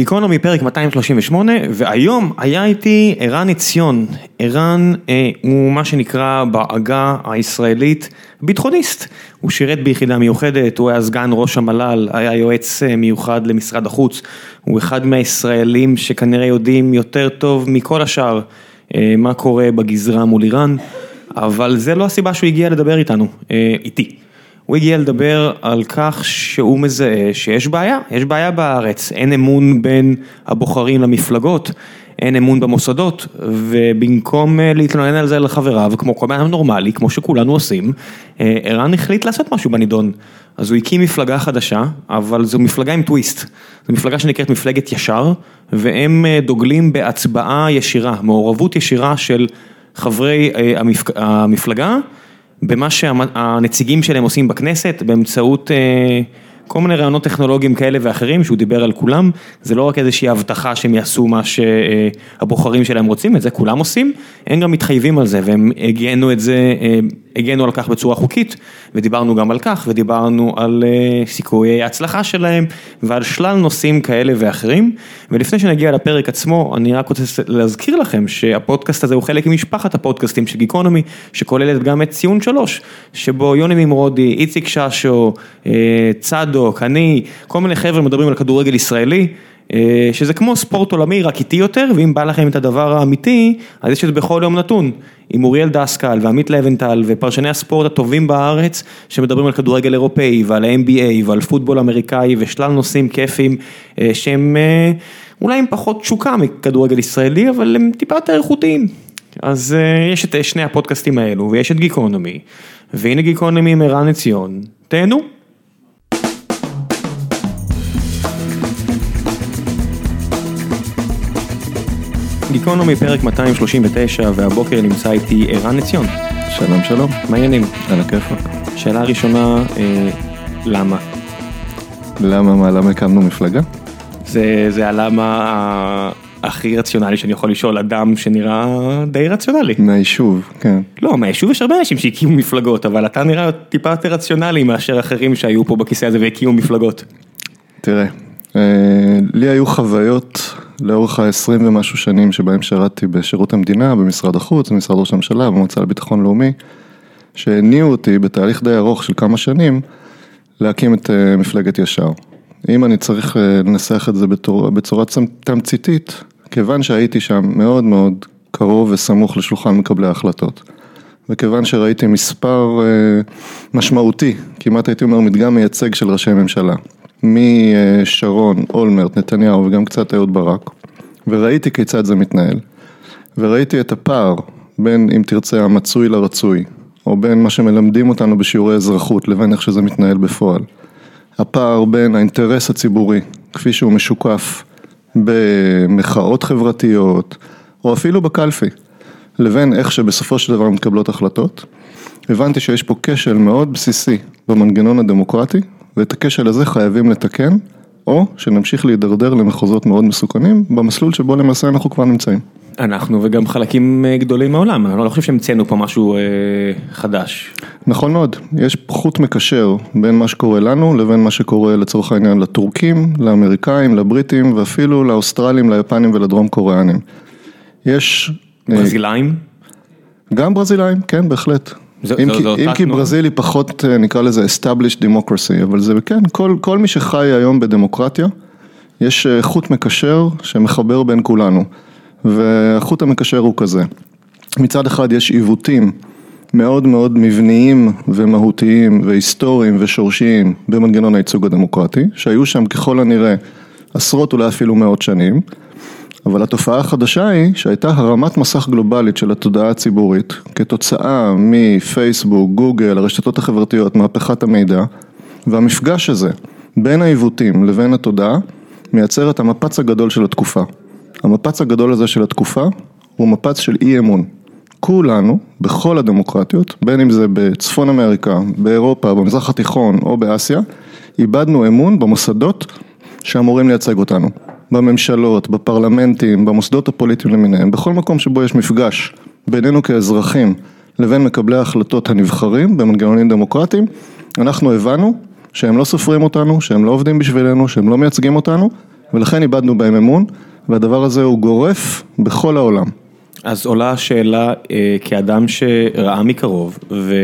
גיקונומי פרק 238 והיום היה איתי ערן עציון, ערן אה, הוא מה שנקרא בעגה הישראלית ביטחוניסט, הוא שירת ביחידה מיוחדת, הוא היה סגן ראש המל"ל, היה יועץ אה, מיוחד למשרד החוץ, הוא אחד מהישראלים שכנראה יודעים יותר טוב מכל השאר אה, מה קורה בגזרה מול איראן, אבל זה לא הסיבה שהוא הגיע לדבר איתנו, אה, איתי. הוא הגיע לדבר על כך שהוא מזהה שיש בעיה, יש בעיה בארץ, אין אמון בין הבוחרים למפלגות, אין אמון במוסדות, ובמקום אה, להתלונן על זה לחבריו, כמו כל אדם נורמלי, כמו שכולנו עושים, אה, ערן החליט לעשות משהו בנידון. אז הוא הקים מפלגה חדשה, אבל זו מפלגה עם טוויסט, זו מפלגה שנקראת מפלגת ישר, והם אה, דוגלים בהצבעה ישירה, מעורבות ישירה של חברי המפלגה. במה שהנציגים שלהם עושים בכנסת באמצעות אה, כל מיני רעיונות טכנולוגיים כאלה ואחרים שהוא דיבר על כולם, זה לא רק איזושהי הבטחה שהם יעשו מה שהבוחרים שלהם רוצים, את זה כולם עושים, הם גם מתחייבים על זה והם הגנו את זה, אה, הגנו על כך בצורה חוקית ודיברנו גם על כך ודיברנו על אה, סיכויי ההצלחה שלהם ועל שלל נושאים כאלה ואחרים. ולפני שנגיע לפרק עצמו אני רק רוצה להזכיר לכם שהפודקאסט הזה הוא חלק ממשפחת הפודקאסטים של גיקונומי שכוללת גם את ציון שלוש שבו יוני נמרודי, איציק ששו, אה, צדוק, אני, כל מיני חבר'ה מדברים על כדורגל ישראלי שזה כמו ספורט עולמי רק איטי יותר ואם בא לכם את הדבר האמיתי אז יש את זה בכל יום נתון עם אוריאל דסקל ועמית לבנטל ופרשני הספורט הטובים בארץ שמדברים על כדורגל אירופאי ועל ה-NBA ועל פוטבול אמריקאי ושלל נושאים כיפים אה, שהם אה, אולי עם פחות תשוקה מכדורגל ישראלי אבל הם טיפה יותר איכותיים. אז יש את שני הפודקאסטים האלו ויש את גיקונומי והנה גיקונומי עם ערן עציון, תהנו. גיקונומי פרק 239 והבוקר נמצא איתי ערן עציון. שלום שלום. מה העניינים? על הכיפאק. שאלה ראשונה, אה, למה? למה מה, למה הקמנו מפלגה? זה, זה הלמה הכי רציונלי שאני יכול לשאול אדם שנראה די רציונלי. מהיישוב, כן. לא, מהיישוב יש הרבה אנשים שהקימו מפלגות, אבל אתה נראה טיפה יותר רציונלי מאשר אחרים שהיו פה בכיסא הזה והקימו מפלגות. תראה, אה, לי היו חוויות לאורך ה-20 ומשהו שנים שבהם שירתתי בשירות המדינה, במשרד החוץ, במשרד ראש הממשלה, במועצה לביטחון לאומי, שהניעו אותי בתהליך די ארוך של כמה שנים להקים את אה, מפלגת ישר. אם אני צריך אה, לנסח את זה בתור, בצורה תמציתית, כיוון שהייתי שם מאוד מאוד קרוב וסמוך לשולחן מקבלי ההחלטות, וכיוון שראיתי מספר אה, משמעותי, כמעט הייתי אומר מדגם מייצג של ראשי ממשלה, משרון, אולמרט, נתניהו וגם קצת אהוד ברק, וראיתי כיצד זה מתנהל, וראיתי את הפער בין, אם תרצה, המצוי לרצוי, או בין מה שמלמדים אותנו בשיעורי אזרחות לבין איך שזה מתנהל בפועל. הפער בין האינטרס הציבורי, כפי שהוא משוקף במחאות חברתיות, או אפילו בקלפי, לבין איך שבסופו של דבר מתקבלות החלטות, הבנתי שיש פה כשל מאוד בסיסי במנגנון הדמוקרטי, ואת הכשל הזה חייבים לתקן, או שנמשיך להידרדר למחוזות מאוד מסוכנים, במסלול שבו למעשה אנחנו כבר נמצאים. אנחנו וגם חלקים אה, גדולים מהעולם, אני לא חושב שהמצאנו פה משהו אה, חדש. נכון מאוד, יש חוט מקשר בין מה שקורה לנו לבין מה שקורה לצורך העניין לטורקים, לאמריקאים, לבריטים ואפילו לאוסטרלים, ליפנים ולדרום קוריאנים. יש... אה, ברזילאים? גם ברזילאים, כן, בהחלט. זה, אם, כי, אם כי ברזיל היא פחות אה, נקרא לזה established democracy, אבל זה כן, כל, כל מי שחי היום בדמוקרטיה, יש אה, חוט מקשר שמחבר בין כולנו, והחוט המקשר הוא כזה, מצד אחד יש עיוותים מאוד מאוד מבניים ומהותיים והיסטוריים ושורשיים במנגנון הייצוג הדמוקרטי, שהיו שם ככל הנראה עשרות אולי אפילו מאות שנים, אבל התופעה החדשה היא שהייתה הרמת מסך גלובלית של התודעה הציבורית כתוצאה מפייסבוק, גוגל, הרשתות החברתיות, מהפכת המידע והמפגש הזה בין העיוותים לבין התודעה מייצר את המפץ הגדול של התקופה. המפץ הגדול הזה של התקופה הוא מפץ של אי אמון. כולנו, בכל הדמוקרטיות, בין אם זה בצפון אמריקה, באירופה, במזרח התיכון או באסיה, איבדנו אמון במוסדות שאמורים לייצג אותנו. בממשלות, בפרלמנטים, במוסדות הפוליטיים למיניהם, בכל מקום שבו יש מפגש בינינו כאזרחים לבין מקבלי ההחלטות הנבחרים במנגנונים דמוקרטיים, אנחנו הבנו שהם לא סופרים אותנו, שהם לא עובדים בשבילנו, שהם לא מייצגים אותנו, ולכן איבדנו בהם אמון, והדבר הזה הוא גורף בכל העולם. אז עולה השאלה אה, כאדם שראה מקרוב, ו...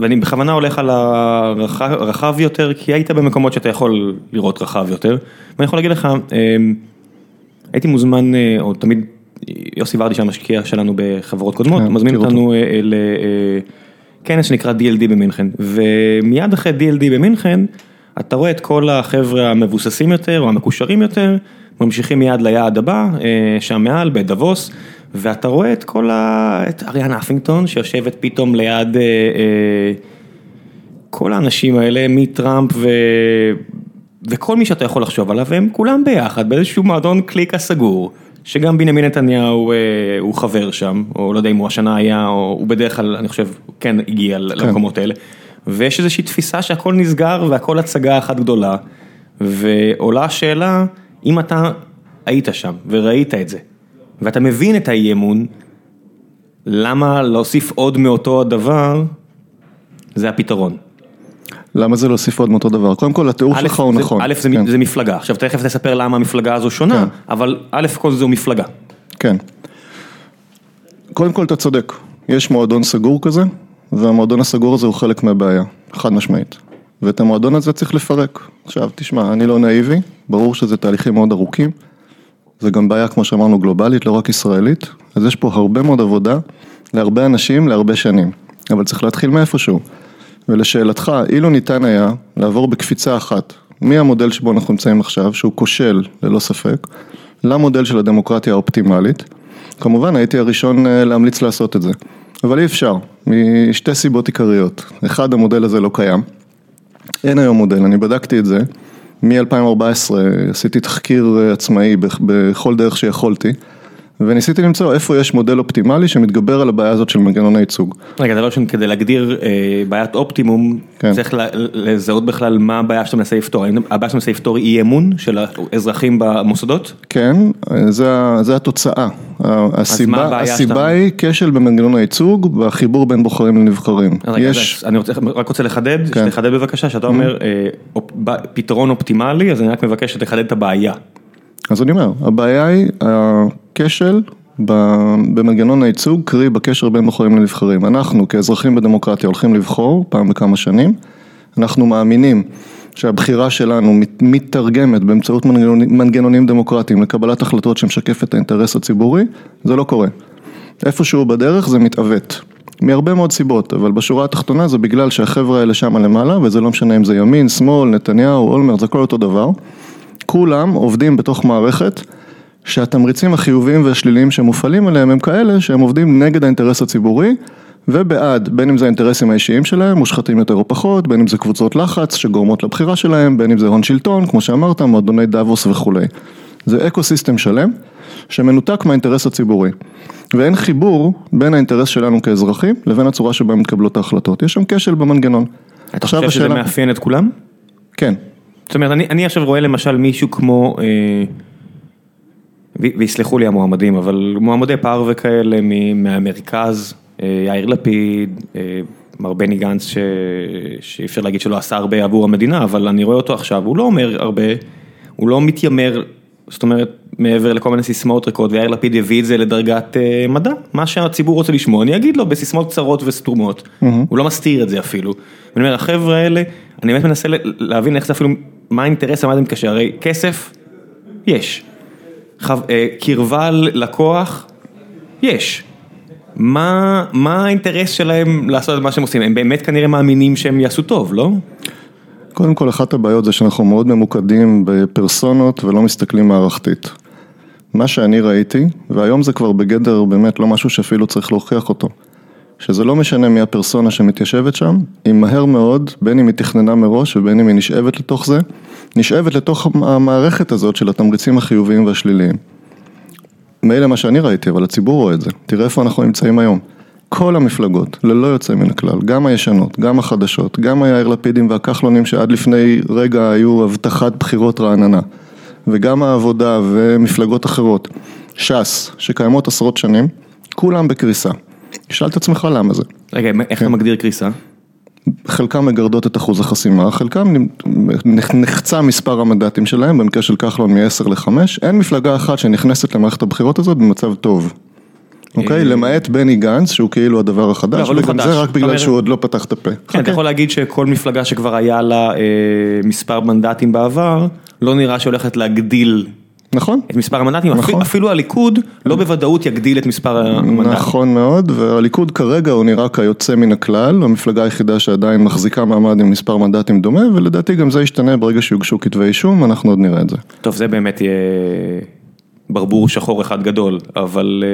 ואני בכוונה הולך על הרחב יותר, כי היית במקומות שאתה יכול לראות רחב יותר, ואני יכול להגיד לך, אה, הייתי מוזמן, אה, או תמיד, יוסי ורדי שהמשקיע שלנו בחברות קודמות, כן, מזמין אותנו אה, לכנס שנקרא DLD במינכן, ומיד אחרי DLD במינכן, אתה רואה את כל החבר'ה המבוססים יותר, או המקושרים יותר, ממשיכים מיד ליעד הבא, אה, שם מעל, בדבוס, ואתה רואה את כל ה... את אריאן אפינגטון, שיושבת פתאום ליד אה, אה, כל האנשים האלה, מטראמפ ו... וכל מי שאתה יכול לחשוב עליו, הם כולם ביחד באיזשהו מועדון קליקה סגור, שגם בנימין נתניהו אה, הוא חבר שם, או לא יודע אם הוא השנה היה, או הוא בדרך כלל, אני חושב, כן הגיע כן. למקומות האלה, ויש איזושהי תפיסה שהכל נסגר והכל הצגה אחת גדולה, ועולה השאלה, אם אתה היית שם וראית את זה, ואתה מבין את האי אמון, למה להוסיף עוד מאותו הדבר, זה הפתרון. למה זה להוסיף עוד מאותו דבר? קודם כל, התיאור שלך הוא זה- נכון. א', זה, כן. זה מפלגה, עכשיו תכף תספר למה המפלגה הזו שונה, כן. אבל א' כל זו מפלגה. כן. קודם כל אתה צודק, יש מועדון סגור כזה, והמועדון הסגור הזה הוא חלק מהבעיה, חד משמעית. ואת המועדון הזה צריך לפרק. עכשיו, תשמע, אני לא נאיבי, ברור שזה תהליכים מאוד ארוכים. זה גם בעיה, כמו שאמרנו, גלובלית, לא רק ישראלית. אז יש פה הרבה מאוד עבודה להרבה אנשים, להרבה שנים. אבל צריך להתחיל מאיפשהו. ולשאלתך, אילו ניתן היה לעבור בקפיצה אחת מהמודל שבו אנחנו נמצאים עכשיו, שהוא כושל ללא ספק, למודל של הדמוקרטיה האופטימלית, כמובן הייתי הראשון אה, להמליץ לעשות את זה. אבל אי אפשר, משתי סיבות עיקריות. אחד, המודל הזה לא קיים. אין היום מודל, אני בדקתי את זה. מ-2014 עשיתי תחקיר אה, עצמאי בכ- בכל דרך שיכולתי, וניסיתי למצוא איפה יש מודל אופטימלי שמתגבר על הבעיה הזאת של מנגנוני ייצוג. רגע, דבר ראשון, כדי להגדיר אה, בעיית אופטימום, כן. צריך לזהות בכלל מה הבעיה שאתה מנסה לפתור, הבעיה שאתה מנסה לפתור אי אמון של האזרחים במוסדות? כן, זה, זה התוצאה. הסיבה, הסיבה שאתה- היא כשל במנגנון הייצוג והחיבור בין בוחרים לנבחרים. רגע, יש, אז אני רוצה, רק רוצה לחדד, כן. Mm-hmm. שתחדד בבקשה, שאתה אומר אה, אופ- ב- פתרון אופטימלי, אז אני רק מבקש שתחדד את הבעיה. אז אני אומר, הבעיה היא הכשל במנגנון הייצוג, קרי בקשר בין בוחרים לנבחרים. אנחנו כאזרחים בדמוקרטיה הולכים לבחור פעם בכמה שנים, אנחנו מאמינים שהבחירה שלנו מת- מתרגמת באמצעות מנגנונים, מנגנונים דמוקרטיים לקבלת החלטות שמשקפת את האינטרס הציבורי, זה לא קורה. איפשהו בדרך זה מתעוות. מהרבה מאוד סיבות, אבל בשורה התחתונה זה בגלל שהחבר'ה האלה שמה למעלה, וזה לא משנה אם זה ימין, שמאל, נתניהו, אולמרט, זה הכל אותו דבר. כולם עובדים בתוך מערכת שהתמריצים החיוביים והשליליים שמופעלים עליהם הם כאלה שהם עובדים נגד האינטרס הציבורי ובעד, בין אם זה האינטרסים האישיים שלהם, מושחתים יותר או פחות, בין אם זה קבוצות לחץ שגורמות לבחירה שלהם, בין אם זה הון שלטון, כמו שאמרת, מועדוני דאבוס וכולי. זה ecosystem שלם שמנותק מהאינטרס הציבורי. ואין חיבור בין האינטרס שלנו כאזרחים לבין הצורה שבה מתקבלות ההחלטות. יש שם כשל במנגנון. אתה חושב שזה מאפיין את כולם? כן. זאת אומרת, אני, אני עכשיו רואה למשל מישהו כמו, אה, ויסלחו לי המועמדים, אבל מועמדי פר וכאלה מ- מהמרכז, אה, יאיר לפיד, אה, מר בני גנץ, ש- שאי אפשר להגיד שלא עשה הרבה עבור המדינה, אבל אני רואה אותו עכשיו, הוא לא אומר הרבה, הוא לא מתיימר, זאת אומרת, מעבר לכל מיני סיסמאות ריקות, ויאיר לפיד יביא את זה לדרגת אה, מדע, מה שהציבור רוצה לשמוע, אני אגיד לו בסיסמאות קצרות וסתומות, הוא לא מסתיר את זה אפילו. ואני אומר, החבר'ה האלה, אני באמת מנסה להבין איך זה אפילו, מה האינטרס, למה זה מתקשר, הרי כסף, יש. חו- אה, קרבה ללקוח, יש. מה, מה האינטרס שלהם לעשות את מה שהם עושים? הם באמת כנראה מאמינים שהם יעשו טוב, לא? קודם כל, אחת הבעיות זה שאנחנו מאוד ממוקדים בפרסונות ולא מסתכלים מערכתית. מה שאני ראיתי, והיום זה כבר בגדר באמת לא משהו שאפילו צריך להוכיח אותו, שזה לא משנה מי הפרסונה שמתיישבת שם, היא מהר מאוד, בין אם היא תכננה מראש ובין אם היא נשאבת לתוך זה, נשאבת לתוך המערכת הזאת של התמריצים החיוביים והשליליים. מילא מה שאני ראיתי, אבל הציבור רואה את זה. תראה איפה אנחנו נמצאים היום. כל המפלגות, ללא יוצא מן הכלל, גם הישנות, גם החדשות, גם היאיר לפידים והכחלונים שעד לפני רגע היו הבטחת בחירות רעננה, וגם העבודה ומפלגות אחרות, ש"ס, שקיימות עשרות שנים, כולם בקריסה. תשאל את עצמך למה זה. רגע, איך אתה מגדיר קריסה? חלקם מגרדות את אחוז החסימה, חלקם נחצה מספר המנדטים שלהם, במקרה של כחלון מ-10 ל-5, אין מפלגה אחת שנכנסת למערכת הבחירות הזאת במצב טוב. אוקיי? למעט בני גנץ, שהוא כאילו הדבר החדש, וגם זה רק בגלל שהוא עוד לא פתח את הפה. כן, אתה יכול להגיד שכל מפלגה שכבר היה לה מספר מנדטים בעבר, לא נראה שהולכת להגדיל נכון. את מספר המנדטים, נכון. אפילו הליכוד לא בוודאות יגדיל את מספר המנדטים. נכון מאוד, והליכוד כרגע הוא נראה כיוצא מן הכלל, המפלגה היחידה שעדיין מחזיקה מעמד עם מספר מנדטים דומה, ולדעתי גם זה ישתנה ברגע שיוגשו כתבי אישום, אנחנו עוד נראה את זה. טוב, זה באמת יהיה ברבור שחור אחד גדול, אבל...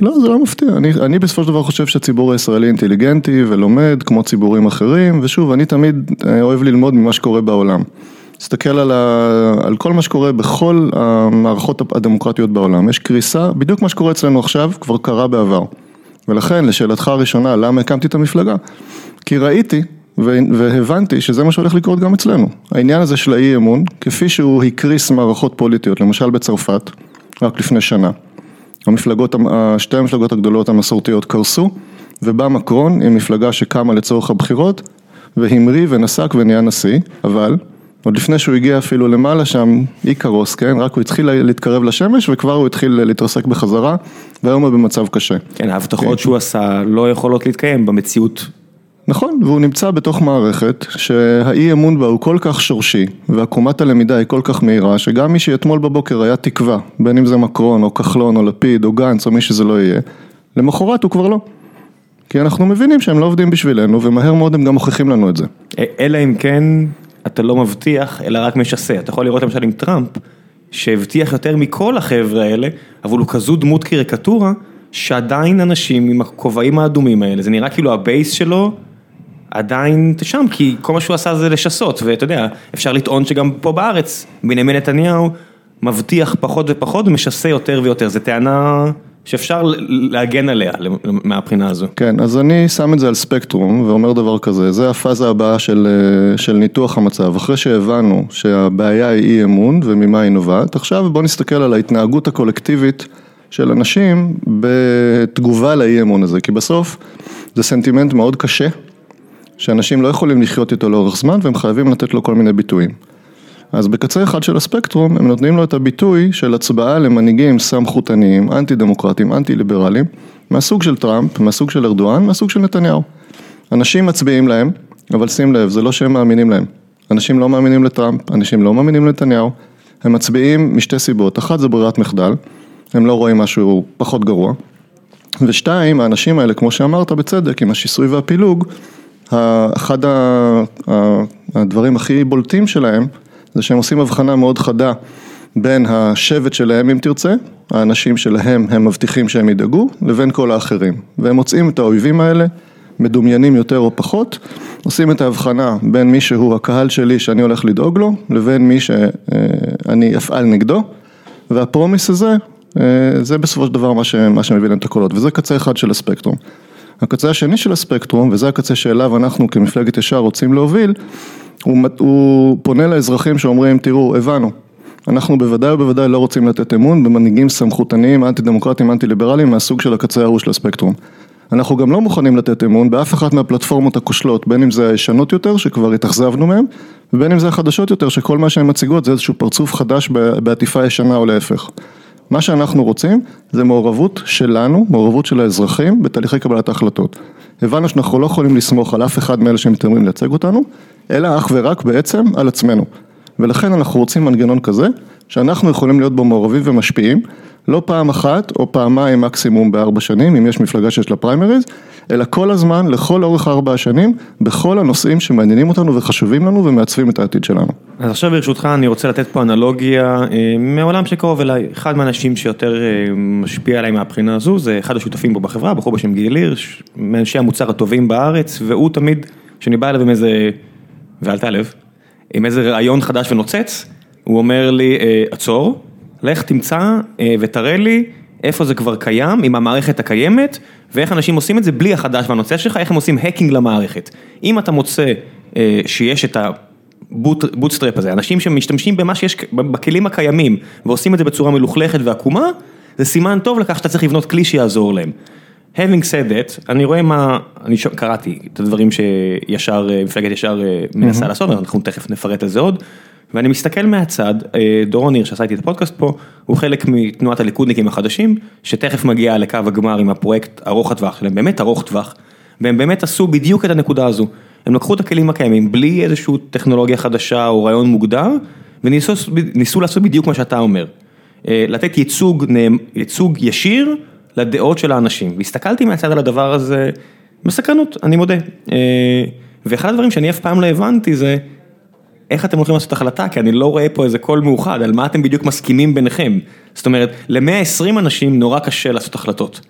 לא, זה לא מפתיע, אני, אני בסופו של דבר חושב שהציבור הישראלי אינטליגנטי ולומד כמו ציבורים אחרים, ושוב, אני תמיד אוהב ללמוד ממה שקורה בעולם. תסתכל על, ה... על כל מה שקורה בכל המערכות הדמוקרטיות בעולם, יש קריסה, בדיוק מה שקורה אצלנו עכשיו כבר קרה בעבר. ולכן לשאלתך הראשונה, למה הקמתי את המפלגה? כי ראיתי והבנתי שזה מה שהולך לקרות גם אצלנו. העניין הזה של האי אמון, כפי שהוא הקריס מערכות פוליטיות, למשל בצרפת, רק לפני שנה. המפלגות, שתי המפלגות הגדולות המסורתיות קרסו, ובא מקרון עם מפלגה שקמה לצורך הבחירות, והמריא ונסק ונהיה נשיא, אבל עוד לפני שהוא הגיע אפילו למעלה שם, איקרוס, כן, רק הוא התחיל להתקרב לשמש וכבר הוא התחיל להתרסק בחזרה, והיום הוא במצב קשה. כן, ההבטחות כן. שהוא עשה לא יכולות להתקיים במציאות. נכון, והוא נמצא בתוך מערכת שהאי אמון בה הוא כל כך שורשי, ועקומת הלמידה היא כל כך מהירה, שגם מי שאתמול בבוקר היה תקווה, בין אם זה מקרון או כחלון או לפיד או גנץ או מי שזה לא יהיה, למחרת הוא כבר לא. כי אנחנו מבינים שהם לא עובדים בשבילנו, ומהר מאוד הם גם מוכיחים לנו את זה. אלא אם כן אתה לא מבטיח, אלא רק משסה. אתה יכול לראות למשל עם טראמפ, שהבטיח יותר מכל החבר'ה האלה, אבל הוא כזו דמות קריקטורה, שעדיין אנשים עם הכובעים האדומים האלה, זה נראה כאילו הבייס שלו עדיין שם, כי כל מה שהוא עשה זה לשסות, ואתה יודע, אפשר לטעון שגם פה בארץ, בנימין נתניהו מבטיח פחות ופחות ומשסה יותר ויותר, זו טענה... שאפשר להגן עליה מהבחינה הזו. כן, אז אני שם את זה על ספקטרום ואומר דבר כזה, זה הפאזה הבאה של, אה, של ניתוח המצב. אחרי שהבנו שהבעיה היא אי אמון וממה היא נובעת, עכשיו בוא נסתכל על ההתנהגות הקולקטיבית של אנשים בתגובה לאי אמון הזה, כי בסוף זה סנטימנט מאוד קשה, שאנשים לא יכולים לחיות איתו לאורך זמן והם חייבים לתת לו כל מיני ביטויים. אז בקצה אחד של הספקטרום הם נותנים לו את הביטוי של הצבעה למנהיגים סמכותניים, אנטי דמוקרטיים, אנטי ליברליים, מהסוג של טראמפ, מהסוג של ארדואן, מהסוג של נתניהו. אנשים מצביעים להם, אבל שים לב, זה לא שהם מאמינים להם. אנשים לא מאמינים לטראמפ, אנשים לא מאמינים לנתניהו, הם מצביעים משתי סיבות, אחת זה ברירת מחדל, הם לא רואים משהו פחות גרוע, ושתיים, האנשים האלה, כמו שאמרת בצדק, עם השיסוי והפילוג, אחד הדברים הכי בולטים שלהם זה שהם עושים הבחנה מאוד חדה בין השבט שלהם אם תרצה, האנשים שלהם הם מבטיחים שהם ידאגו, לבין כל האחרים. והם מוצאים את האויבים האלה, מדומיינים יותר או פחות, עושים את ההבחנה בין מי שהוא הקהל שלי שאני הולך לדאוג לו, לבין מי שאני אפעל נגדו, והפרומיס הזה, זה בסופו של דבר מה, ש... מה שמביא להם את הקולות, וזה קצה אחד של הספקטרום. הקצה השני של הספקטרום, וזה הקצה שאליו אנחנו כמפלגת ישר רוצים להוביל, הוא הוא פונה לאזרחים שאומרים, תראו, הבנו, אנחנו בוודאי ובוודאי לא רוצים לתת אמון במנהיגים סמכותניים, אנטי דמוקרטיים, אנטי ליברליים מהסוג של הקצה ההוא של הספקטרום. אנחנו גם לא מוכנים לתת אמון באף אחת מהפלטפורמות הכושלות, בין אם זה הישנות יותר, שכבר התאכזבנו מהן, ובין אם זה החדשות יותר, שכל מה שהן מציגות זה איזשהו פרצוף חדש בעטיפה ישנה או להפך. מה שאנחנו רוצים זה מעורבות שלנו, מעורבות של האזרחים בתהליכי קבלת ההחלטות. הבנו שאנחנו לא יכולים לסמוך על אף אחד מאלה שמתארים לייצג אותנו, אלא אך ורק בעצם על עצמנו. ולכן אנחנו רוצים מנגנון כזה, שאנחנו יכולים להיות בו מעורבים ומשפיעים, לא פעם אחת או פעמיים מקסימום בארבע שנים, אם יש מפלגה שיש לה פריימריז, אלא כל הזמן, לכל אורך ארבע השנים, בכל הנושאים שמעניינים אותנו וחשובים לנו ומעצבים את העתיד שלנו. אז עכשיו ברשותך אני רוצה לתת פה אנלוגיה אה, מעולם שקרוב אליי, אחד מהאנשים שיותר אה, משפיע עליי מהבחינה הזו, זה אחד השותפים פה בחברה, בחור בשם גיל הירש, מאנשי המוצר הטובים בארץ, והוא תמיד, כשאני בא אליו עם איזה, ואל תעלב, עם איזה רעיון חדש ונוצץ, הוא אומר לי, אה, עצור, לך תמצא ותראה לי איפה זה כבר קיים, עם המערכת הקיימת, ואיך אנשים עושים את זה בלי החדש והנוצץ שלך, איך הם עושים האקינג למערכת. אם אתה מוצא שיש את ה... bootstrap הזה, אנשים שמשתמשים במה שיש, בכלים הקיימים ועושים את זה בצורה מלוכלכת ועקומה, זה סימן טוב לכך שאתה צריך לבנות כלי שיעזור להם. Having said that, אני רואה מה, אני ש... קראתי את הדברים שישר, אה, מפלגת ישר אה, מנסה לעשות, אנחנו תכף נפרט על זה עוד, ואני מסתכל מהצד, אה, דורון ניר שעשה איתי את הפודקאסט פה, הוא חלק מתנועת הליכודניקים החדשים, שתכף מגיע לקו הגמר עם הפרויקט ארוך הטווח שלהם, באמת ארוך טווח, והם באמת עשו בדיוק את הנקודה הזו, הם לקחו את הכלים הקיימים בלי איזושהי טכנולוגיה חדשה או רעיון מוגדר, וניסו לעשות בדיוק מה שאתה אומר, לתת ייצוג, ייצוג ישיר לדעות של האנשים, והסתכלתי מהצד על הדבר הזה בסקרנות, אני מודה. אה, ואחד הדברים שאני אף פעם לא הבנתי זה, איך אתם הולכים לעשות החלטה, כי אני לא רואה פה איזה קול מאוחד, על מה אתם בדיוק מסכימים ביניכם. זאת אומרת, ל-120 אנשים נורא קשה לעשות החלטות.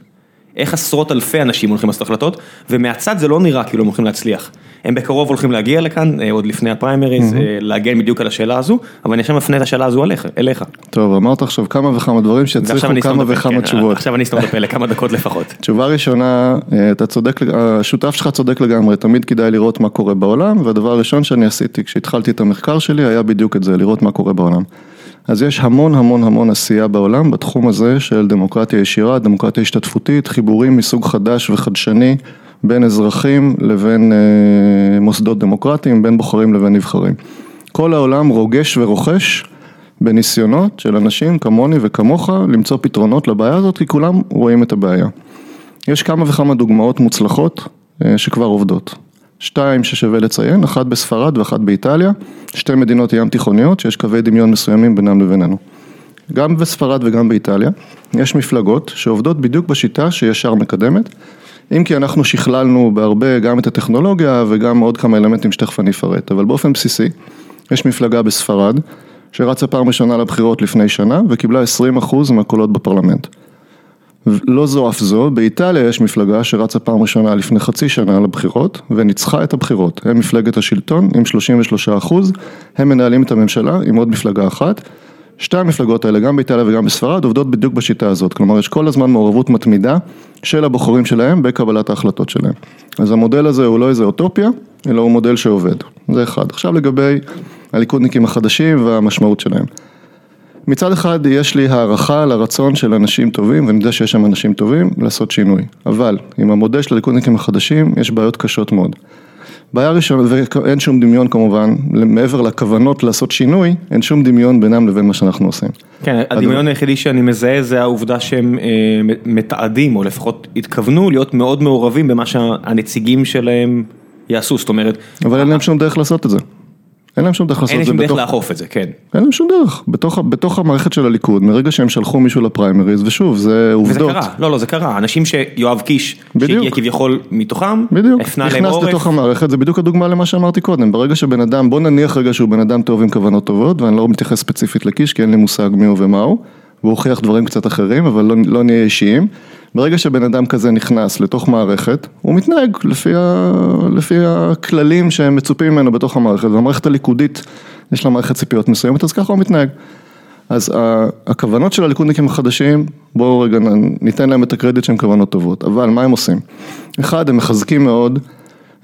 איך עשרות אלפי אנשים הולכים לעשות החלטות, ומהצד זה לא נראה כאילו הם הולכים להצליח. הם בקרוב הולכים להגיע לכאן, אה, עוד לפני הפריימריז, אה, להגן בדיוק על השאלה הזו, אבל אני עכשיו מפנה את השאלה הזו אליך. טוב, אמרת עכשיו כמה וכמה דברים שיצריכו כמה וכמה כן, תשובות. עכשיו אני אסתום את הפה לכמה דקות לפחות. תשובה ראשונה, אה, אתה צודק, השותף שלך צודק לגמרי, תמיד כדאי לראות מה קורה בעולם, והדבר הראשון שאני עשיתי כשהתחלתי את המחקר שלי היה בדיוק את זה, לראות מה קורה בעולם. אז יש המון המון המון עשייה בעולם בתחום הזה של דמוקרטיה ישירה, דמוקרטיה השתתפותית, חיבורים מסוג חדש וחדשני בין אזרחים לבין אה, מוסדות דמוקרטיים, בין בוחרים לבין נבחרים. כל העולם רוגש ורוכש בניסיונות של אנשים כמוני וכמוך למצוא פתרונות לבעיה הזאת, כי כולם רואים את הבעיה. יש כמה וכמה דוגמאות מוצלחות אה, שכבר עובדות. שתיים ששווה לציין, אחת בספרד ואחת באיטליה, שתי מדינות ים תיכוניות שיש קווי דמיון מסוימים בינם לבינינו. גם בספרד וגם באיטליה יש מפלגות שעובדות בדיוק בשיטה שישר מקדמת, אם כי אנחנו שכללנו בהרבה גם את הטכנולוגיה וגם עוד כמה אלמנטים שתכף אני אפרט, אבל באופן בסיסי יש מפלגה בספרד שרצה פעם ראשונה לבחירות לפני שנה וקיבלה 20% מהקולות בפרלמנט. לא זו אף זו, באיטליה יש מפלגה שרצה פעם ראשונה לפני חצי שנה לבחירות וניצחה את הבחירות, הם מפלגת השלטון עם 33 אחוז, הם מנהלים את הממשלה עם עוד מפלגה אחת, שתי המפלגות האלה, גם באיטליה וגם בספרד, עובדות בדיוק בשיטה הזאת, כלומר יש כל הזמן מעורבות מתמידה של הבוחרים שלהם בקבלת ההחלטות שלהם. אז המודל הזה הוא לא איזה אוטופיה, אלא הוא מודל שעובד, זה אחד. עכשיו לגבי הליכודניקים החדשים והמשמעות שלהם. מצד אחד יש לי הערכה לרצון של אנשים טובים, ואני יודע שיש שם אנשים טובים, לעשות שינוי. אבל עם המודל של הליכודניקים החדשים יש בעיות קשות מאוד. בעיה ראשונה, ואין שום דמיון כמובן, מעבר לכוונות לעשות שינוי, אין שום דמיון בינם לבין מה שאנחנו עושים. כן, הדמיון היחידי שאני מזהה זה העובדה שהם אה, מתעדים, או לפחות התכוונו להיות מאוד מעורבים במה שהנציגים שלהם יעשו, זאת אומרת... אבל אין להם שום דרך לעשות את זה. אין להם שום דרך לעשות את זה. אין להם שום דרך לאכוף את זה, כן. אין להם שום דרך, בתוך, בתוך המערכת של הליכוד, מרגע שהם שלחו מישהו לפריימריז, ושוב, זה עובדות. וזה קרה, לא, לא, זה קרה, אנשים שיואב קיש, שהגיע כביכול מתוכם, בדיוק, הפנה להם עורף. נכנס לתוך המערכת, זה בדיוק הדוגמה למה שאמרתי קודם, ברגע שבן אדם, בוא נניח רגע שהוא בן אדם טוב עם כוונות טובות, ואני לא מתייחס ספציפית לקיש, כי אין לי מושג מי הוא ומה הוא, והוא הוכיח דברים קצת אחרים, אבל לא, לא נהיה אישיים. ברגע שבן אדם כזה נכנס לתוך מערכת, הוא מתנהג לפי, ה... לפי הכללים שהם מצופים ממנו בתוך המערכת, והמערכת הליכודית יש לה מערכת ציפיות מסוימת, אז ככה הוא מתנהג. אז הכוונות של הליכודניקים החדשים, בואו רגע ניתן להם את הקרדיט שהן כוונות טובות, אבל מה הם עושים? אחד, הם מחזקים מאוד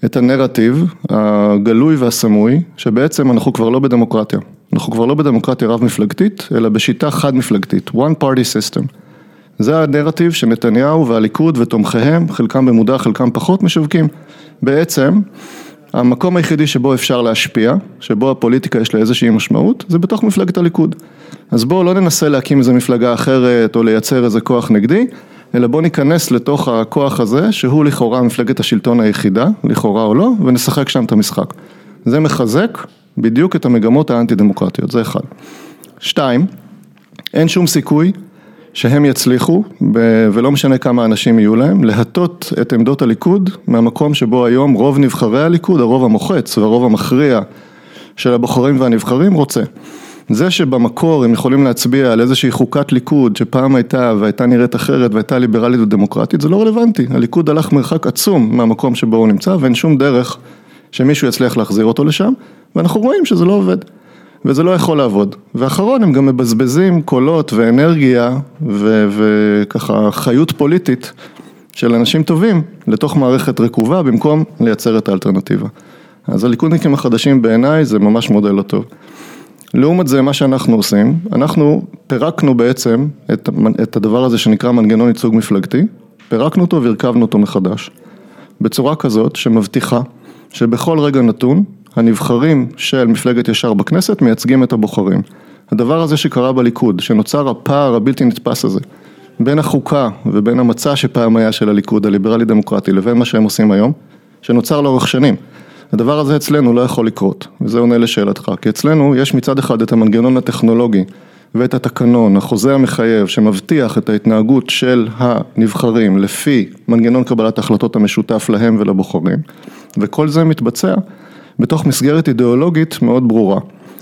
את הנרטיב הגלוי והסמוי, שבעצם אנחנו כבר לא בדמוקרטיה. אנחנו כבר לא בדמוקרטיה רב מפלגתית, אלא בשיטה חד מפלגתית, one party system. זה הנרטיב שנתניהו והליכוד ותומכיהם, חלקם במודע, חלקם פחות, משווקים. בעצם, המקום היחידי שבו אפשר להשפיע, שבו הפוליטיקה יש לה איזושהי משמעות, זה בתוך מפלגת הליכוד. אז בואו לא ננסה להקים איזה מפלגה אחרת או לייצר איזה כוח נגדי, אלא בואו ניכנס לתוך הכוח הזה, שהוא לכאורה מפלגת השלטון היחידה, לכאורה או לא, ונשחק שם את המשחק. זה מחזק בדיוק את המגמות האנטי דמוקרטיות, זה אחד. שתיים, אין שום סיכוי שהם יצליחו, ולא משנה כמה אנשים יהיו להם, להטות את עמדות הליכוד מהמקום שבו היום רוב נבחרי הליכוד, הרוב המוחץ והרוב המכריע של הבוחרים והנבחרים רוצה. זה שבמקור הם יכולים להצביע על איזושהי חוקת ליכוד שפעם הייתה והייתה נראית אחרת והייתה ליברלית ודמוקרטית, זה לא רלוונטי. הליכוד הלך מרחק עצום מהמקום שבו הוא נמצא ואין שום דרך שמישהו יצליח להחזיר אותו לשם, ואנחנו רואים שזה לא עובד. וזה לא יכול לעבוד. ואחרון, הם גם מבזבזים קולות ואנרגיה ו- וככה חיות פוליטית של אנשים טובים לתוך מערכת רקובה במקום לייצר את האלטרנטיבה. אז הליכודניקים החדשים בעיניי זה ממש מודל לא טוב. לעומת זה, מה שאנחנו עושים, אנחנו פירקנו בעצם את, את הדבר הזה שנקרא מנגנון ייצוג מפלגתי, פירקנו אותו והרכבנו אותו מחדש. בצורה כזאת שמבטיחה שבכל רגע נתון הנבחרים של מפלגת ישר בכנסת מייצגים את הבוחרים. הדבר הזה שקרה בליכוד, שנוצר הפער הבלתי נתפס הזה בין החוקה ובין המצע שפעם היה של הליכוד הליברלי דמוקרטי לבין מה שהם עושים היום, שנוצר לאורך שנים. הדבר הזה אצלנו לא יכול לקרות, וזה עונה לשאלתך, כי אצלנו יש מצד אחד את המנגנון הטכנולוגי ואת התקנון, החוזה המחייב שמבטיח את ההתנהגות של הנבחרים לפי מנגנון קבלת ההחלטות המשותף להם ולבוחרים, וכל זה מתבצע בתוך מסגרת אידיאולוגית מאוד ברורה.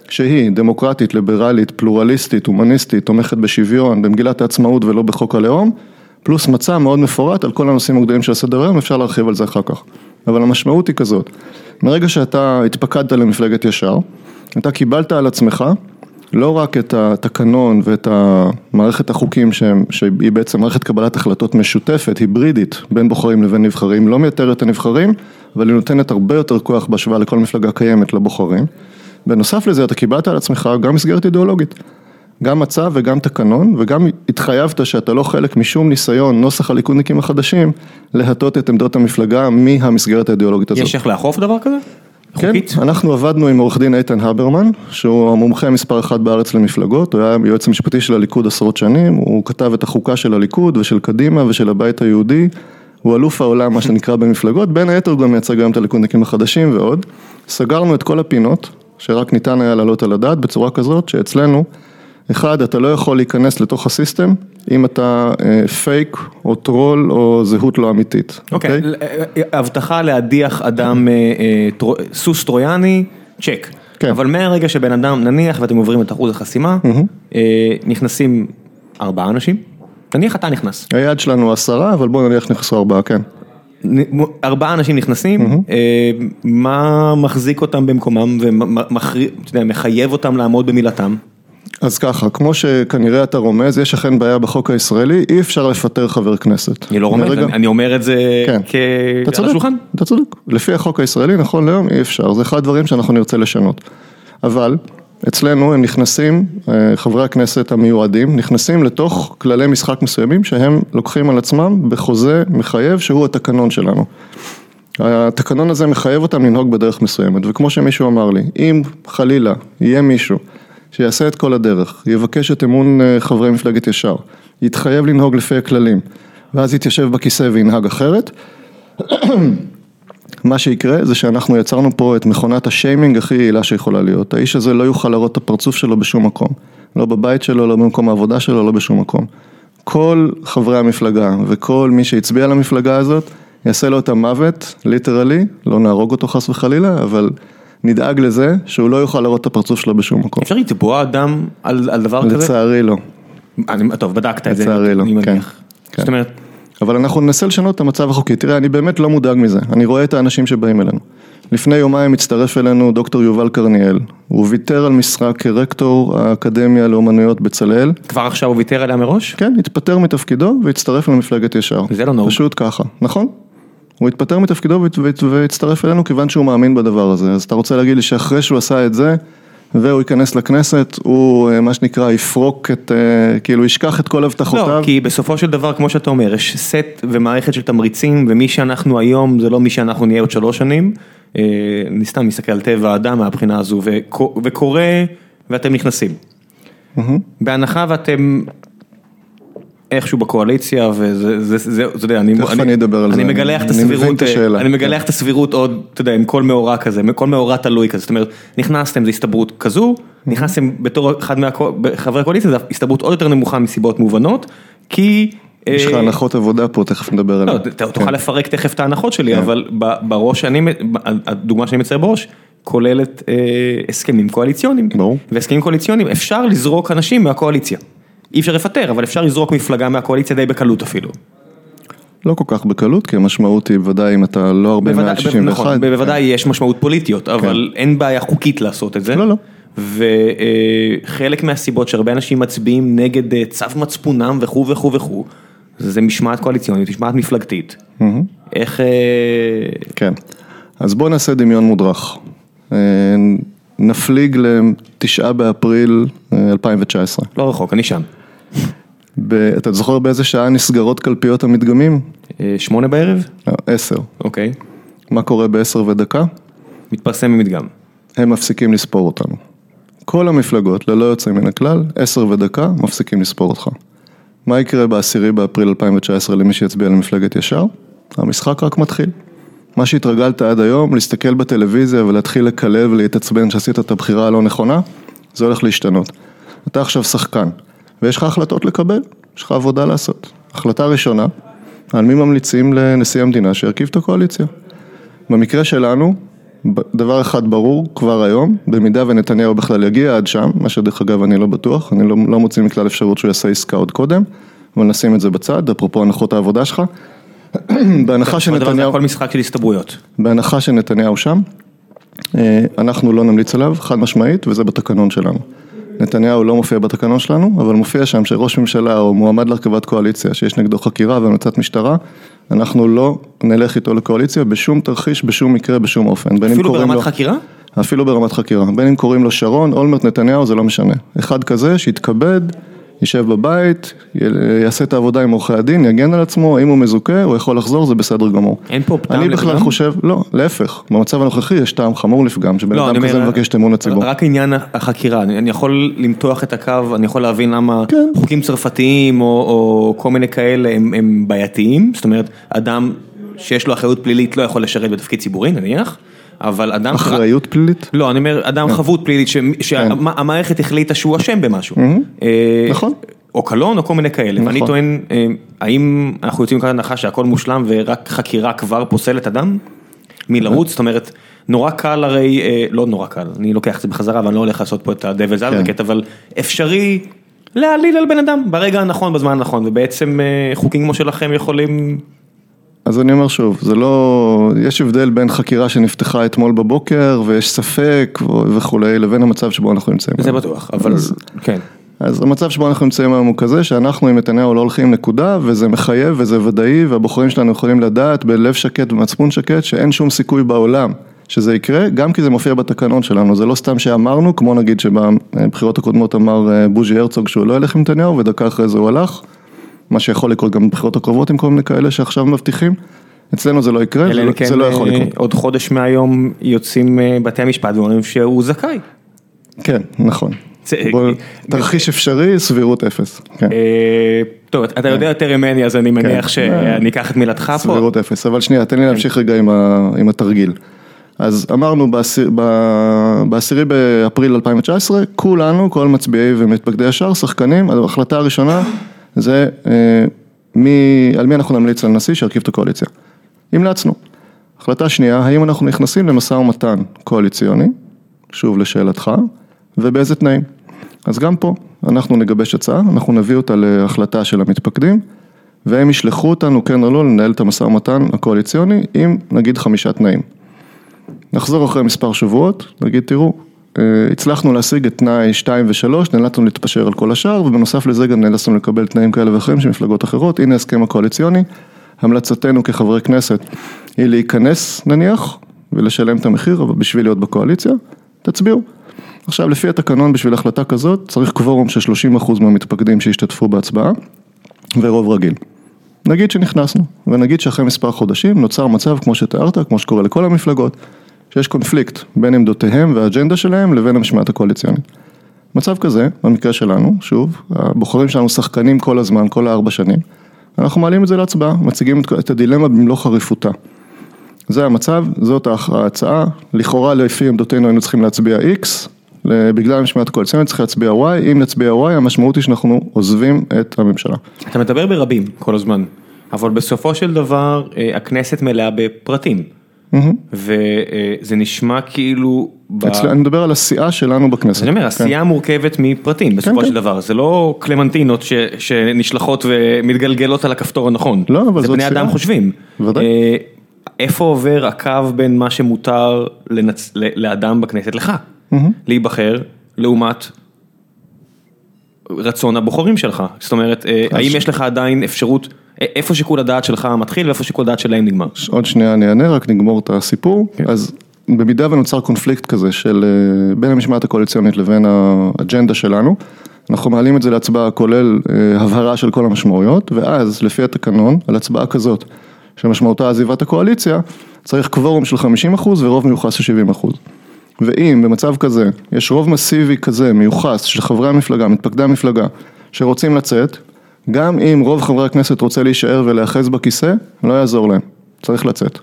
שהיא דמוקרטית, ליברלית, פלורליסטית, הומניסטית, תומכת בשוויון, במגילת העצמאות ולא בחוק הלאום, פלוס מצע מאוד מפורט על כל הנושאים הגדולים של הסדר היום, אפשר להרחיב על זה אחר כך. אבל המשמעות היא כזאת, מרגע שאתה התפקדת למפלגת ישר, אתה קיבלת על עצמך לא רק את התקנון ואת מערכת החוקים שהם, שהיא בעצם מערכת קבלת החלטות משותפת, היברידית, בין בוחרים לבין נבחרים, לא מייתרת את הנבחרים, אבל היא נותנת הרבה יותר כוח בהשוואה לכל מפלגה קיימת לבוחרים. בנוסף לזה אתה קיבלת על עצמך גם מסגרת אידיאולוגית, גם מצע וגם תקנון וגם התחייבת שאתה לא חלק משום ניסיון, נוסח הליכודניקים החדשים, להטות את עמדות המפלגה מהמסגרת האידיאולוגית הזאת. יש איך לאכוף דבר כזה? כן, חוקית? אנחנו עבדנו עם עורך דין איתן הברמן, שהוא המומחה מספר אחת בארץ למפלגות, הוא היה יועץ המשפטי של הליכוד עשרות שנים, הוא כתב את החוקה של הליכוד ושל קדימה ושל הבית היהודי, הוא אלוף העולם מה שנקרא במפלגות, בין היתר הוא גם מייצג היום את הליכודניקים החדשים ועוד. סגרנו את כל הפינות, שרק ניתן היה להעלות על הדעת בצורה כזאת שאצלנו, אחד, אתה לא יכול להיכנס לתוך ה system אם אתה אה, פייק או טרול או זהות לא אמיתית. אוקיי, אה, הבטחה להדיח אדם, אה, אה, סוס טרויאני, צ'ק. כן. אבל מהרגע שבן אדם, נניח ואתם עוברים את אחוז החסימה, אה, נכנסים ארבעה אנשים, נניח אתה נכנס, היעד שלנו עשרה, אבל בואו נניח נכנסו ארבעה, כן. ארבעה אנשים נכנסים, אה, מה מחזיק אותם במקומם ומחייב אותם לעמוד במילתם? אז ככה, כמו שכנראה אתה רומז, יש אכן בעיה בחוק הישראלי, אי אפשר לפטר חבר כנסת. אני לא רומז, אני- אני אומר את זה כן. כ... אתה על צודק, השולחן. אתה צודק, לפי החוק הישראלי נכון להיום אי אפשר, זה אחד הדברים שאנחנו נרצה לשנות. אבל אצלנו הם נכנסים, אה, חברי הכנסת המיועדים, נכנסים לתוך כללי משחק מסוימים שהם לוקחים על עצמם בחוזה מחייב שהוא התקנון שלנו. התקנון הזה מחייב אותם לנהוג בדרך מסוימת, וכמו שמישהו אמר לי, אם חלילה יהיה מישהו שיעשה את כל הדרך, יבקש את אמון אה, חברי מפלגת ישר, יתחייב לנהוג לפי הכללים, ואז יתיישב בכיסא וינהג אחרת, מה שיקרה זה שאנחנו יצרנו פה את מכונת השיימינג הכי יעילה שיכולה להיות. האיש הזה לא יוכל להראות את הפרצוף שלו בשום מקום. לא בבית שלו, לא במקום העבודה שלו, לא בשום מקום. כל חברי המפלגה וכל מי שהצביע למפלגה הזאת, יעשה לו את המוות, literally, לא נהרוג אותו חס וחלילה, אבל נדאג לזה שהוא לא יוכל להראות את הפרצוף שלו בשום מקום. אפשר לתבוע אדם על על דבר כזה? לצערי לא. אני- טוב, בדקת את זה, לצערי לא, כן. כן. זאת אומרת, אבל אנחנו ננסה לשנות את המצב החוקי. תראה, אני באמת לא מודאג מזה, אני רואה את האנשים שבאים אלינו. לפני יומיים הצטרף אלינו דוקטור יובל קרניאל, הוא ויתר על משרה כרקטור האקדמיה לאומנויות בצלאל, כבר עכשיו הוא ויתר עליה מראש? כן, התפטר מתפקידו והצטרף למפלגת ישר. זה לא נהוג. פשוט ככה, נכון? הוא התפטר מתפקידו והצטרף אלינו כיוון שהוא מאמין בדבר הזה. אז אתה רוצה להגיד לי שאחרי שהוא עשה את זה, והוא ייכנס לכנסת, הוא אה, מה שנקרא יפרוק את, אה, כאילו ישכח את כל הבטחותיו? לא, כי בסופו של דבר, כמו שאתה אומר, יש סט ומערכת של תמריצים, ומי שאנחנו היום זה לא מי שאנחנו נהיה עוד שלוש שנים. אה, אני סתם מסתכל על טבע האדם מהבחינה הזו, וקו- וקורה, ואתם נכנסים. בהנחה ואתם איכשהו בקואליציה, וזה, זה, זה, אתה יודע, אני, תכף אני אדבר על אני זה, מגלח את אני הסבירות, השאלה, אני מגלח את הסבירות עוד, אתה יודע, עם כל מאורע כזה, כל מאורע תלוי כזה, זאת אומרת, נכנסתם זה הסתברות כזו, נכנסתם בתור אחד מחברי הקואליציה, זו הסתברות עוד יותר נמוכה מסיבות מובנות, כי... יש לך אה, הנחות עבודה פה, תכף נדבר לא, עליהן. ת- תוכל לפרק תכף את ההנחות שלי, כן. אבל בראש שאני, הדוגמה שאני מצייר בראש, כוללת אה, הסכמים קואליציוניים. ברור. והסכמים קואליציוניים, אפשר לזרוק אנשים מהקואליציה. אי אפשר לפטר, אבל אפשר לזרוק מפלגה מהקואליציה די בקלות אפילו. לא כל כך בקלות, כי המשמעות היא ודאי אם אתה לא הרבה בוודאי, מעל 61. נכון, בוודאי יש משמעות פוליטיות, אבל אין בעיה חוקית לעשות את זה. לא, לא. וחלק מהסיבות שהרבה אנשים מצביעים נגד אה, צו מצפונם וכו' וכו' וכו', זה משמעת קואליציונית, משמעת מפלגתית. איך... אה, כן. אז בואו נעשה דמיון מודרך. אה, נפליג לתשעה באפריל אה, 2019. לא רחוק, אני שם. ב- אתה זוכר באיזה שעה נסגרות קלפיות המדגמים? אה, שמונה בערב? לא, עשר. אוקיי. מה קורה בעשר ודקה? מתפרסם במדגם. הם מפסיקים לספור אותנו. כל המפלגות, ללא יוצא מן הכלל, עשר ודקה מפסיקים לספור אותך. מה יקרה בעשירי באפריל 2019 למי שיצביע למפלגת ישר? המשחק רק מתחיל. מה שהתרגלת עד היום, להסתכל בטלוויזיה ולהתחיל לקלל ולהתעצבן שעשית את הבחירה הלא נכונה, זה הולך להשתנות. אתה עכשיו שחקן, ויש לך החלטות לקבל, יש לך עבודה לעשות. החלטה ראשונה, על מי ממליצים לנשיא המדינה שירכיב את הקואליציה. במקרה שלנו, דבר אחד ברור כבר היום, במידה ונתניהו בכלל יגיע עד שם, מה שדרך אגב אני לא בטוח, אני לא, לא מוציא מכלל אפשרות שהוא יעשה עסקה עוד קודם, אבל נשים את זה בצד, אפרופו הנחות העבודה שלך. בהנחה שנתניהו, הכל משחק של הסתברויות. בהנחה שנתניהו שם, אה, אנחנו לא נמליץ עליו, חד משמעית, וזה בתקנון שלנו. נתניהו לא מופיע בתקנון שלנו, אבל מופיע שם שראש ממשלה או מועמד להרכבת קואליציה שיש נגדו חקירה והמלצת משטרה, אנחנו לא נלך איתו לקואליציה בשום תרחיש, בשום מקרה, בשום אופן. אפילו ברמת לו, חקירה? אפילו ברמת חקירה. בין אם קוראים לו שרון, אולמרט, נתניהו, זה לא משנה. אחד כזה שיתכבד. יישב בבית, יעשה את העבודה עם עורכי הדין, יגן על עצמו, אם הוא מזוכה, הוא יכול לחזור, זה בסדר גמור. אין פה טעם לפגם? אני בכלל חושב, לא, להפך, במצב הנוכחי יש טעם חמור לפגם, שבן לא, אדם כזה מבקש את אמון הציבור. רק עניין החקירה, אני יכול למתוח את הקו, אני יכול להבין למה כן. חוקים צרפתיים או כל מיני כאלה הם בעייתיים, זאת אומרת, אדם שיש לו אחריות פלילית לא יכול לשרת בתפקיד ציבורי, נניח. אבל אדם... אחריות פלילית? לא, אני אומר, אדם כן. חבות פלילית, שהמערכת כן. החליטה שהוא אשם במשהו. אה, נכון. או קלון או כל מיני כאלה, ואני נכון. טוען, אה, האם אנחנו יוצאים מכאן הנחה שהכל מושלם ורק חקירה כבר פוסלת אדם? מלרוץ, זאת אומרת, נורא קל הרי, אה, לא נורא קל, אני לוקח את זה בחזרה ואני לא הולך לעשות פה את ה-Devil's Advocate, כן. אבל אפשרי להעליל על בן אדם ברגע הנכון, בזמן הנכון, ובעצם חוקים כמו שלכם יכולים אז אני אומר שוב, זה לא, יש הבדל בין חקירה שנפתחה אתמול בבוקר ויש ספק וכולי, לבין המצב שבו אנחנו נמצאים. זה בטוח, אבל אז, כן. אז המצב שבו אנחנו נמצאים היום הוא כזה שאנחנו עם נתניהו לא הולכים נקודה וזה מחייב וזה ודאי והבוחרים שלנו יכולים לדעת בלב שקט ומצפון שקט שאין שום סיכוי בעולם שזה יקרה, גם כי זה מופיע בתקנון שלנו, זה לא סתם שאמרנו, כמו נגיד שבבחירות הקודמות אמר אה, בוז'י הרצוג שהוא לא ילך עם נתניהו ודקה אחרי זה הוא הלך. מה שיכול לקרות גם בבחירות הקרובות עם כל מיני כאלה שעכשיו מבטיחים. אצלנו זה לא יקרה, זה, לא- כן, זה לא יכול לקרות. עוד חודש מהיום יוצאים אה, בתי המשפט ואומרים שהוא זכאי. כן, נכון. בוא, תרחיש אפשרי, סבירות אפס. כן. אה, טוב, אתה יודע יותר ממני, אז אני מניח כן. שאני אקח את מילתך פה. סבירות אפס, אבל שנייה, תן לי כן. להמשיך רגע עם התרגיל. אז אמרנו בעשירי באפריל 2019, כולנו, כל מצביעי ומתפקדי השאר, שחקנים, ההחלטה הראשונה זה אה, מי, על מי אנחנו נמליץ על נשיא שירכיב את הקואליציה. המלצנו. החלטה שנייה, האם אנחנו נכנסים למשא ומתן קואליציוני, שוב לשאלתך, ובאיזה תנאים. אז גם פה, אנחנו נגבש הצעה, אנחנו נביא אותה להחלטה של המתפקדים, והם ישלחו אותנו, כן או לא, לנהל את המשא ומתן הקואליציוני עם נגיד חמישה תנאים. נחזור אחרי מספר שבועות, נגיד תראו, הצלחנו להשיג את תנאי 2 ו-3, נאלצנו להתפשר על כל השאר, ובנוסף לזה גם נאלצנו לקבל תנאים כאלה ואחרים של מפלגות אחרות, הנה ההסכם הקואליציוני, המלצתנו כחברי כנסת היא להיכנס נניח, ולשלם את המחיר, אבל בשביל להיות בקואליציה, תצביעו. עכשיו לפי התקנון בשביל החלטה כזאת צריך קוורום של 30% מהמתפקדים שהשתתפו בהצבעה ורוב רגיל. נגיד שנכנסנו, ונגיד שאחרי מספר חודשים נוצר מצב כמו שתיארת, כמו שקורה לכל המפלגות, שיש קונפליקט בין עמדותיהם והאג'נדה שלהם לבין המשמעת הקואליציונית. מצב כזה, במקרה שלנו, שוב, הבוחרים שלנו שחקנים כל הזמן, כל הארבע שנים, אנחנו מעלים את זה להצבעה, מציגים את הדילמה במלוא חריפותה. זה המצב, זאת ההצעה, לכאורה לפי עמדותינו היינו צריכים להצביע X, בגלל המשמעת הקואליציונית צריך להצביע Y, אם נצביע Y המשמעות היא שאנחנו עוזבים את הממשלה. אתה מדבר ברבים כל הזמן, אבל בסופו של דבר אה, הכנסת מלאה בפרטים. וזה נשמע כאילו... אני מדבר על הסיעה שלנו בכנסת. אני אומר, הסיעה כן. מורכבת מפרטים בסופו כן, של כן. דבר, זה לא קלמנטינות שנשלחות ומתגלגלות על הכפתור הנכון. לא, אבל זאת סיעה. זה בני אדם חושבים. ודאי. אה, איפה עובר הקו בין מה שמותר לאדם בכנסת, לך, להיבחר, לעומת רצון הבוחרים שלך? זאת אומרת, אה, האם יש לך עדיין אפשרות... איפה שיקול הדעת שלך מתחיל ואיפה שיקול הדעת שלהם נגמר. עוד שנייה אני אענה, רק נגמור את הסיפור. כן. אז במידה ונוצר קונפליקט כזה של אה, בין המשמעת הקואליציונית לבין האג'נדה שלנו, אנחנו מעלים את זה להצבעה כולל אה, הבהרה של כל המשמעויות, ואז לפי התקנון, על הצבעה כזאת, שמשמעותה עזיבת הקואליציה, צריך קוורום של 50% ורוב מיוחס של 70%. ואם במצב כזה יש רוב מסיבי כזה מיוחס של חברי המפלגה, מתפקדי המפלגה, שרוצים לצאת, גם אם רוב חברי הכנסת רוצה להישאר ולהיאחז בכיסא, לא יעזור להם, צריך לצאת.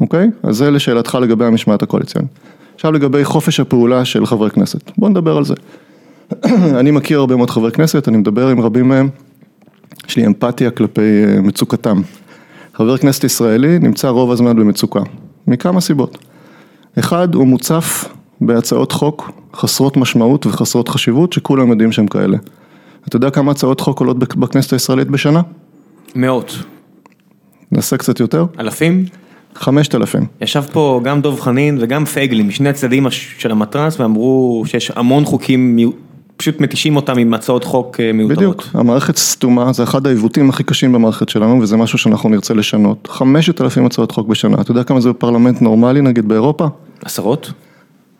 אוקיי? אז זה לשאלתך לגבי המשמעת הקואליציונית. עכשיו לגבי חופש הפעולה של חברי כנסת, בוא נדבר על זה. אני מכיר הרבה מאוד חברי כנסת, אני מדבר עם רבים מהם, יש לי אמפתיה כלפי אה, מצוקתם. חבר כנסת ישראלי נמצא רוב הזמן במצוקה, מכמה סיבות. אחד, הוא מוצף בהצעות חוק חסרות משמעות וחסרות חשיבות, שכולם יודעים שהם כאלה. אתה יודע כמה הצעות חוק עולות בכנסת הישראלית בשנה? מאות. נעשה קצת יותר? אלפים? חמשת אלפים. ישב פה גם דוב חנין וגם פייגלין משני הצדדים של המתרס ואמרו שיש המון חוקים, פשוט מתישים אותם עם הצעות חוק אה, מיותרות. בדיוק, המערכת סתומה, זה אחד העיוותים הכי קשים במערכת שלנו וזה משהו שאנחנו נרצה לשנות. חמשת אלפים הצעות חוק בשנה, אתה יודע כמה זה בפרלמנט נורמלי נגיד באירופה? עשרות?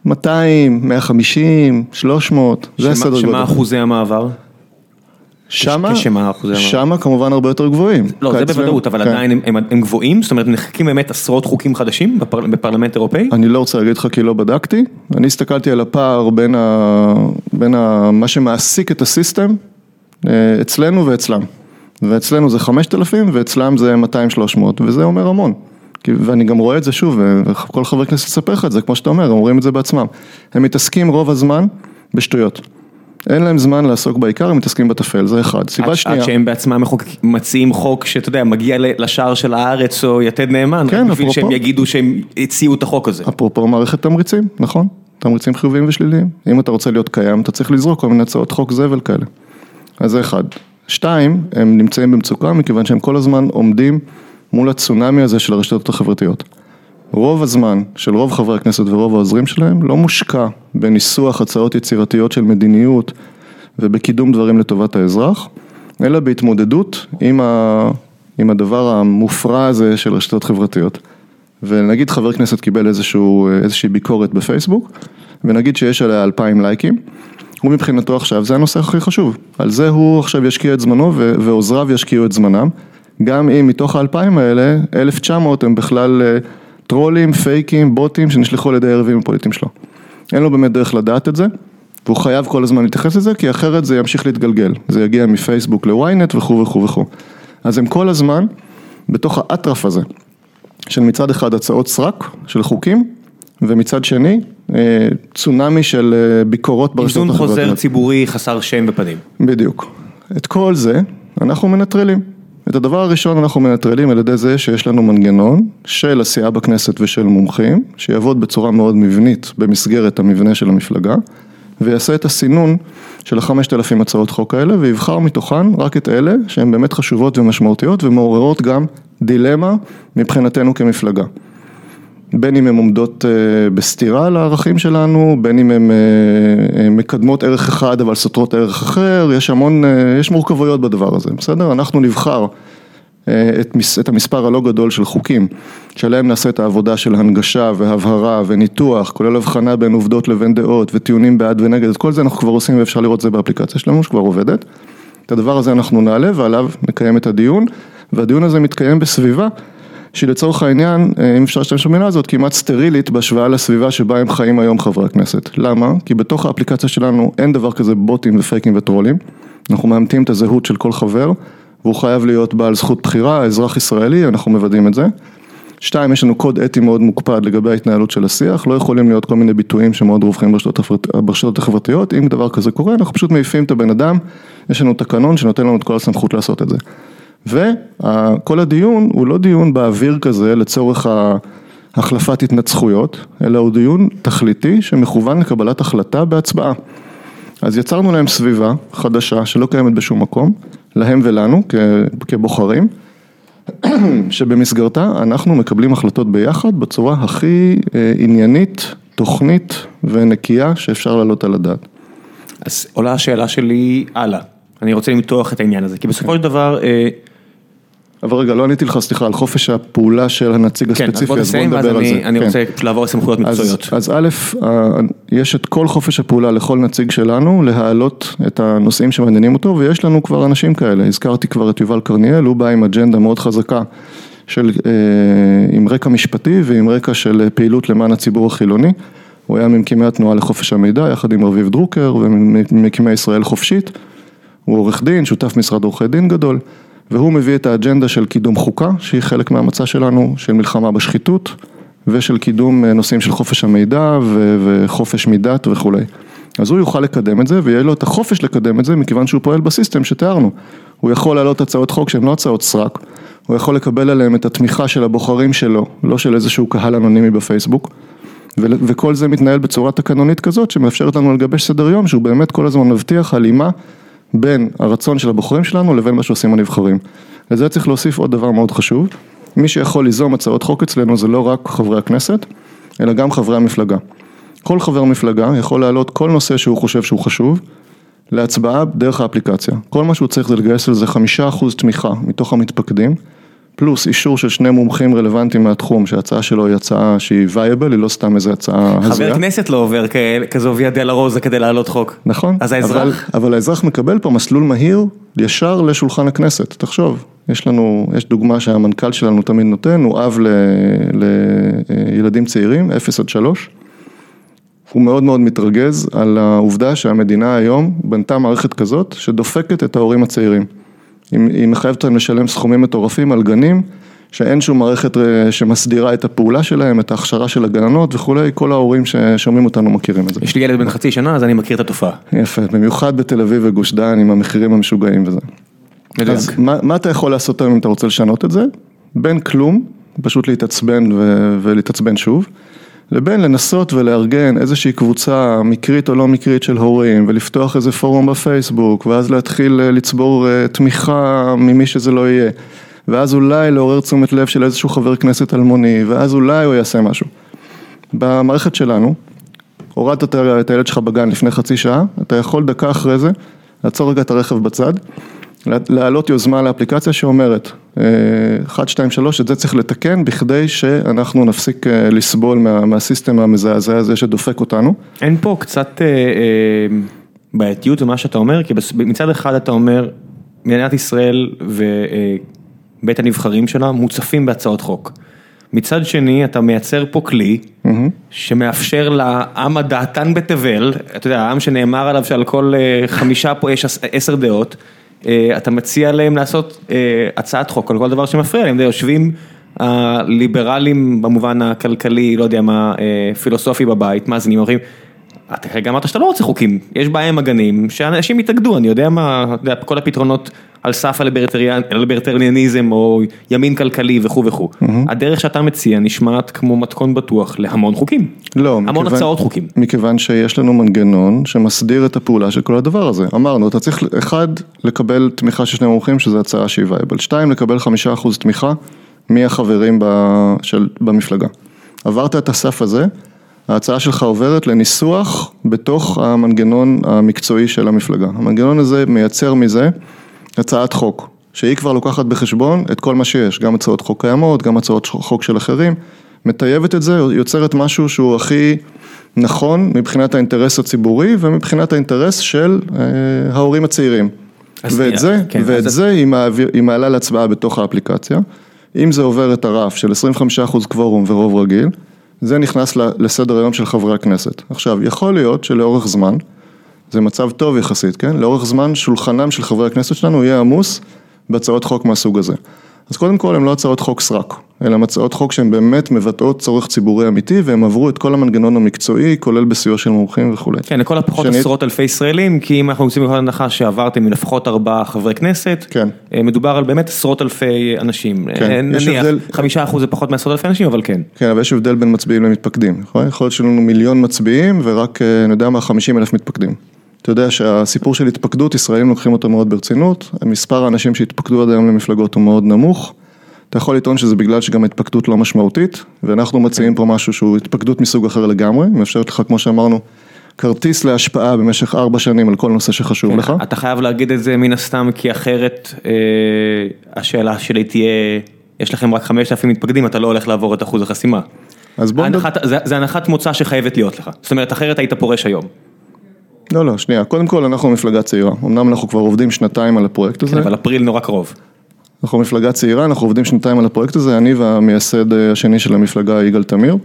200, 150, 300, זה הסדר גודל. שמה אחוזי המעבר? שמה, כשמה אחוזי המעבר? שמה כמובן הרבה יותר גבוהים. לא, זה בוודאות, אבל כן. עדיין הם- גבוהים? זאת אומרת, נחקקים באמת עשרות חוקים חדשים בפר- בפרלמנט אירופאי? אני לא רוצה להגיד לך כי לא בדקתי, אני הסתכלתי על הפער בין. מה שמעסיק את הסיסטם אה, אצלנו ואצלם. ואצלנו זה 5,000 ואצלם זה 200-300 וזה אומר המון. ואני גם רואה את זה שוב, וכל חבר כנסת יספר לך את זה, כמו שאתה אומר, הם אומרים את זה בעצמם. הם מתעסקים רוב הזמן בשטויות. אין להם זמן לעסוק בעיקר, הם מתעסקים בטפל, זה אחד. סיבה עד- שנייה, עד שהם בעצמם מציעים חוק שאתה יודע, מגיע לשער של הארץ או יתד נאמן, כן, רק בשביל אפרופו. שהם יגידו שהם הציעו את החוק הזה. אפרופו מערכת תמריצים, נכון? תמריצים חיוביים ושליליים. אם אתה רוצה להיות קיים, אתה צריך לזרוק כל מיני הצעות חוק זבל כאלה. אז זה אחד. שתיים, הם נמצאים במצוקה מכיוון שהם כל הזמן עומדים מול הצונאמי הזה של הרשתות החברתיות. רוב הזמן של רוב חברי הכנסת ורוב העוזרים שלהם לא מושקע בניסוח הצעות יצירתיות של מדיניות ובקידום דברים לטובת האזרח, אלא בהתמודדות עם, ה... עם הדבר המופרע הזה של רשתות חברתיות. ונגיד חבר כנסת קיבל איזשהו, איזושהי ביקורת בפייסבוק, ונגיד שיש עליה אלפיים לייקים, הוא מבחינתו עכשיו, זה הנושא הכי חשוב, על זה הוא עכשיו ישקיע את זמנו ו- ועוזריו ישקיעו את זמנם, גם אם מתוך האלפיים האלה, 1,900 הם בכלל אה, טרולים, פייקים, בוטים שנשלחו על ידי היריבים הפוליטיים שלו. אין לו באמת דרך לדעת את זה, והוא חייב כל הזמן להתייחס לזה, כי אחרת זה ימשיך להתגלגל, זה יגיע מפייסבוק לוויינט וכו' וכו' וכו'. אז הם כל הזמן בתוך האטרף הזה. של מצד אחד הצעות סרק של חוקים, ומצד שני אה, צונאמי של אה, ביקורות ברשתות איזון חוזר החברתיות. ציבורי חסר שם ופנים. בדיוק. את כל זה אנחנו מנטרלים. את הדבר הראשון אנחנו מנטרלים על ידי זה שיש לנו מנגנון של עשייה בכנסת ושל מומחים, שיעבוד בצורה מאוד מבנית במסגרת המבנה של המפלגה, ויעשה את הסינון של החמשת אלפים הצעות חוק האלה, ויבחר מתוכן רק את אלה שהן באמת חשובות ומשמעותיות ומעוררות גם דילמה מבחינתנו כמפלגה. בין אם הן עומדות אה, בסתירה לערכים שלנו, בין אם הן אה, אה, מקדמות ערך אחד אבל סותרות ערך אחר, יש המון, יש מורכבויות בדבר הזה, בסדר? אנחנו נבחר את, את המספר הלא גדול של חוקים, שעליהם נעשה את העבודה של הנגשה והבהרה וניתוח, כולל הבחנה בין עובדות לבין דעות וטיעונים בעד ונגד, את כל זה אנחנו כבר עושים ואפשר לראות את זה באפליקציה שלנו שכבר עובדת. את הדבר הזה אנחנו נעלה ועליו נקיים את הדיון, והדיון הזה מתקיים בסביבה שהיא לצורך העניין, אה, אם אפשר להשתמש במילה הזאת, כמעט סטרילית בהשוואה לסביבה שבה הם חיים היום חברי הכנסת. למה? כי בתוך האפליקציה שלנו אין דבר כזה בוטים ופייקים וטרולים. אנחנו מאמתים את הזהות של כל חבר, והוא חייב להיות בעל זכות בחירה, אזרח ישראלי, אנחנו מוודאים את זה. שתיים, יש לנו קוד אתי מאוד מוקפד לגבי ההתנהלות של השיח, לא יכולים להיות כל מיני ביטויים שמאוד רווחים ברשתות החברתיות, אם דבר כזה קורה, אנחנו פשוט מעיפים את הבן אדם, יש לנו תקנון שנותן לנו את כל הסמכות לעשות את זה. וכל הדיון הוא לא דיון באוויר כזה לצורך החלפת התנצחויות, אלא הוא דיון תכליתי שמכוון לקבלת החלטה בהצבעה. אז יצרנו להם סביבה חדשה שלא קיימת בשום מקום, להם ולנו כבוחרים, שבמסגרתה אנחנו מקבלים החלטות ביחד בצורה הכי אה, עניינית, תוכנית ונקייה שאפשר להעלות על הדעת. אז עולה השאלה שלי הלאה. אני רוצה למתוח את העניין הזה, כי בסופו של דבר, אה, אבל רגע, לא עניתי לך, סליחה, על חופש הפעולה של הנציג כן, הספציפי, אז בוא נדבר על זה. אני אני כן. רוצה לעבור לסמכויות מקצועיות. אז א', אה, יש את כל חופש הפעולה לכל נציג שלנו להעלות את הנושאים שמעניינים אותו ויש לנו כבר אנשים כאלה, הזכרתי כבר את יובל קרניאל, הוא בא עם אג'נדה מאוד חזקה של, אה, עם רקע משפטי ועם רקע של פעילות למען הציבור החילוני. הוא היה ממקימי התנועה לחופש המידע, יחד עם רביב דרוקר וממקימי ישראל חופשית. הוא עורך דין, שותף משרד עורכי דין גדול, והוא מביא את האג'נדה של קידום חוקה, שהיא חלק מהמצע שלנו, של מלחמה בשחיתות, ושל קידום נושאים של חופש המידע וחופש מדת וכולי. אז הוא יוכל לקדם את זה, ויהיה לו את החופש לקדם את זה, מכיוון שהוא פועל בסיסטם שתיארנו. הוא יכול להעלות הצעות חוק שהן לא הצעות סרק, הוא יכול לקבל עליהן את התמיכה של הבוחרים שלו, לא של איזשהו קהל אנונימי בפייסבוק. וכל זה מתנהל בצורה תקנונית כזאת שמאפשרת לנו לגבש סדר יום שהוא באמת כל הזמן מבטיח הלימה בין הרצון של הבוחרים שלנו לבין מה שעושים הנבחרים. לזה צריך להוסיף עוד דבר מאוד חשוב, מי שיכול ליזום הצעות חוק אצלנו זה לא רק חברי הכנסת, אלא גם חברי המפלגה. כל חבר מפלגה יכול להעלות כל נושא שהוא חושב שהוא חשוב להצבעה דרך האפליקציה. כל מה שהוא צריך זה לגייס על זה חמישה אחוז תמיכה מתוך המתפקדים, פלוס אישור של שני מומחים רלוונטיים מהתחום, שההצעה שלו היא הצעה שהיא וייבל, היא לא סתם איזו הצעה הזויה. חבר כנסת לא עובר כזו ויה דלרוזה כדי להעלות חוק. נכון. אז האזרח? אבל, אבל האזרח מקבל פה מסלול מהיר ישר לשולחן הכנסת, תחשוב. יש לנו, יש דוגמה שהמנכ"ל שלנו תמיד נותן, הוא אב לילדים צעירים, 0 עד 3. הוא מאוד מאוד מתרגז על העובדה שהמדינה היום בנתה מערכת כזאת שדופקת את ההורים הצעירים. היא מחייבת אותם לשלם סכומים מטורפים על גנים, שאין שום מערכת אה, שמסדירה את הפעולה שלהם, את ההכשרה של הגננות וכולי, כל ההורים ששומעים אותנו מכירים את זה. יש לי ילד בן חצי שנה, אז אני מכיר את התופעה. יפה, במיוחד בתל אביב וגוש דן עם המחירים המשוגעים וזה. אז מה, מה אתה יכול לעשות היום אם אתה רוצה לשנות את זה? בין כלום, פשוט להתעצבן ולהתעצבן שוב. לבין לנסות ולארגן איזושהי קבוצה מקרית או לא מקרית של הורים ולפתוח איזה פורום בפייסבוק ואז להתחיל אה, לצבור אה, תמיכה ממי שזה לא יהיה ואז אולי לעורר תשומת לב של איזשהו חבר כנסת אלמוני ואז אולי הוא יעשה משהו. במערכת שלנו, הורדת את הילד שלך בגן לפני חצי שעה, אתה יכול דקה אחרי זה לעצור רגע את הרכב בצד להעלות יוזמה לאפליקציה שאומרת, 1, 2, 3, את זה צריך לתקן בכדי שאנחנו נפסיק אה, לסבול מה, מהסיסטם המזעזע הזה שדופק אותנו. אין פה קצת אה, אה, בעייתיות במה שאתה אומר, כי מצד אחד אתה אומר, מדינת ישראל ובית הנבחרים שלה מוצפים בהצעות חוק. מצד שני, אתה מייצר פה כלי mm-hmm. שמאפשר לעם הדעתן בתבל, אתה יודע, העם שנאמר עליו שעל כל חמישה פה יש עשר דעות. אה, אתה מציע להם לעשות אה, הצעת חוק על כל דבר שמפריע להם, יושבים הליברלים במובן הכלכלי, לא יודע מה, אה, פילוסופי בבית, מאזינים, אומרים, אתה כרגע אמרת שאתה לא רוצה חוקים, יש בעיה עם הגנים, שאנשים יתאגדו, אני יודע מה, אתה יודע, כל הפתרונות על סף הליברטריאניזם או ימין כלכלי וכו' וכו'. Mm-hmm. הדרך שאתה מציע נשמעת כמו מתכון בטוח להמון חוקים. לא, המון מכיוון, הצעות חוקים. מכיוון שיש לנו מנגנון שמסדיר את הפעולה של כל הדבר הזה. אמרנו, אתה צריך, אחד, לקבל תמיכה של שני מומחים, שזו הצעה שהיא וייבל. שתיים, לקבל חמישה אחוז תמיכה מהחברים ב, של, במפלגה. עברת את הסף הזה. ההצעה שלך עוברת לניסוח בתוך המנגנון המקצועי של המפלגה. המנגנון הזה מייצר מזה הצעת חוק, שהיא כבר לוקחת בחשבון את כל מה שיש, גם הצעות חוק קיימות, גם הצעות חוק של אחרים, מטייבת את זה, יוצרת משהו שהוא הכי נכון מבחינת האינטרס הציבורי ומבחינת האינטרס של אה, ההורים הצעירים. ואת זה, כן, ואת זה היא, מעביר, היא מעלה להצבעה בתוך האפליקציה. אם זה עובר את הרף של 25% קוורום ורוב רגיל, זה נכנס לסדר היום של חברי הכנסת. עכשיו, יכול להיות שלאורך זמן, זה מצב טוב יחסית, כן? לאורך זמן שולחנם של חברי הכנסת שלנו יהיה עמוס בהצעות חוק מהסוג הזה. אז קודם כל הן לא הצעות חוק סרק, אלא הצעות חוק שהן באמת מבטאות צורך ציבורי אמיתי והם עברו את כל המנגנון המקצועי, כולל בסיוע של מומחים וכולי. כן, לכל הפחות שנית... עשרות אלפי ישראלים, כי אם אנחנו יוצאים מכל הנחה שעברתם מלפחות ארבעה חברי כנסת, כן. אה, מדובר על באמת עשרות אלפי אנשים. כן, אה, נניח, הבדל... חמישה אחוז זה פחות מעשרות אלפי אנשים, אבל כן. כן, אבל יש הבדל בין מצביעים למתפקדים, נכון? יכול להיות שיש לנו מיליון מצביעים ורק, אה, אני יודע מה, חמישים אלף מתפקדים. אתה יודע שהסיפור של התפקדות, ישראלים לוקחים אותו מאוד ברצינות, מספר האנשים שהתפקדו עד היום למפלגות הוא מאוד נמוך. אתה יכול לטעון שזה בגלל שגם ההתפקדות לא משמעותית, ואנחנו מציעים פה משהו שהוא התפקדות מסוג אחר לגמרי, מאפשרת לך, כמו שאמרנו, כרטיס להשפעה במשך ארבע שנים על כל נושא שחשוב כן, לך. אתה חייב להגיד את זה מן הסתם, כי אחרת אה, השאלה שלי תהיה, יש לכם רק חמשת אלפים מתפקדים, אתה לא הולך לעבור את אחוז החסימה. אז בוא נדבר. זה, זה הנחת מוצא שחייבת להיות לך, זאת אומרת אחרת היית פורש היום. לא, לא, שנייה, קודם כל אנחנו מפלגה צעירה, אמנם אנחנו כבר עובדים שנתיים על הפרויקט הזה. כן, אבל אפריל נורא קרוב. אנחנו מפלגה צעירה, אנחנו עובדים שנתיים על הפרויקט הזה, אני והמייסד השני של המפלגה, יגאל תמיר.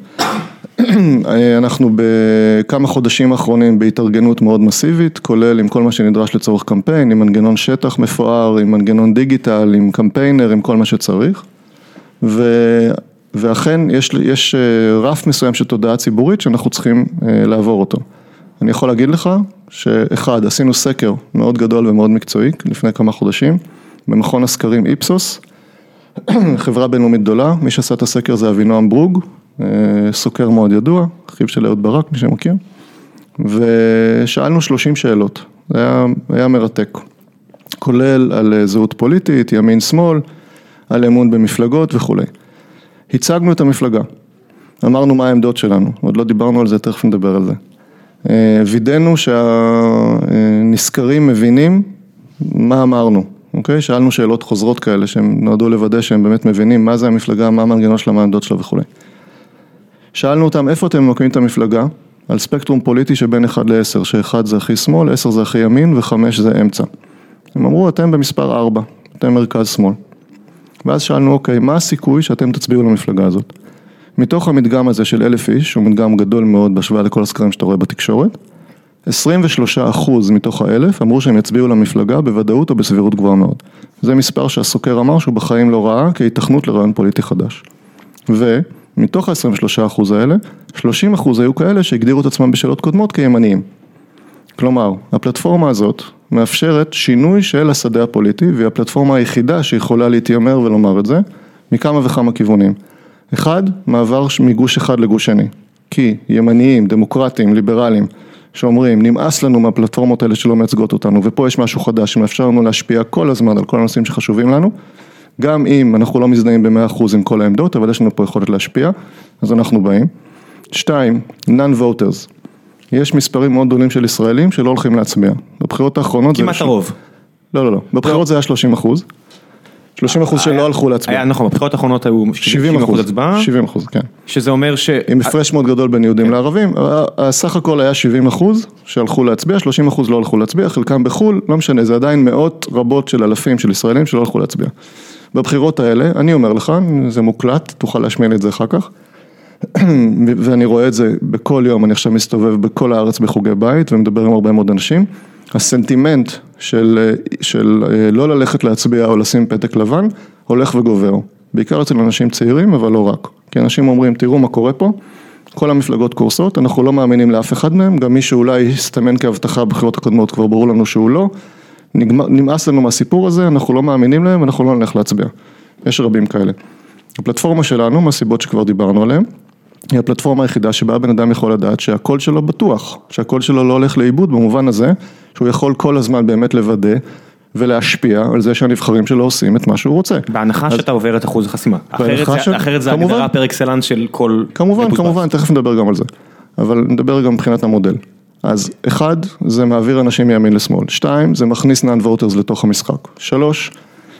אנחנו בכמה חודשים האחרונים בהתארגנות מאוד מסיבית, כולל עם כל מה שנדרש לצורך קמפיין, עם מנגנון שטח מפואר, עם מנגנון דיגיטל, עם קמפיינר, עם כל מה שצריך. ו... ואכן יש, יש רף מסוים של תודעה ציבורית שאנחנו צריכים לעבור אותו. אני יכול להגיד לך שאחד, עשינו סקר מאוד גדול ומאוד מקצועי לפני כמה חודשים, במכון הסקרים איפסוס, חברה בינלאומית גדולה, מי שעשה את הסקר זה אבינועם ברוג, סוקר מאוד ידוע, אחיו של אהוד ברק, מי שמכיר, ושאלנו 30 שאלות, זה היה, היה מרתק, כולל על זהות פוליטית, ימין שמאל, על אמון במפלגות וכולי. הצגנו את המפלגה, אמרנו מה העמדות שלנו, עוד לא דיברנו על זה, תכף נדבר על זה. וידאנו שהנסקרים מבינים מה אמרנו, אוקיי? שאלנו שאלות חוזרות כאלה שהם נועדו לוודא שהם באמת מבינים מה זה המפלגה, מה המנגנון שלה, מה העמדות שלה וכולי. שאלנו אותם איפה אתם ממקמים את המפלגה, על ספקטרום פוליטי שבין 1 ל-10, ש-1 זה הכי שמאל, 10 זה הכי ימין ו-5 זה אמצע. הם אמרו אתם במספר 4, אתם מרכז שמאל. ואז שאלנו אוקיי, מה הסיכוי שאתם תצביעו למפלגה הזאת? מתוך המדגם הזה של אלף איש, שהוא מדגם גדול מאוד בהשוואה לכל הסקרים שאתה רואה בתקשורת, 23 אחוז מתוך האלף אמרו שהם יצביעו למפלגה בוודאות או בסבירות גבוהה מאוד. זה מספר שהסוקר אמר שהוא בחיים לא ראה כהיתכנות לרעיון פוליטי חדש. ומתוך ה-23 אחוז האלה, 30 אחוז היו כאלה שהגדירו את עצמם בשאלות קודמות כימניים. כלומר, הפלטפורמה הזאת מאפשרת שינוי של השדה הפוליטי, והיא הפלטפורמה היחידה שיכולה להתיימר ולומר את זה, מכמה וכמה כיוונים. אחד, מעבר מגוש אחד לגוש שני. כי ימניים, דמוקרטיים, ליברליים, שאומרים נמאס לנו מהפלטפורמות האלה שלא מייצגות אותנו ופה יש משהו חדש שמאפשר לנו להשפיע כל הזמן על כל הנושאים שחשובים לנו, גם אם אנחנו לא מזדהים במאה אחוז עם כל העמדות, אבל יש לנו פה יכולת להשפיע, אז אנחנו באים. שתיים, non-voters. יש מספרים מאוד גדולים של ישראלים שלא הולכים להצביע. בבחירות האחרונות כמעט הרוב. לא, לא, לא. בבחירות זה היה 30 אחוז. 30 אחוז שלא הלכו להצביע. היה נכון, בבחירות האחרונות היו 70 אחוז הצבעה. 70 אחוז, כן. שזה אומר ש... עם הפרש מאוד גדול בין יהודים לערבים, הסך הכל היה 70 אחוז שהלכו להצביע, 30 אחוז לא הלכו להצביע, חלקם בחו"ל, לא משנה, זה עדיין מאות רבות של אלפים של ישראלים שלא הלכו להצביע. בבחירות האלה, אני אומר לך, זה מוקלט, תוכל להשמיע לי את זה אחר כך, ואני רואה את זה בכל יום, אני עכשיו מסתובב בכל הארץ בחוגי בית ומדבר עם הרבה מאוד אנשים. הסנטימנט של, של לא ללכת להצביע או לשים פתק לבן הולך וגובר, בעיקר אצל אנשים צעירים אבל לא רק, כי אנשים אומרים תראו מה קורה פה, כל המפלגות קורסות, אנחנו לא מאמינים לאף אחד מהם, גם מי שאולי הסתמן כהבטחה בבחירות הקודמות כבר ברור לנו שהוא לא, נמאס לנו מהסיפור הזה, אנחנו לא מאמינים להם, אנחנו לא נלך להצביע, יש רבים כאלה. הפלטפורמה שלנו, מהסיבות שכבר דיברנו עליהן, היא הפלטפורמה היחידה שבה בן אדם יכול לדעת שהקול שלו בטוח, שהקול שלו לא הולך לאיבוד במובן הזה שהוא יכול כל הזמן באמת לוודא ולהשפיע על זה שהנבחרים שלו עושים את מה שהוא רוצה. בהנחה אז... שאתה עובר את אחוז החסימה, אחרת, ש... אחרת זה כמובן, הגדרה פר אקסלנס של כל... כמובן, כמובן, תכף נדבר גם על זה, אבל נדבר גם מבחינת המודל. אז אחד, זה מעביר אנשים מימין לשמאל, שתיים, זה מכניס non-voters לתוך המשחק, שלוש,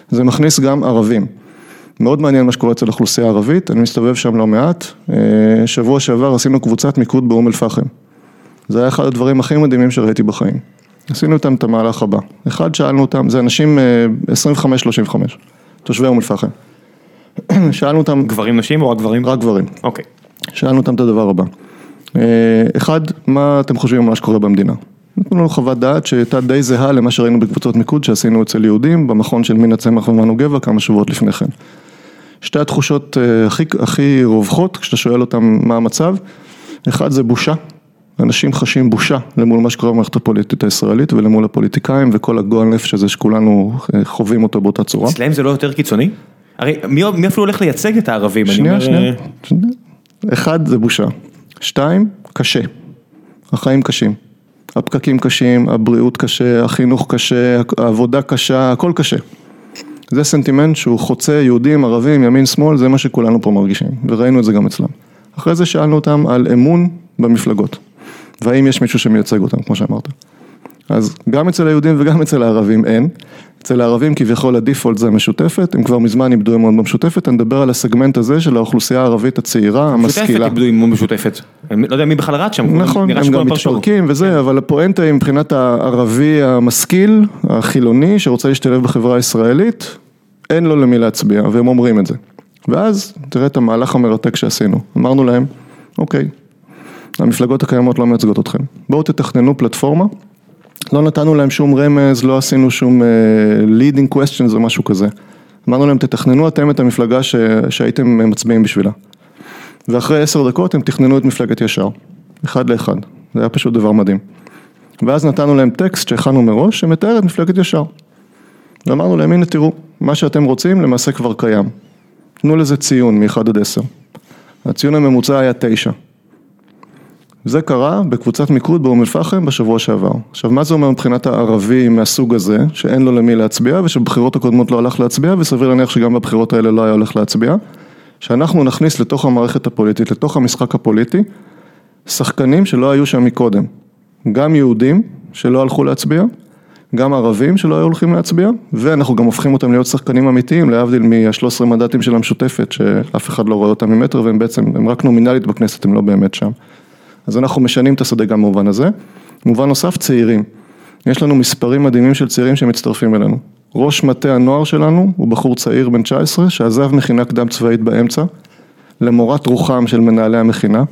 זה מכניס גם ערבים. מאוד מעניין מה שקורה אצל האוכלוסייה הערבית, אני מסתובב שם לא מעט, שבוע שעבר עשינו קבוצת מיקוד באום אל פחם. זה היה אחד הדברים הכי מדהימים שראיתי בחיים. עשינו איתם את המהלך הבא. אחד, שאלנו אותם, זה אנשים 25-35, תושבי אום אל פחם. שאלנו אותם... גברים נשים או רק גברים? רק גברים. אוקיי. שאלנו אותם את הדבר הבא. אחד, מה אתם חושבים על מה שקורה במדינה? נתנו לנו חוות דעת שהייתה די זהה למה שראינו בקבוצות מיקוד שעשינו אצל יהודים במכון של מינה צמח ומנו גבע כמה שבועות לפני כן. שתי התחושות הכי, הכי רווחות כשאתה שואל אותם מה המצב, אחד זה בושה, אנשים חשים בושה למול מה שקורה במערכת הפוליטית הישראלית ולמול הפוליטיקאים וכל הגועל נפש הזה שכולנו חווים אותו באותה צורה. אצלם זה לא יותר קיצוני? הרי מי, מי אפילו הולך לייצג את הערבים? שנייה, אומר... שנייה, שנייה. אחד זה בושה, שתיים, קשה, החיים קשים. הפקקים קשים, הבריאות קשה, החינוך קשה, העבודה קשה, הכל קשה. זה סנטימנט שהוא חוצה יהודים, ערבים, ימין, שמאל, זה מה שכולנו פה מרגישים, וראינו את זה גם אצלם. אחרי זה שאלנו אותם על אמון במפלגות, והאם יש מישהו שמייצג אותם, כמו שאמרת. אז גם אצל היהודים וגם אצל הערבים אין. אצל הערבים כביכול הדיפולט זה המשותפת, הם כבר מזמן איבדו אמון במשותפת, אני מדבר על הסגמנט הזה של האוכלוסייה הערבית הצעירה, המשכילה. משותפת איבדו אמון במשותפת, אני לא יודע מי בכלל רץ שם, נכון, הם גם מתפרקים וזה, כן. אבל הפואנטה היא מבחינת הערבי המשכיל, החילוני, שרוצה להשתלב בחברה הישראלית, אין לו למי להצביע, והם אומרים את זה. ואז תראה את המהלך המרתק שעשינו, אמרנו להם, אוקיי, המפלגות הקיימות לא מייצגות אתכם, בואו תתכננו פלטפורמה, לא נתנו להם שום רמז, לא עשינו שום uh, leading questions או משהו כזה. אמרנו להם, תתכננו אתם את המפלגה ש... שהייתם מצביעים בשבילה. ואחרי עשר דקות הם תכננו את מפלגת ישר, אחד לאחד, זה היה פשוט דבר מדהים. ואז נתנו להם טקסט שהכנו מראש, שמתאר את מפלגת ישר. ואמרנו להם, הנה תראו, מה שאתם רוצים למעשה כבר קיים. תנו לזה ציון מ-1 עד 10. הציון הממוצע היה 9. זה קרה בקבוצת מיקוד באום אל-פחם בשבוע שעבר. עכשיו מה זה אומר מבחינת הערבי מהסוג הזה, שאין לו למי להצביע ושבבחירות הקודמות לא הלך להצביע וסביר להניח שגם בבחירות האלה לא היה הולך להצביע, שאנחנו נכניס לתוך המערכת הפוליטית, לתוך המשחק הפוליטי, שחקנים שלא היו שם מקודם. גם יהודים שלא הלכו להצביע, גם ערבים שלא היו הולכים להצביע, ואנחנו גם הופכים אותם להיות שחקנים אמיתיים, להבדיל מה-13 מנדטים של המשותפת, שאף אחד לא רואה אותם ממטר והם בעצם, הם רק נומינלית בכנסת, הם לא באמת שם. אז אנחנו משנים את השדה גם במובן הזה. במובן נוסף, צעירים. יש לנו מספרים מדהימים של צעירים שמצטרפים אלינו. ראש מטה הנוער שלנו הוא בחור צעיר בן 19 שעזב מכינה קדם צבאית באמצע, למורת רוחם של מנהלי המכינה.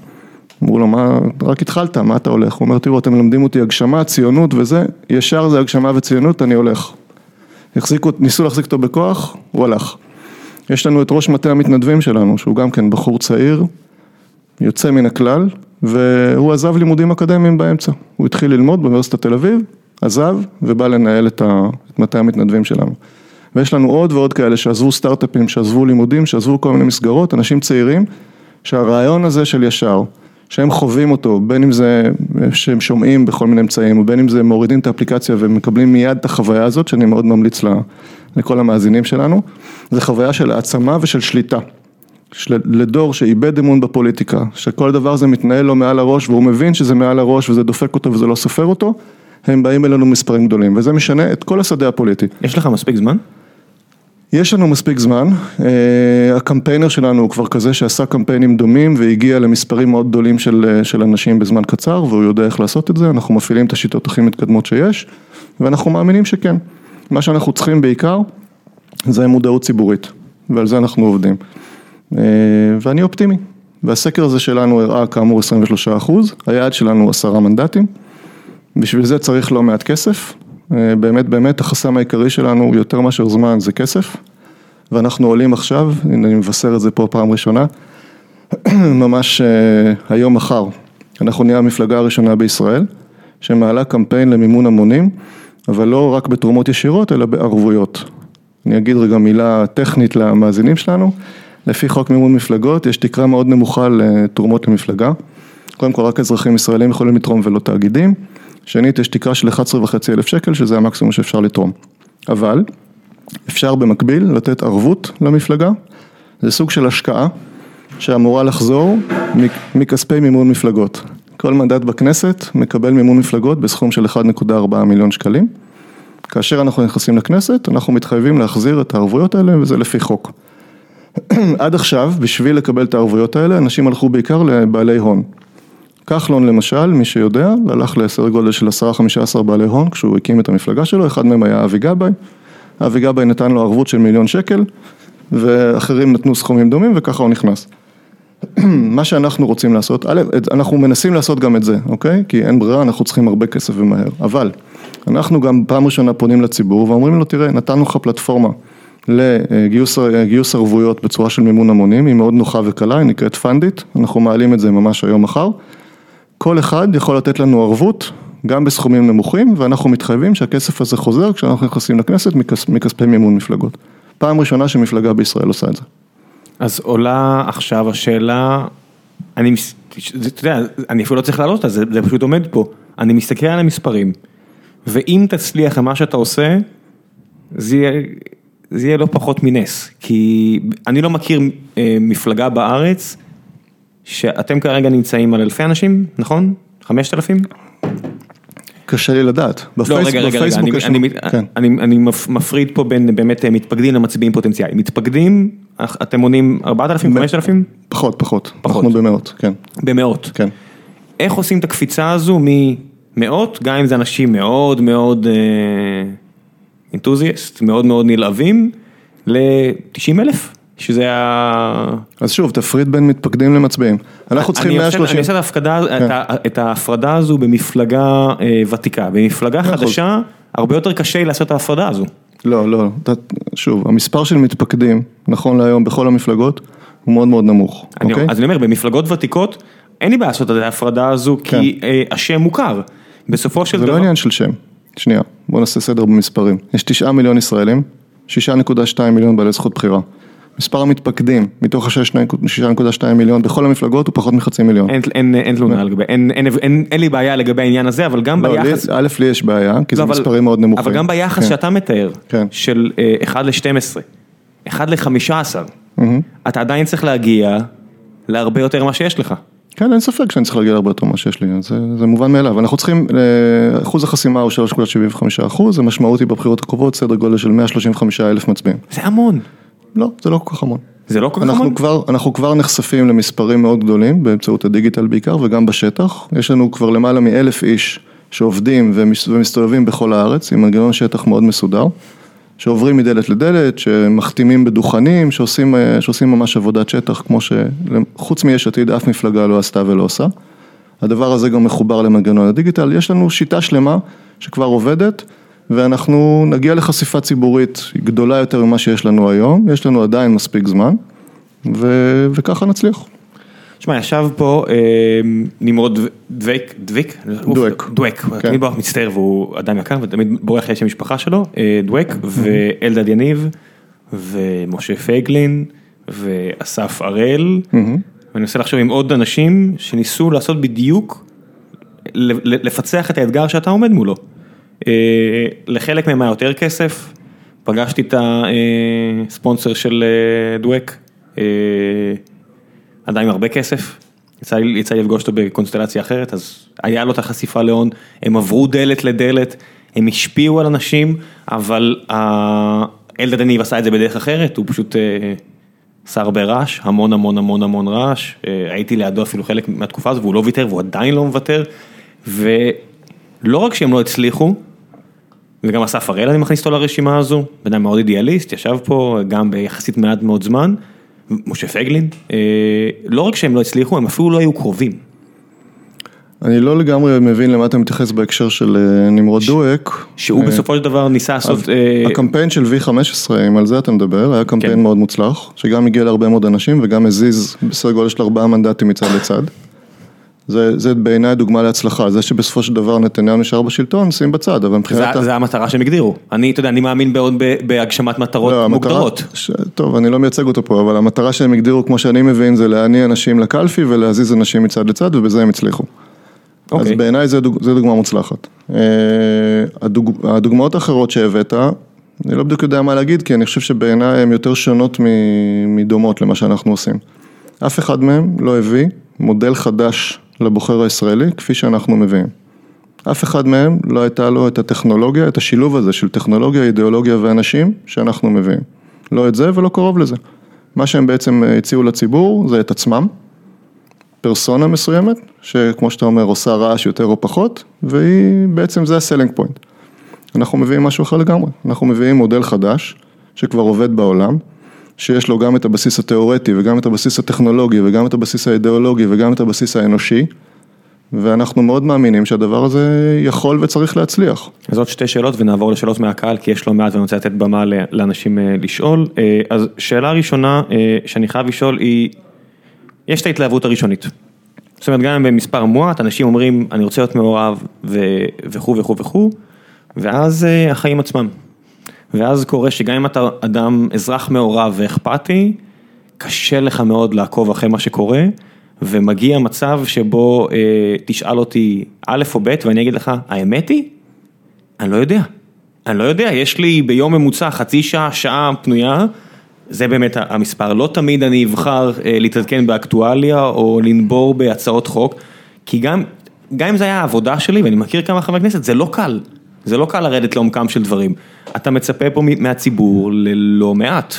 אמרו לו, מה, רק התחלת, מה אתה הולך? הוא אומר, תראו, אתם מלמדים אותי הגשמה, ציונות וזה, ישר זה הגשמה וציונות, אני הולך. החזיקו, ניסו להחזיק אותו בכוח, הוא הלך. יש לנו את ראש מטה המתנדבים שלנו, שהוא גם כן בחור צעיר, יוצא מן הכלל, והוא עזב לימודים אקדמיים באמצע. הוא התחיל ללמוד באוניברסיטת תל אביב, עזב ובא לנהל את, מטה המתנדבים שלנו. ויש לנו עוד ועוד כאלה שעזבו סטארט-אפים, שעזבו לימודים, שעזבו כל מיני מסגרות, אנשים צעירים, שהרעיון הזה של ישר, שהם חווים אותו, בין אם זה שהם שומעים בכל מיני אמצעים, ובין אם זה מורידים את האפליקציה ומקבלים מיד את החוויה הזאת, שאני מאוד ממליץ לכל המאזינים שלנו, זה חוויה של העצמה ושל שליטה. לדור שאיבד אמון בפוליטיקה, שכל דבר זה מתנהל לו מעל הראש והוא מבין שזה מעל הראש וזה דופק אותו וזה לא סופר אותו, הם באים אלינו מספרים גדולים וזה משנה את כל השדה הפוליטי. יש לך מספיק זמן? יש לנו מספיק זמן, הקמפיינר שלנו הוא כבר כזה שעשה קמפיינים דומים והגיע למספרים מאוד גדולים של, של אנשים בזמן קצר והוא יודע איך לעשות את זה, אנחנו מפעילים את השיטות הכי מתקדמות שיש ואנחנו מאמינים שכן. מה שאנחנו צריכים בעיקר זה מודעות ציבורית ועל זה אנחנו עובדים. ואני אופטימי, והסקר הזה שלנו הראה כאמור 23 אחוז, היעד שלנו הוא עשרה מנדטים, בשביל זה צריך לא מעט כסף, באמת באמת החסם העיקרי שלנו יותר מאשר זמן זה כסף, ואנחנו עולים עכשיו, הנה אני מבשר את זה פה פעם ראשונה, ממש היום מחר, אנחנו נהיה המפלגה הראשונה בישראל, שמעלה קמפיין למימון המונים, אבל לא רק בתרומות ישירות אלא בערבויות. אני אגיד רגע מילה טכנית למאזינים שלנו. לפי חוק מימון מפלגות יש תקרה מאוד נמוכה לתרומות למפלגה. קודם כל רק אזרחים ישראלים יכולים לתרום ולא תאגידים. שנית, יש תקרה של 11.5 אלף שקל שזה המקסימום שאפשר לתרום. אבל אפשר במקביל לתת ערבות למפלגה, זה סוג של השקעה שאמורה לחזור מכספי מימון מפלגות. כל מנדט בכנסת מקבל מימון מפלגות בסכום של 1.4 מיליון שקלים. כאשר אנחנו נכנסים לכנסת, אנחנו מתחייבים להחזיר את הערבויות האלה וזה לפי חוק. עד עכשיו, בשביל לקבל את הערבויות האלה, אנשים הלכו בעיקר לבעלי הון. כחלון למשל, מי שיודע, הלך לסדר גודל של 10-15 בעלי הון כשהוא הקים את המפלגה שלו, אחד מהם היה אבי גבאי, אבי גבאי נתן לו ערבות של מיליון שקל, ואחרים נתנו סכומים דומים וככה הוא נכנס. מה שאנחנו רוצים לעשות, א', אנחנו מנסים לעשות גם את זה, אוקיי? כי אין ברירה, אנחנו צריכים הרבה כסף ומהר, אבל אנחנו גם פעם ראשונה פונים לציבור ואומרים לו, תראה, נתנו לך פלטפורמה. לגיוס ערבויות בצורה של מימון המונים, היא מאוד נוחה וקלה, היא נקראת פנדיט, אנחנו מעלים את זה ממש היום מחר. כל אחד יכול לתת לנו ערבות, גם בסכומים נמוכים, ואנחנו מתחייבים שהכסף הזה חוזר כשאנחנו נכנסים לכנסת מכס, מכספי מימון מפלגות. פעם ראשונה שמפלגה בישראל עושה את זה. אז עולה עכשיו השאלה, אני, אתה יודע, אני אפילו לא צריך לעלות על זה, זה פשוט עומד פה, אני מסתכל על המספרים, ואם תצליח למה שאתה עושה, זה יהיה... זה יהיה לא פחות מנס, כי אני לא מכיר אה, מפלגה בארץ שאתם כרגע נמצאים על אלפי אנשים, נכון? חמשת אלפים? קשה לי לדעת, בפייס, לא, רגע, רגע, רגע, אני, אני, כן. אני, אני מפריד פה בין באמת אה, מתפקדים למצביעים פוטנציאליים, מתפקדים, אתם אלפים, חמשת אלפים? פחות, פחות, פחות, אנחנו במאות, כן. במאות? כן. איך עושים את הקפיצה הזו ממאות, גם אם זה אנשים מאוד מאוד... אה, אינתוזיאסט, מאוד מאוד נלהבים, ל-90 אלף, שזה ה... אז שוב, תפריד בין מתפקדים למצביעים. אנחנו צריכים אני עושה- 130. אני עושה את ההפקדה, כן. את ההפרדה הזו במפלגה אה, ותיקה, במפלגה אחוז. חדשה, הרבה יותר קשה לעשות את ההפרדה הזו. לא, לא, שוב, המספר של מתפקדים, נכון להיום, בכל המפלגות, הוא מאוד מאוד נמוך, אני- אוקיי? אז אני אומר, במפלגות ותיקות, אין לי בעיה לעשות את ההפרדה הזו, כי אה, השם מוכר. בסופו של כן. זה דבר... לא עניין של שם. שנייה, בוא נעשה סדר במספרים. יש תשעה מיליון ישראלים, 6.2 מיליון בעלי זכות בחירה. מספר המתפקדים מתוך ה-6.2 מיליון בכל המפלגות הוא פחות מחצי מיליון. אין- אין אין תלונה לגבי, אין- אין- אין אין לי בעיה לגבי העניין הזה, אבל גם לא, לי- ביחס... א', לי יש בעיה, כי זה לא, אבל- מספרים מאוד נמוכים. אבל גם ביחס כן. שאתה מתאר, כן. של אה, 1 ל-12, 1 ל-15, אתה עדיין צריך להגיע להרבה יותר ממה שיש לך. כן, אין ספק שאני צריך להגיע להרבה יותר ממה שיש לי, זה, זה מובן מאליו. אנחנו צריכים, אה, אחוז החסימה הוא 3.75 אחוז, המשמעות היא בבחירות הקרובות סדר גודל של 135 אלף מצביעים. זה המון. לא, זה לא כל כך המון. זה לא כל כך אנחנו המון? כבר, אנחנו כבר נחשפים למספרים מאוד גדולים באמצעות הדיגיטל בעיקר וגם בשטח. יש לנו כבר למעלה מאלף איש שעובדים ומס- ומסתובבים בכל הארץ עם מנגנון שטח מאוד מסודר, שעוברים מדלת לדלת, שמחתימים בדוכנים, שעושים, אה, שעושים ממש עבודת שטח כמו שחוץ מיש עתיד אף מפלגה לא עשתה ולא עושה. הדבר הזה גם מחובר למנגנון הדיגיטל, יש לנו שיטה שלמה שכבר עובדת ואנחנו נגיע לחשיפה ציבורית גדולה יותר ממה שיש לנו היום, יש לנו עדיין מספיק זמן ו... וככה נצליח. שמע, ישב פה אה, נמרוד דוויק, דוויק? דואק. דואק, כן. תמיד ברח מצטער והוא עדיין יקר ותמיד בורח לי שם המשפחה שלו, אה, דואק ואלדד יניב ומשה פייגלין ואסף הראל, ואני מנסה לחשוב עם עוד אנשים שניסו לעשות בדיוק, לפצח את האתגר שאתה עומד מולו. אה, לחלק מהם היה יותר כסף, פגשתי את הספונסר של אה, דואק. עדיין הרבה כסף, יצא לי, יצא לי לפגוש אותו בקונסטלציה אחרת, אז היה לו את החשיפה להון, הם עברו דלת לדלת, הם השפיעו על אנשים, אבל ה- אלדד יניב עשה את זה בדרך אחרת, הוא פשוט אה, עשה הרבה רעש, המון המון המון המון רעש, אה, הייתי לידו אפילו חלק מהתקופה הזו והוא לא ויתר והוא עדיין לא מוותר, ולא רק שהם לא הצליחו, וגם אסף הראל אני מכניס אותו לרשימה הזו, בן אדם מאוד אידיאליסט, ישב פה גם ביחסית מעט מאוד זמן, משה פייגלין, אה, לא רק שהם לא הצליחו, הם אפילו לא היו קרובים. אני לא לגמרי מבין למה אתה מתייחס בהקשר של אה, נמרוד דואק. שהוא אה, בסופו של דבר ניסה לעשות, אה, הקמפיין של V15, אם על זה אתה מדבר, היה קמפיין כן. מאוד מוצלח, שגם הגיע להרבה מאוד אנשים וגם הזיז בסדר גודל של ארבעה מנדטים מצד לצד. זה, זה בעיניי דוגמה להצלחה, זה שבסופו של דבר נתניהו נשאר בשלטון, שים בצד, אבל מבחינת... זה, ה- זה המטרה שהם הגדירו. אני, אתה יודע, אני מאמין מאוד ב- בהגשמת מטרות לא, המטרה- מוגדרות. ש... טוב, אני לא מייצג אותו פה, אבל המטרה שהם הגדירו, כמו שאני מבין, זה להניע אנשים לקלפי ולהזיז אנשים מצד לצד, ובזה הם הצליחו. אז אוקיי. בעיניי זה, דוג... דוגמה מוצלחת. אה, הדוג... הדוגמאות האחרות שהבאת, אני לא בדיוק יודע מה להגיד, כי אני חושב שבעיניי הן יותר שונות. מדומות למה שאנחנו עושים. אף אחד מהם לא הביא מודל חדש לבוחר הישראלי, כפי שאנחנו מביאים. אף אחד מהם לא הייתה לו את הטכנולוגיה, את השילוב הזה של טכנולוגיה, אידיאולוגיה ואנשים שאנחנו מביאים. לא את זה ולא קרוב לזה. מה שהם בעצם אה, הציעו לציבור זה את עצמם, פרסונה מסוימת, שכמו שאתה אומר עושה רעש יותר או פחות, והיא בעצם זה ה selling point. אנחנו מביאים משהו אחר לגמרי, אנחנו מביאים מודל חדש, שכבר עובד בעולם, שיש לו גם את הבסיס התיאורטי וגם את הבסיס הטכנולוגי וגם את הבסיס האידיאולוגי וגם את הבסיס האנושי, ואנחנו מאוד מאמינים שהדבר הזה יכול וצריך להצליח. אז עוד שתי שאלות ונעבור לשאלות מהקהל, כי יש לא מעט ואני רוצה לתת במה לאנשים אה, לשאול. אה, אז שאלה ראשונה אה, שאני חייב לשאול היא, יש את ההתלהבות הראשונית. זאת אומרת, גם במספר מועט, אנשים אומרים, אני רוצה להיות מעורב וכו' וכו' וכו', ואז החיים עצמם. ואז קורה שגם אם אתה אדם, אזרח מעורב ואכפתי, קשה לך מאוד לעקוב אחרי מה שקורה, ומגיע מצב שבו אה, תשאל אותי א' או ב', ואני אגיד לך, האמת היא, אני לא יודע. אני לא יודע, יש לי ביום ממוצע חצי שעה, שעה פנויה, זה באמת המספר. לא תמיד אני אבחר אה, להתעדכן באקטואליה או לנבור בהצעות חוק, כי גם, גם אם זה היה העבודה שלי, ואני מכיר כמה חברי כנסת, זה לא קל. זה לא קל לרדת לעומקם של דברים. אתה מצפה פה מהציבור ללא מעט.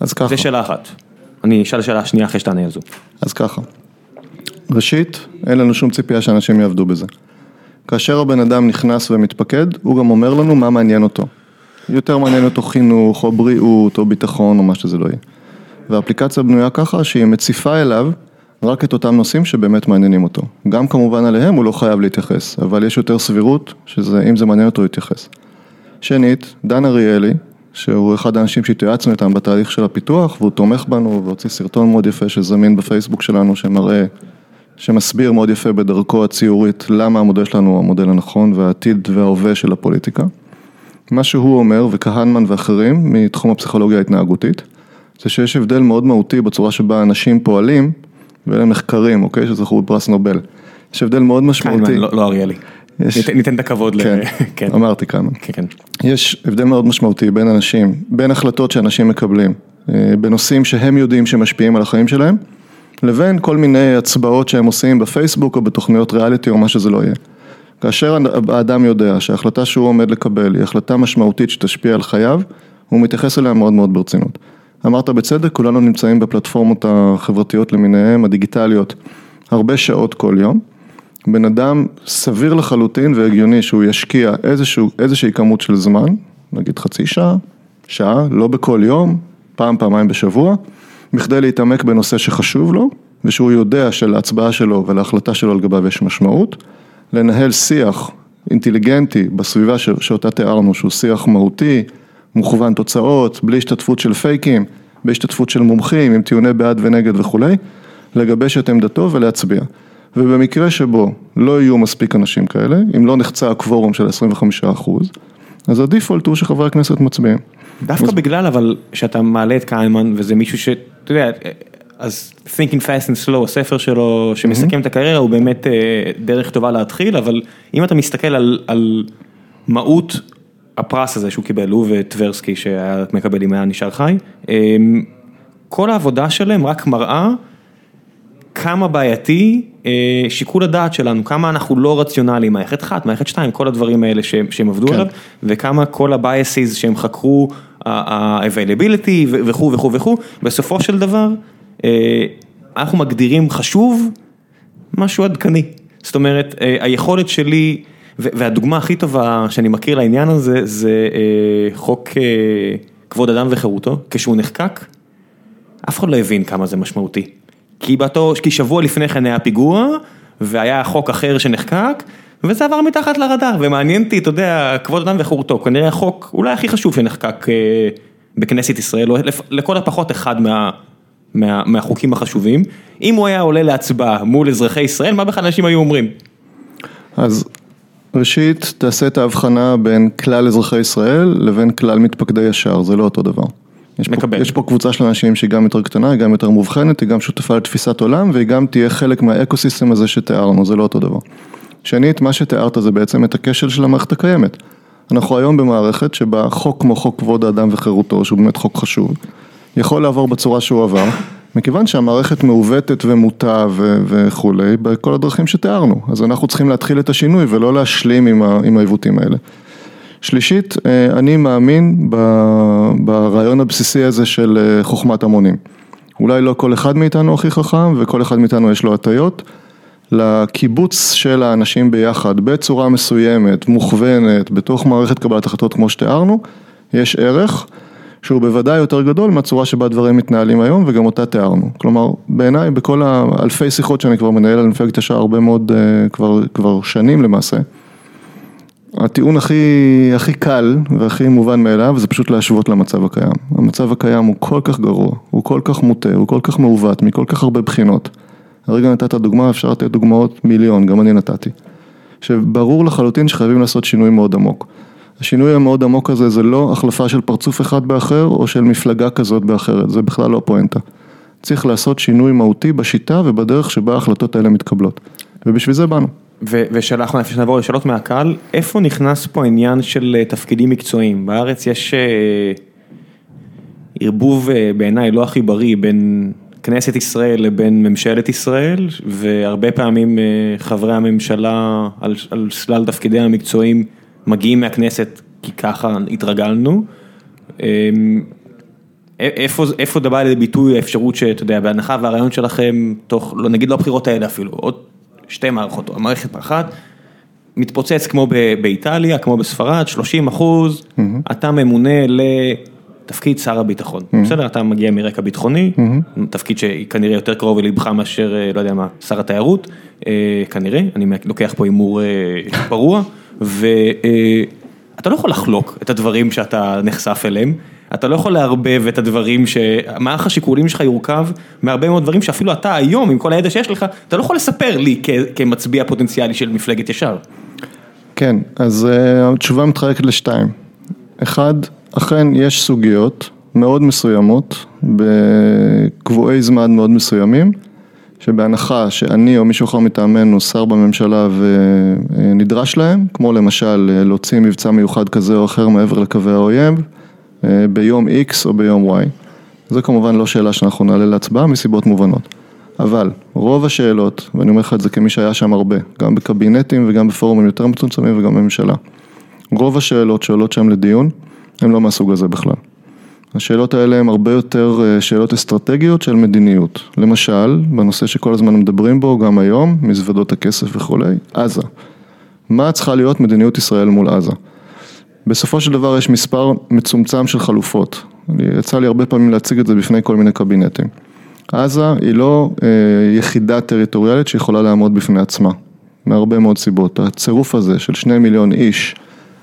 אז ככה. זה שאלה אחת. אני אשאל שאלה שנייה אחרי שתענה על זו. אז ככה, ראשית, אין לנו שום ציפייה שאנשים יעבדו בזה. כאשר הבן אדם נכנס ומתפקד, הוא גם אומר לנו מה מעניין אותו. יותר מעניין אותו חינוך, או בריאות, או ביטחון, או מה שזה לא יהיה. והאפליקציה בנויה ככה שהיא מציפה אליו רק את אותם נושאים שבאמת מעניינים אותו. גם כמובן עליהם הוא לא חייב להתייחס, אבל יש יותר סבירות שאם זה מעניין אותו הוא יתייחס. שנית, דן אריאלי, שהוא אחד האנשים שהתייעצנו איתם בתהליך של הפיתוח, והוא תומך בנו והוציא סרטון מאוד יפה שזמין בפייסבוק שלנו, שמראה, שמסביר מאוד יפה בדרכו הציורית למה המודל שלנו הוא המודל הנכון והעתיד וההווה של הפוליטיקה. מה שהוא אומר, וכהנמן ואחרים מתחום הפסיכולוגיה ההתנהגותית, זה שיש הבדל מאוד מהותי בצורה שבה אנשים פועלים, ואלה מחקרים, אוקיי, שזכו בפרס נובל. יש הבדל מאוד משמעותי. כהנמן, לא, לא אריאלי. יש... ניתן את הכבוד כן, ל... כן, אמרתי כהנמן. כן, כן. יש הבדל מאוד משמעותי בין אנשים, בין החלטות שאנשים מקבלים, אה, בנושאים שהם יודעים שמשפיעים על החיים שלהם, לבין כל מיני הצבעות שהם עושים בפייסבוק או בתוכניות ריאליטי או מה שזה לא יהיה. כאשר האדם יודע שההחלטה שהוא עומד לקבל היא החלטה משמעותית שתשפיע על חייו, הוא מתייחס אליה מאוד מאוד ברצינות. אמרת בצדק, כולנו נמצאים בפלטפורמות החברתיות למיניהן, הדיגיטליות, הרבה שעות כל יום. בן אדם סביר לחלוטין והגיוני שהוא ישקיע איזשהו, איזושהי כמות של זמן, נגיד חצי שעה, שעה, לא בכל יום, פעם, פעמיים בשבוע, בכדי להתעמק בנושא שחשוב לו, ושהוא יודע שלהצבעה שלו ולהחלטה שלו על גביו יש משמעות, לנהל שיח אינטליגנטי בסביבה שאותה תיארנו, שהוא שיח מהותי, מוכוון תוצאות, בלי השתתפות של פייקים, בהשתתפות של מומחים, עם טיעוני בעד ונגד וכולי, לגבש את עמדתו ולהצביע. ובמקרה שבו לא יהיו מספיק אנשים כאלה, אם לא נחצה הקוורום של 25 אחוז, אז הדיפולט הוא שחברי הכנסת מצביעים. דווקא אז... בגלל אבל שאתה מעלה את קיימן וזה מישהו שאתה יודע, אז Thinking Fast and Slow, הספר שלו שמסכם mm-hmm. את הקריירה הוא באמת אה, דרך טובה להתחיל, אבל אם אתה מסתכל על, על מהות הפרס הזה שהוא קיבל, הוא וטברסקי שהיה מקבל אם היה נשאר חי, אמ, כל העבודה שלהם רק מראה כמה בעייתי אה, שיקול הדעת שלנו, כמה אנחנו לא רציונליים, מערכת אחת, מערכת שתיים, כל הדברים האלה שהם, שהם עבדו כן. עליו, וכמה כל ה-biases שהם חקרו, ה-availability וכו' וכו' וכו', בסופו של דבר אה, אנחנו מגדירים חשוב משהו עדכני, זאת אומרת אה, היכולת שלי והדוגמה הכי טובה שאני מכיר לעניין הזה, זה אה, חוק אה, כבוד אדם וחירותו, כשהוא נחקק, אף אחד לא הבין כמה זה משמעותי. כי באותו, כי שבוע לפני כן היה פיגוע, והיה חוק אחר שנחקק, וזה עבר מתחת לרדאר, ומעניין אותי, אתה יודע, כבוד אדם וחירותו, כנראה החוק אולי הכי חשוב שנחקק אה, בכנסת ישראל, או לכל הפחות אחד מה, מה, מהחוקים החשובים. אם הוא היה עולה להצבעה מול אזרחי ישראל, מה בכלל אנשים היו אומרים? אז ראשית, תעשה את ההבחנה בין כלל אזרחי ישראל לבין כלל מתפקדי ישר, זה לא אותו דבר. יש מקבל. פה, יש פה קבוצה של אנשים שהיא גם יותר קטנה, היא גם יותר מובחנת, היא גם שותפה לתפיסת עולם והיא גם תהיה חלק מהאקוסיסטם הזה שתיארנו, זה לא אותו דבר. שנית, מה שתיארת זה בעצם את הכשל של המערכת הקיימת. אנחנו היום במערכת שבה חוק כמו חוק כבוד האדם וחירותו, שהוא באמת חוק חשוב, יכול לעבור בצורה שהוא עבר, מכיוון שהמערכת מעוותת ומוטה וכולי, בכל הדרכים שתיארנו. אז אנחנו צריכים להתחיל את השינוי ולא להשלים עם, עם העיוותים האלה. שלישית, אה, אני מאמין ברעיון הבסיסי הזה של אה, חוכמת המונים. אולי לא כל אחד מאיתנו הכי חכם וכל אחד מאיתנו יש לו הטיות. לקיבוץ של האנשים ביחד בצורה מסוימת, מוכוונת, בתוך מערכת קבלת החלטות כמו שתיארנו, יש ערך. שהוא בוודאי יותר גדול מהצורה שבה הדברים מתנהלים היום וגם אותה תיארנו. כלומר, בעיניי בכל האלפי שיחות שאני כבר מנהל על מפלגת השעה הרבה מאוד, אה, כבר, כבר שנים למעשה, הטיעון הכי, הכי קל והכי מובן מאליו זה פשוט להשוות למצב הקיים. המצב הקיים הוא כל כך גרוע, הוא כל כך מוטה, הוא כל כך מעוות מכל כך הרבה בחינות. הרגע נתת דוגמה, אפשר לתת דוגמאות מיליון, גם אני נתתי. שברור לחלוטין שחייבים לעשות שינוי מאוד עמוק. השינוי המאוד עמוק הזה זה לא החלפה של פרצוף אחד באחר או של מפלגה כזאת באחרת, זה בכלל לא פואנטה. צריך לעשות שינוי מהותי בשיטה ובדרך שבה ההחלטות האלה מתקבלות. ובשביל זה באנו. ושאלה אחרונה לפני שנעבור לשאלות מהקהל, איפה נכנס פה העניין של אה, תפקידים מקצועיים? בארץ יש אה, ערבוב אה, בעיניי לא הכי בריא בין כנסת ישראל לבין ממשלת ישראל, והרבה פעמים חברי הממשלה על, על סלל תפקידי המקצועיים מגיעים מהכנסת כי ככה התרגלנו. אמ, איפה, איפה בא לידי ביטוי האפשרות שאתה יודע, בהנחה והרעיון שלכם, תוך, לא נגיד לא הבחירות האלה אפילו, עוד שתי מערכות, או המערכת אחת, מתפוצץ כמו באיטליה, כמו בספרד, 30 אחוז, אתה ממונה לתפקיד שר הביטחון. בסדר, אתה מגיע מרקע ביטחוני, תפקיד שכנראה יותר קרוב ללבך מאשר, לא יודע מה, שר התיירות, כנראה, אני לוקח פה הימור פרוע, ואתה לא יכול לחלוק את הדברים שאתה נחשף אליהם. אתה לא יכול לערבב את הדברים שמערך השיקולים שלך יורכב מהרבה מאוד דברים שאפילו אתה היום עם כל הידע שיש לך, אתה לא יכול לספר לי כמצביע פוטנציאלי של מפלגת ישר. כן, אז התשובה מתחלקת לשתיים. אחד, אכן יש סוגיות מאוד מסוימות, בקבועי זמן מאוד מסוימים, שבהנחה שאני או מישהו אחר מטעמנו שר בממשלה ונדרש להם, כמו למשל להוציא מבצע מיוחד כזה או אחר מעבר לקווי האויב, ביום X או ביום Y. זו כמובן לא שאלה שאנחנו נעלה להצבעה מסיבות מובנות. אבל רוב השאלות, ואני אומר לך את זה כמי שהיה שם הרבה, גם בקבינטים וגם בפורומים יותר מצומצמים וגם בממשלה, רוב השאלות שעולות שם לדיון, הן לא מהסוג הזה בכלל. השאלות האלה הן הרבה יותר שאלות אסטרטגיות של מדיניות. למשל, בנושא שכל הזמן מדברים בו, גם היום, מזוודות הכסף וכולי, עזה. מה צריכה להיות מדיניות ישראל מול עזה? בסופו של דבר יש מספר מצומצם של חלופות, יצא לי הרבה פעמים להציג את זה בפני כל מיני קבינטים. עזה היא לא יחידה טריטוריאלית שיכולה לעמוד בפני עצמה, מהרבה מאוד סיבות. הצירוף הזה של שני מיליון איש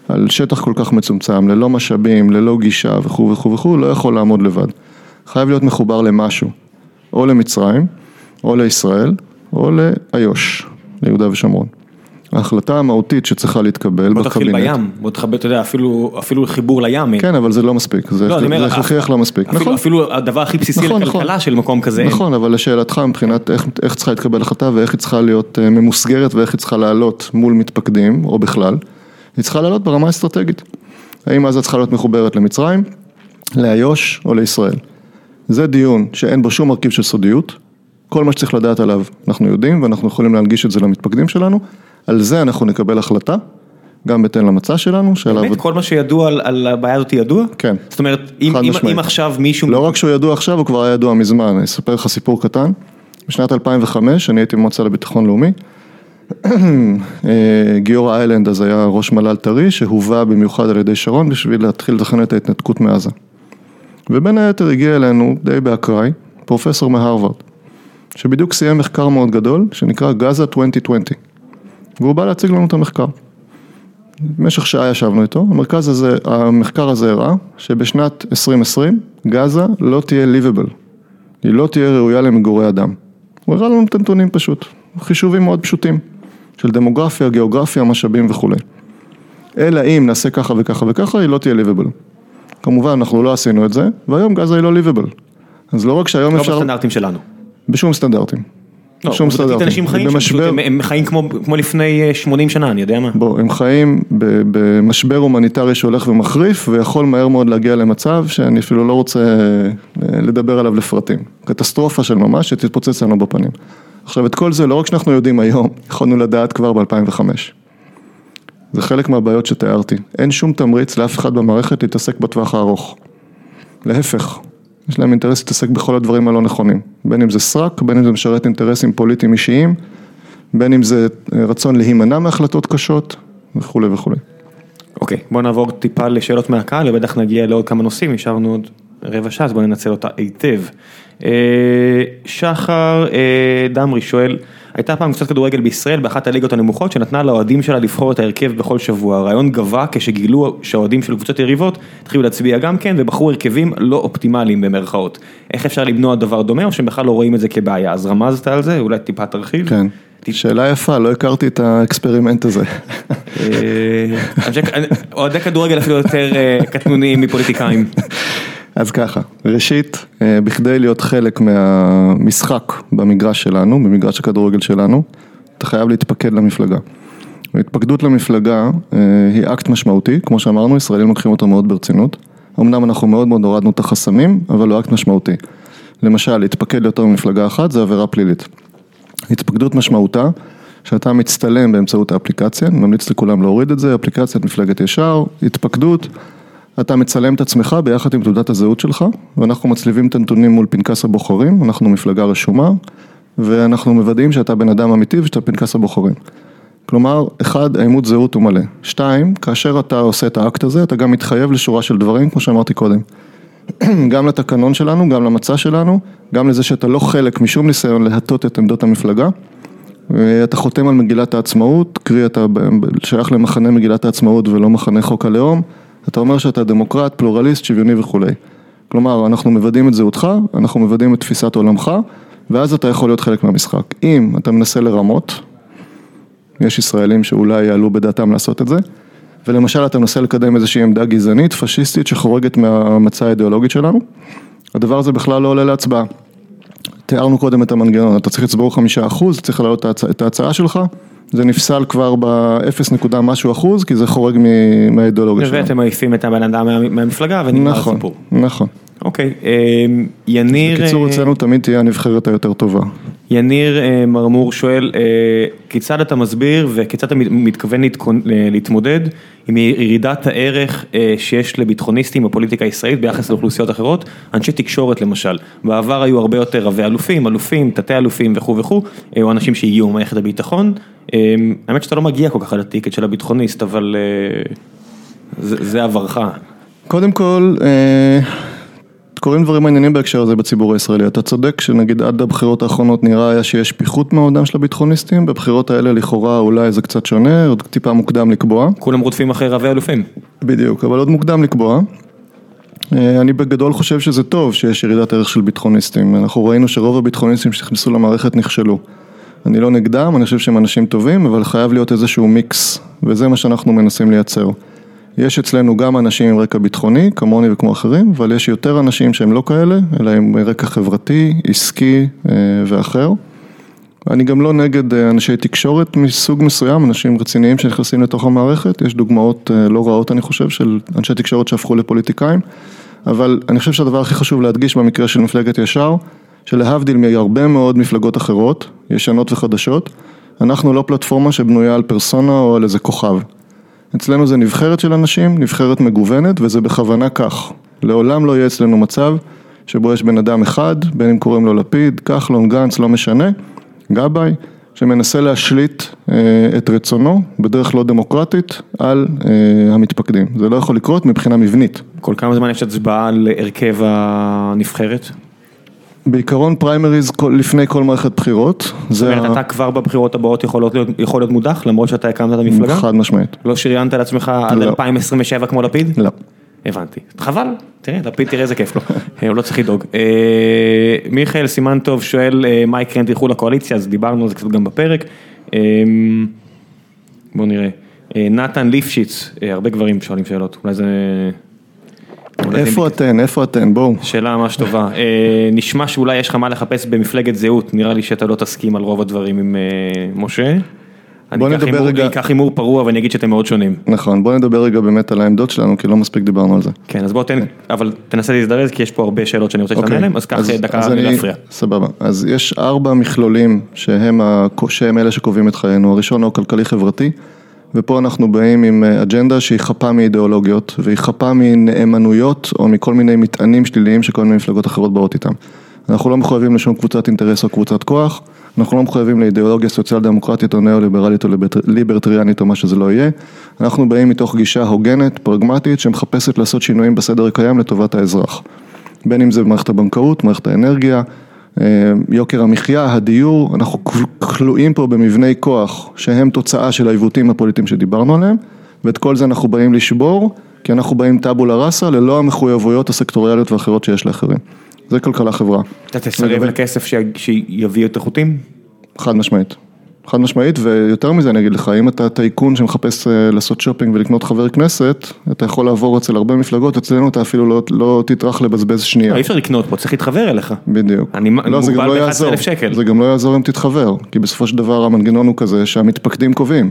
על שטח כל כך מצומצם, ללא משאבים, ללא גישה וכו' וכו' וכו', לא יכול לעמוד לבד. חייב להיות מחובר למשהו, או למצרים, או לישראל, או לאיו"ש, ליהודה ושומרון. ההחלטה המהותית שצריכה להתקבל בקבינט. בוא תתחיל בים, בוא תכבד, אתה יודע, אפילו חיבור לים. כן, אבל זה לא מספיק, זה הכרח לא מספיק. אפילו הדבר הכי בסיסי לכלכלה של מקום כזה. נכון, אבל לשאלתך מבחינת איך צריכה להתקבל החלטה ואיך היא צריכה להיות ממוסגרת ואיך היא צריכה לעלות מול מתפקדים, או בכלל, היא צריכה לעלות ברמה אסטרטגית. האם עזה צריכה להיות מחוברת למצרים, לאיו"ש או לישראל. זה דיון שאין בו שום מרכיב של סודיות, כל מה שצריך לדעת עליו אנחנו יודעים ואנחנו יכולים להנגיש את זה למתפקדים שלנו. על זה אנחנו נקבל החלטה, גם בהתאם למצע שלנו. באמת? כל מה שידוע על הבעיה הזאת ידוע? כן. זאת אומרת, אם עכשיו מישהו... לא רק שהוא ידוע עכשיו, הוא כבר היה ידוע מזמן, אני אספר לך סיפור קטן. בשנת 2005, אני הייתי במועצה לביטחון לאומי. גיורא איילנד אז היה ראש מל"ל טרי, שהובא במיוחד על ידי שרון בשביל להתחיל לתכנן את ההתנתקות מעזה. ובין היתר הגיע אלינו, די באקראי, פרופסור מהרווארד, שבדיוק סיים מחקר מאוד גדול, שנקרא גאזה 2020. והוא בא להציג לנו את המחקר. במשך שעה ישבנו איתו, המרכז הזה, המחקר הזה הראה שבשנת 2020 גאזה לא תהיה ליבבל, היא לא תהיה ראויה למגורי אדם. הוא הראה לנו את הנתונים פשוט, חישובים מאוד פשוטים, של דמוגרפיה, גיאוגרפיה, משאבים וכולי. אלא אם נעשה ככה וככה וככה, היא לא תהיה ליבבל. כמובן, אנחנו לא עשינו את זה, והיום גאזה היא לא ליבבל. אז לא רק שהיום אפשר... לא בסטנדרטים שלנו. בשום סטנדרטים. שום סטנדרטים, אנשים חיים שם, הם חיים כמו לפני 80 שנה, אני יודע מה. בוא, הם חיים במשבר הומניטרי שהולך ומחריף ויכול מהר מאוד להגיע למצב שאני אפילו לא רוצה לדבר עליו לפרטים. קטסטרופה של ממש שתתפוצץ לנו בפנים. עכשיו את כל זה לא רק שאנחנו יודעים היום, יכולנו לדעת כבר ב-2005. זה חלק מהבעיות שתיארתי, אין שום תמריץ לאף אחד במערכת להתעסק בטווח הארוך. להפך. יש להם אינטרס להתעסק בכל הדברים הלא נכונים, בין אם זה סרק, בין אם זה משרת אינטרסים פוליטיים אישיים, בין אם זה רצון להימנע מהחלטות קשות וכולי וכולי. אוקיי, בוא נעבור טיפה לשאלות מהקהל ובטח נגיע לעוד כמה נושאים, נשארנו עוד רבע שעה אז בוא ננצל אותה היטב. שחר דמרי שואל, הייתה פעם קצת כדורגל בישראל באחת הליגות הנמוכות שנתנה לאוהדים שלה לבחור את ההרכב בכל שבוע, הרעיון גבה כשגילו שהאוהדים של קבוצות יריבות התחילו להצביע גם כן ובחרו הרכבים לא אופטימליים במרכאות. איך אפשר למנוע דבר דומה או שהם בכלל לא רואים את זה כבעיה, אז רמזת על זה, אולי טיפה תרחיב. כן, שאלה יפה, לא הכרתי את ה experiment הזה. אוהדי כדורגל אפילו יותר קטנוניים מפוליטיקאים. אז ככה, ראשית, בכדי להיות חלק מהמשחק במגרש שלנו, במגרש הכדורגל שלנו, אתה חייב להתפקד למפלגה. התפקדות למפלגה היא אקט משמעותי, כמו שאמרנו, ישראלים לוקחים אותו מאוד ברצינות. אמנם אנחנו מאוד מאוד הורדנו את החסמים, אבל הוא אקט משמעותי. למשל, להתפקד ליותר ממפלגה אחת זה עבירה פלילית. התפקדות משמעותה, שאתה מצטלם באמצעות האפליקציה, אני ממליץ לכולם להוריד את זה, אפליקציית מפלגת ישר, התפקדות. אתה מצלם את עצמך ביחד עם תעודת הזהות שלך, ואנחנו מצליבים את הנתונים מול פנקס הבוחרים, אנחנו מפלגה רשומה, ואנחנו מוודאים שאתה בן אדם אמיתי ושאתה פנקס הבוחרים. כלומר, אחד, העימות זהות הוא מלא. שתיים, כאשר אתה עושה את האקט הזה, אתה גם מתחייב לשורה של דברים, כמו שאמרתי קודם. גם לתקנון שלנו, גם למצע שלנו, גם לזה שאתה לא חלק משום ניסיון להטות את עמדות המפלגה. אתה חותם על מגילת העצמאות, קרי אתה שייך למחנה מגילת העצמאות ולא מחנה חוק הלאום, אתה אומר שאתה דמוקרט, פלורליסט, שוויוני וכולי. כלומר, אנחנו מוודאים את זהותך, אנחנו מוודאים את תפיסת עולמך, ואז אתה יכול להיות חלק מהמשחק. אם אתה מנסה לרמות, יש ישראלים שאולי יעלו בדעתם לעשות את זה, ולמשל אתה מנסה לקדם איזושהי עמדה גזענית, פשיסטית, שחורגת מהמצע האידיאולוגית שלנו, הדבר הזה בכלל לא עולה להצבעה. תיארנו קודם את המנגנון, אתה צריך לצבור חמישה אחוז, צריך להעלות את ההצעה שלך, זה נפסל כבר ב-0 נקודה משהו אחוז, כי זה חורג מהאידיאולוגיה שלנו. ואתם מעיפים את הבן אדם מהמפלגה ונגמר נכון, הסיפור. נכון. אוקיי, אמ, יניר... בקיצור, אה, אצלנו תמיד תהיה הנבחרת היותר טובה. יניר אה, מרמור שואל, אה, כיצד אתה מסביר וכיצד אתה מתכוון להתכונ- להתמודד עם ירידת הערך אה, שיש לביטחוניסטים בפוליטיקה הישראלית ביחס לאוכלוסיות אחרות, אנשי תקשורת למשל, בעבר היו הרבה יותר רבי אלופים, אלופים, תתי אלופים וכו' וכו', אה, או אנשים שהגיעו ממערכת הביטחון, אה, האמת שאתה לא מגיע כל כך על הטיקט של הביטחוניסט, אבל אה, זה עברך. קודם כל, אה, קורים דברים מעניינים בהקשר הזה בציבור הישראלי. אתה צודק שנגיד עד הבחירות האחרונות נראה היה שיש פיחות מעודם של הביטחוניסטים, בבחירות האלה לכאורה אולי זה קצת שונה, עוד טיפה מוקדם לקבוע. כולם רודפים אחרי רבי אלופים. בדיוק, אבל עוד מוקדם לקבוע. אה, אני בגדול חושב שזה טוב שיש ירידת ערך של ביטחוניסטים. אנחנו ראינו שרוב הביטחוניסטים שנכנסו למערכת נכשלו. אני לא נגדם, אני חושב שהם אנשים טובים, אבל חייב להיות איזשהו מיקס, וזה מה שאנחנו מנסים לייצר. יש אצלנו גם אנשים עם רקע ביטחוני, כמוני וכמו אחרים, אבל יש יותר אנשים שהם לא כאלה, אלא עם רקע חברתי, עסקי אה, ואחר. אני גם לא נגד אה, אנשי תקשורת מסוג מסוים, אנשים רציניים שנכנסים לתוך המערכת, יש דוגמאות אה, לא רעות אני חושב של אנשי תקשורת שהפכו לפוליטיקאים, אבל אני חושב שהדבר הכי חשוב להדגיש במקרה של מפלגת ישר, שלהבדיל מהרבה מאוד מפלגות אחרות, ישנות וחדשות, אנחנו לא פלטפורמה שבנויה על פרסונה או על איזה כוכב. אצלנו זה נבחרת של אנשים, נבחרת מגוונת, וזה בכוונה כך. לעולם לא יהיה אצלנו מצב שבו יש בן אדם אחד, בין אם קוראים לו לפיד, כחלון, גנץ, לא משנה, גבאי, שמנסה להשליט אה, את רצונו, בדרך לא דמוקרטית, על אה, המתפקדים. זה לא יכול לקרות מבחינה מבנית. כל כמה זמן יש הצבעה על הרכב הנבחרת? בעיקרון פריימריז לפני כל מערכת בחירות. זאת אומרת, אתה כבר בבחירות הבאות יכול להיות, מודח, למרות שאתה הקמת את המפלגה? חד משמעית. לא שריינת לעצמך עד לא. 2027 כמו לפיד? לא. הבנתי. חבל, תראה, לפיד תראה איזה כיף לו, הוא לא צריך לדאוג. אה, מיכאל סימן טוב שואל אה, מה יקרה אם תלכו לקואליציה, אז דיברנו על זה קצת גם בפרק. אה, בואו נראה. אה, נתן ליפשיץ, אה, הרבה גברים שואלים שאלות, אולי זה... איפה אתן? איפה אתן? בואו. שאלה ממש טובה. אה, נשמע שאולי יש לך מה לחפש במפלגת זהות, נראה לי שאתה לא תסכים על רוב הדברים עם אה, משה. בוא נדבר רגע- אני אקח הימור פרוע ואני אגיד שאתם מאוד שונים. נכון, בואו נדבר רגע באמת על העמדות שלנו, כי לא מספיק דיברנו על זה. כן, אז בוא תן, אבל תנסה להזדרז כי יש פה הרבה שאלות שאני רוצה שתענה עליהן, אז קח אה, דקה אוקיי. להפריע. סבבה. אז יש ארבע מכלולים שהם אלה שקובעים את חיינו. הראשון הוא כלכלי-חברתי, ופה אנחנו באים עם אה, אג'נדה שהיא חפה מאידיאולוגיות, והיא חפה מנאמנויות או מכל מיני מטענים שליליים שכל מיני מפלגות אחרות באות איתם. אנחנו לא מחויבים לשום קבוצת אינטרס או קבוצת כוח, אנחנו לא מחויבים לאידיאולוגיה סוציאל דמוקרטית או ניאו-ליברלית או ליבר- ליברטריאנית או מה שזה לא יהיה. אנחנו באים מתוך גישה הוגנת, פרגמטית, שמחפשת לעשות שינויים בסדר הקיים לטובת האזרח. בין אם זה במערכת הבנקאות, מערכת האנרגיה, יוקר המחיה, הדיור, אנחנו כלואים פה במבני כוח שהם תוצאה של העיוותים הפוליטיים שדיברנו עליהם, ואת כל זה אנחנו באים לשבור, כי אנחנו באים טאבולה ראסה ללא המחויבויות הסקטוריאליות ואחרות שיש לאחרים. זה כלכלה חברה. אתה תסרב לגבי- לכסף ש- שיביא יותר חוטים? חד משמעית. חד משמעית, ויותר מזה אני אגיד לך, אם אתה טייקון שמחפש אה, לעשות שופינג ולקנות חבר כנסת, אתה יכול לעבור אצל הרבה מפלגות, אצלנו אתה אפילו לא, לא תטרח לבזבז שנייה. אי אפשר לקנות פה, צריך להתחבר אליך. בדיוק. אני לא, זה גם לא יעזור. 11,000 שקל. זה גם לא יעזור אם תתחבר, כי בסופו של דבר המנגנון הוא כזה שהמתפקדים קובעים,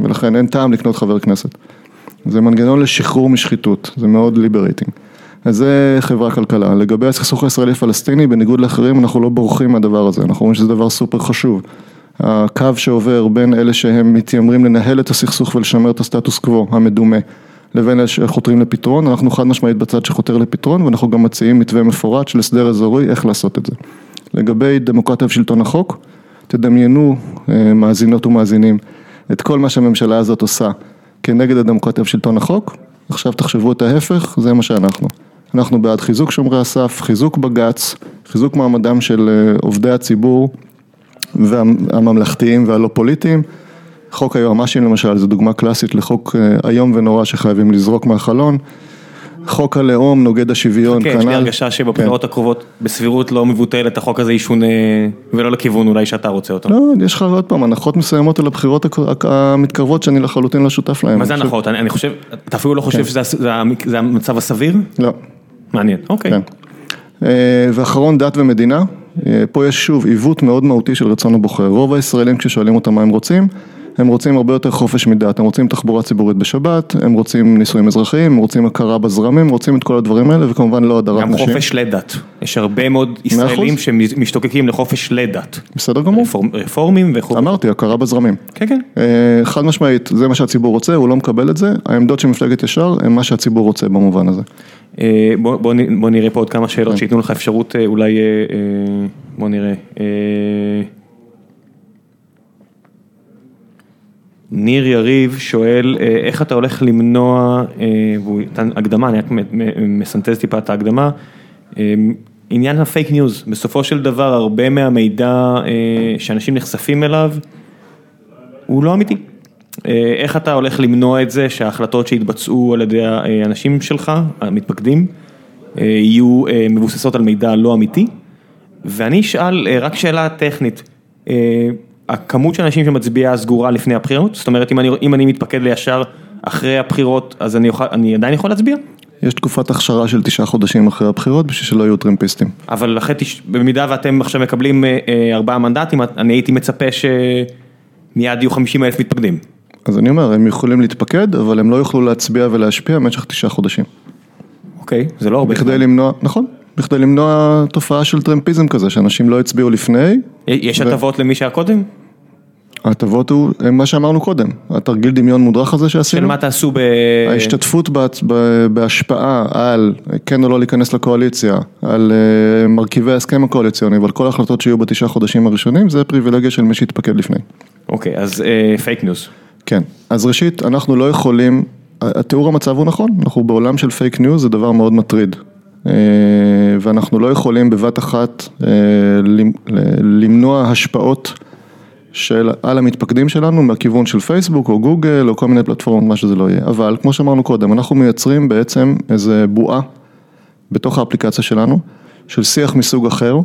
ולכן אין טעם לקנות חבר כנסת. זה מנגנון לשחרור משחיתות, זה מאוד liberating. אז זה חברה כלכלה. לגבי הסכסוך הישראלי-פלסטיני, בניגוד לאחרים, אנחנו לא בורחים מהדבר הזה, אנחנו רואים שזה דבר סופר חשוב. הקו שעובר בין אלה שהם מתיימרים לנהל את הסכסוך ולשמר את הסטטוס קוו המדומה, לבין אלה שחותרים לפתרון, אנחנו חד משמעית בצד שחותר לפתרון, ואנחנו גם מציעים מתווה מפורט של הסדר אזורי, איך לעשות את זה. לגבי דמוקרטיה ושלטון החוק, תדמיינו, אה, מאזינות ומאזינים, את כל מה שהממשלה הזאת עושה כנגד הדמוקרטיה ושלטון החוק, עכשיו תחשבו את ההפך, זה מה שאנחנו. אנחנו בעד חיזוק שומרי הסף, חיזוק בג"ץ, חיזוק מעמדם של אה, עובדי הציבור והממלכתיים והלא פוליטיים. חוק היועמ"שים למשל, זו דוגמה קלאסית לחוק אה, איום ונורא שחייבים לזרוק מהחלון. חוק הלאום נוגד השוויון, כן, יש לי הרגשה שבבחירות הקרובות בסבירות לא מבוטלת החוק הזה ישונה ולא לכיוון אולי שאתה רוצה אותו. לא, יש לך עוד פעם הנחות מסוימות על הבחירות המתקרבות שאני לחלוטין לא שותף להן. מה זה הנחות? אני אני חושב, אתה אפילו לא חושב כן. שזה זה זה המצב הסביר? לא. מעניין, אוקיי. כן. אה, ואחרון דת ומדינה, אה, פה יש שוב עיוות מאוד מהותי של רצון הבוחר, רוב הישראלים כששואלים אותם מה הם רוצים, הם רוצים הרבה יותר חופש מדת, הם רוצים תחבורה ציבורית בשבת, הם רוצים נישואים אזרחיים, הם רוצים הכרה בזרמים, רוצים את כל הדברים האלה וכמובן לא הדרת גם נשים. חופש לדת, יש הרבה מאוד ישראלים שמשתוקקים לחופש לדת. בסדר גמור, רפורמ- רפורמים וכו'. אמרתי הכרה בזרמים. כן, כן. אה, חד משמעית, זה מה שהציבור רוצה, הוא לא מקבל את זה, העמדות של מפלגת ישר הם מה שהציבור רוצה במובן הזה. אה, בוא, נראה פה עוד כמה שאלות כן. שייתנו לך אפשרות אה, אולי, אה, בוא נראה. אה, ניר יריב שואל, איך אתה הולך למנוע, והוא נתן הקדמה, אני רק מסנטז טיפה את ההקדמה, עניין הפייק ניוז, בסופו של דבר הרבה מהמידע אה, שאנשים נחשפים אליו, הוא לא אמיתי. אה, איך אתה הולך למנוע את זה שההחלטות שהתבצעו על ידי האנשים שלך, המתפקדים, אה, יהיו אה, מבוססות על מידע לא אמיתי? ואני אשאל אה, רק שאלה טכנית, אה, הכמות של אנשים שמצביעה סגורה לפני הבחירות? זאת אומרת, אם אני, אם אני מתפקד לישר אחרי הבחירות, אז אני, אוכל, אני עדיין יכול להצביע? יש תקופת הכשרה של תשעה חודשים אחרי הבחירות בשביל שלא יהיו טרמפיסטים. אבל אחרי, תש- במידה ואתם עכשיו מקבלים אה, אה, ארבעה מנדטים, אני הייתי מצפה שמיד יהיו 50 אלף מתפקדים. אז אני אומר, הם יכולים להתפקד, אבל הם לא יוכלו להצביע ולהשפיע במשך תשעה חודשים. אוקיי, זה לא הרבה. בכדי למנוע, נכון, בכדי למנוע תופעה של טרמפיזם כזה, שאנשים לא הצביעו לפני, יש ו- הטבות למי שהיה קודם? ההטבות הוא מה שאמרנו קודם, התרגיל דמיון מודרך הזה של שעשינו, מה תעשו ב... ההשתתפות בהצ- ב- בהשפעה על כן או לא להיכנס לקואליציה, על אה, מרכיבי ההסכם הקואליציוני ועל כל ההחלטות שיהיו בתשעה חודשים הראשונים, זה פריבילגיה של מי שהתפקד לפני. אוקיי, אז פייק ניוז. כן, אז ראשית, אנחנו לא יכולים, התיאור המצב הוא נכון, אנחנו בעולם של פייק ניוז, זה דבר מאוד מטריד. אה, ואנחנו לא יכולים בבת אחת אה, למ- למנוע השפעות של, על המתפקדים שלנו מהכיוון של פייסבוק או גוגל או כל מיני פלטפורמות, מה שזה לא יהיה. אבל כמו שאמרנו קודם, אנחנו מייצרים בעצם איזה בועה בתוך האפליקציה שלנו, של שיח מסוג אחר,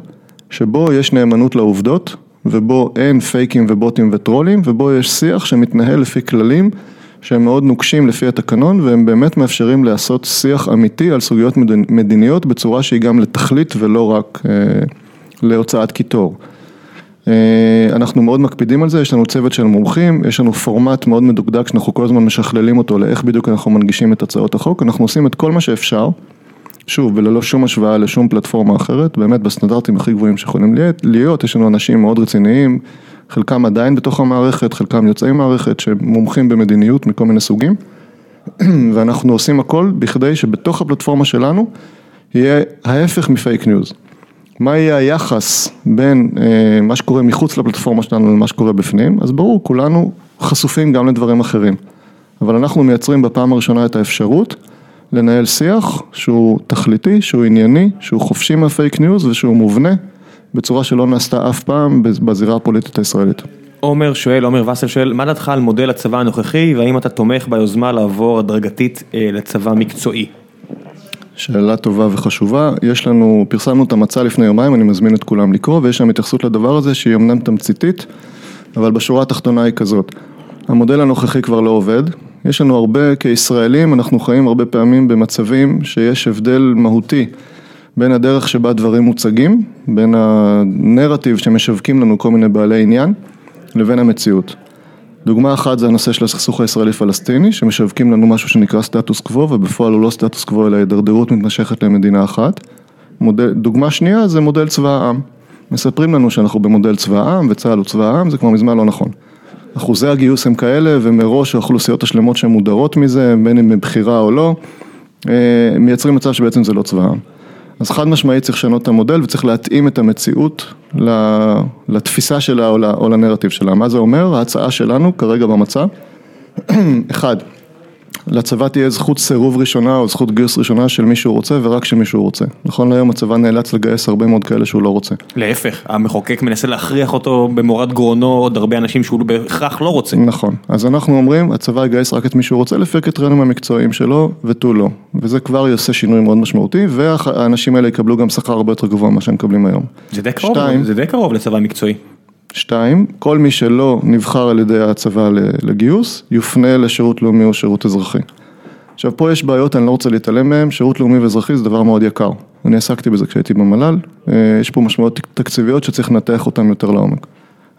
שבו יש נאמנות לעובדות, ובו אין פייקים ובוטים וטרולים, ובו יש שיח שמתנהל לפי כללים שהם מאוד נוקשים לפי התקנון, והם באמת מאפשרים לעשות שיח אמיתי על סוגיות מדינ- מדיניות בצורה שהיא גם לתכלית ולא רק אה, להוצאת קיטור. אה, אנחנו מאוד מקפידים על זה, יש לנו צוות של מומחים, יש לנו פורמט מאוד מדוקדק שאנחנו כל הזמן משכללים אותו לאיך בדיוק אנחנו מנגישים את הצעות החוק, אנחנו עושים את כל מה שאפשר, שוב, וללא שום השוואה לשום פלטפורמה אחרת, באמת בסטנדרטים הכי גבוהים שיכולים להיות- יש לנו אנשים מאוד רציניים, חלקם עדיין בתוך המערכת, חלקם יוצאי מערכת, שמומחים במדיניות מכל מיני סוגים, ואנחנו עושים הכל בכדי שבתוך הפלטפורמה שלנו יהיה ההפך מפייק ניוז. מה יהיה היחס בין אה, מה שקורה מחוץ לפלטפורמה שלנו למה שקורה בפנים, אז ברור, כולנו חשופים גם לדברים אחרים. אבל אנחנו מייצרים בפעם הראשונה את האפשרות לנהל שיח שהוא תכליתי, שהוא ענייני, שהוא חופשי מהפייק ניוז ושהוא מובנה בצורה שלא נעשתה אף פעם בזירה הפוליטית הישראלית. עומר שואל, עומר וסל שואל, מה דעתך על מודל הצבא הנוכחי, והאם אתה תומך ביוזמה לעבור הדרגתית אה, לצבא מקצועי? שאלה טובה וחשובה, יש לנו, פרסמנו את המצע לפני יומיים, אני מזמין את כולם לקרוא, ויש שם התייחסות לדבר הזה שהיא אמנם תמציתית, אבל בשורה התחתונה היא כזאת, המודל הנוכחי כבר לא עובד, יש לנו הרבה, כישראלים, אנחנו חיים הרבה פעמים במצבים שיש הבדל מהותי בין הדרך שבה דברים מוצגים, בין הנרטיב שמשווקים לנו כל מיני בעלי עניין, לבין המציאות. דוגמה אחת זה הנושא של הסכסוך הישראלי-פלסטיני, שמשווקים לנו משהו שנקרא סטטוס קוו, ובפועל הוא לא סטטוס קוו אלא הידרדרות מתמשכת למדינה אחת. מודל, דוגמה שנייה זה מודל צבא העם. מספרים לנו שאנחנו במודל צבא העם וצה"ל הוא צבא העם, זה כבר מזמן לא נכון. אחוזי הגיוס הם כאלה ומראש האוכלוסיות השלמות שהן מודרות מזה, בין אם מבחירה או לא, אה, מייצרים מצב שבעצם זה לא צבא העם. אז חד משמעית צריך לשנות את המודל וצריך להתאים את המציאות לתפיסה שלה או לנרטיב שלה. מה זה אומר? ההצעה שלנו כרגע במצע, אחד, לצבא תהיה זכות סירוב ראשונה או זכות גיוס ראשונה של מי שהוא רוצה ורק שמי שהוא רוצה. נכון להיום הצבא נאלץ לגייס הרבה מאוד כאלה שהוא לא רוצה. להפך, המחוקק מנסה להכריח אותו במורד גרונו עוד הרבה אנשים שהוא בהכרח לא רוצה. נכון, אז אנחנו אומרים הצבא יגייס רק את מי שהוא רוצה לפי הקריטריונים המקצועיים שלו ותו לא. וזה כבר יעשה שינוי מאוד משמעותי והאנשים האלה יקבלו גם שכר הרבה יותר גבוה ממה שהם מקבלים היום. זה די קרוב, שתיים, זה די קרוב לצבא מקצועי. שתיים, כל מי שלא נבחר על ידי הצבא לגיוס, יופנה לשירות לאומי או שירות אזרחי. עכשיו פה יש בעיות, אני לא רוצה להתעלם מהן, שירות לאומי ואזרחי זה דבר מאוד יקר. אני עסקתי בזה כשהייתי במל"ל, אה, יש פה משמעויות תקציביות שצריך לנתח אותן יותר לעומק.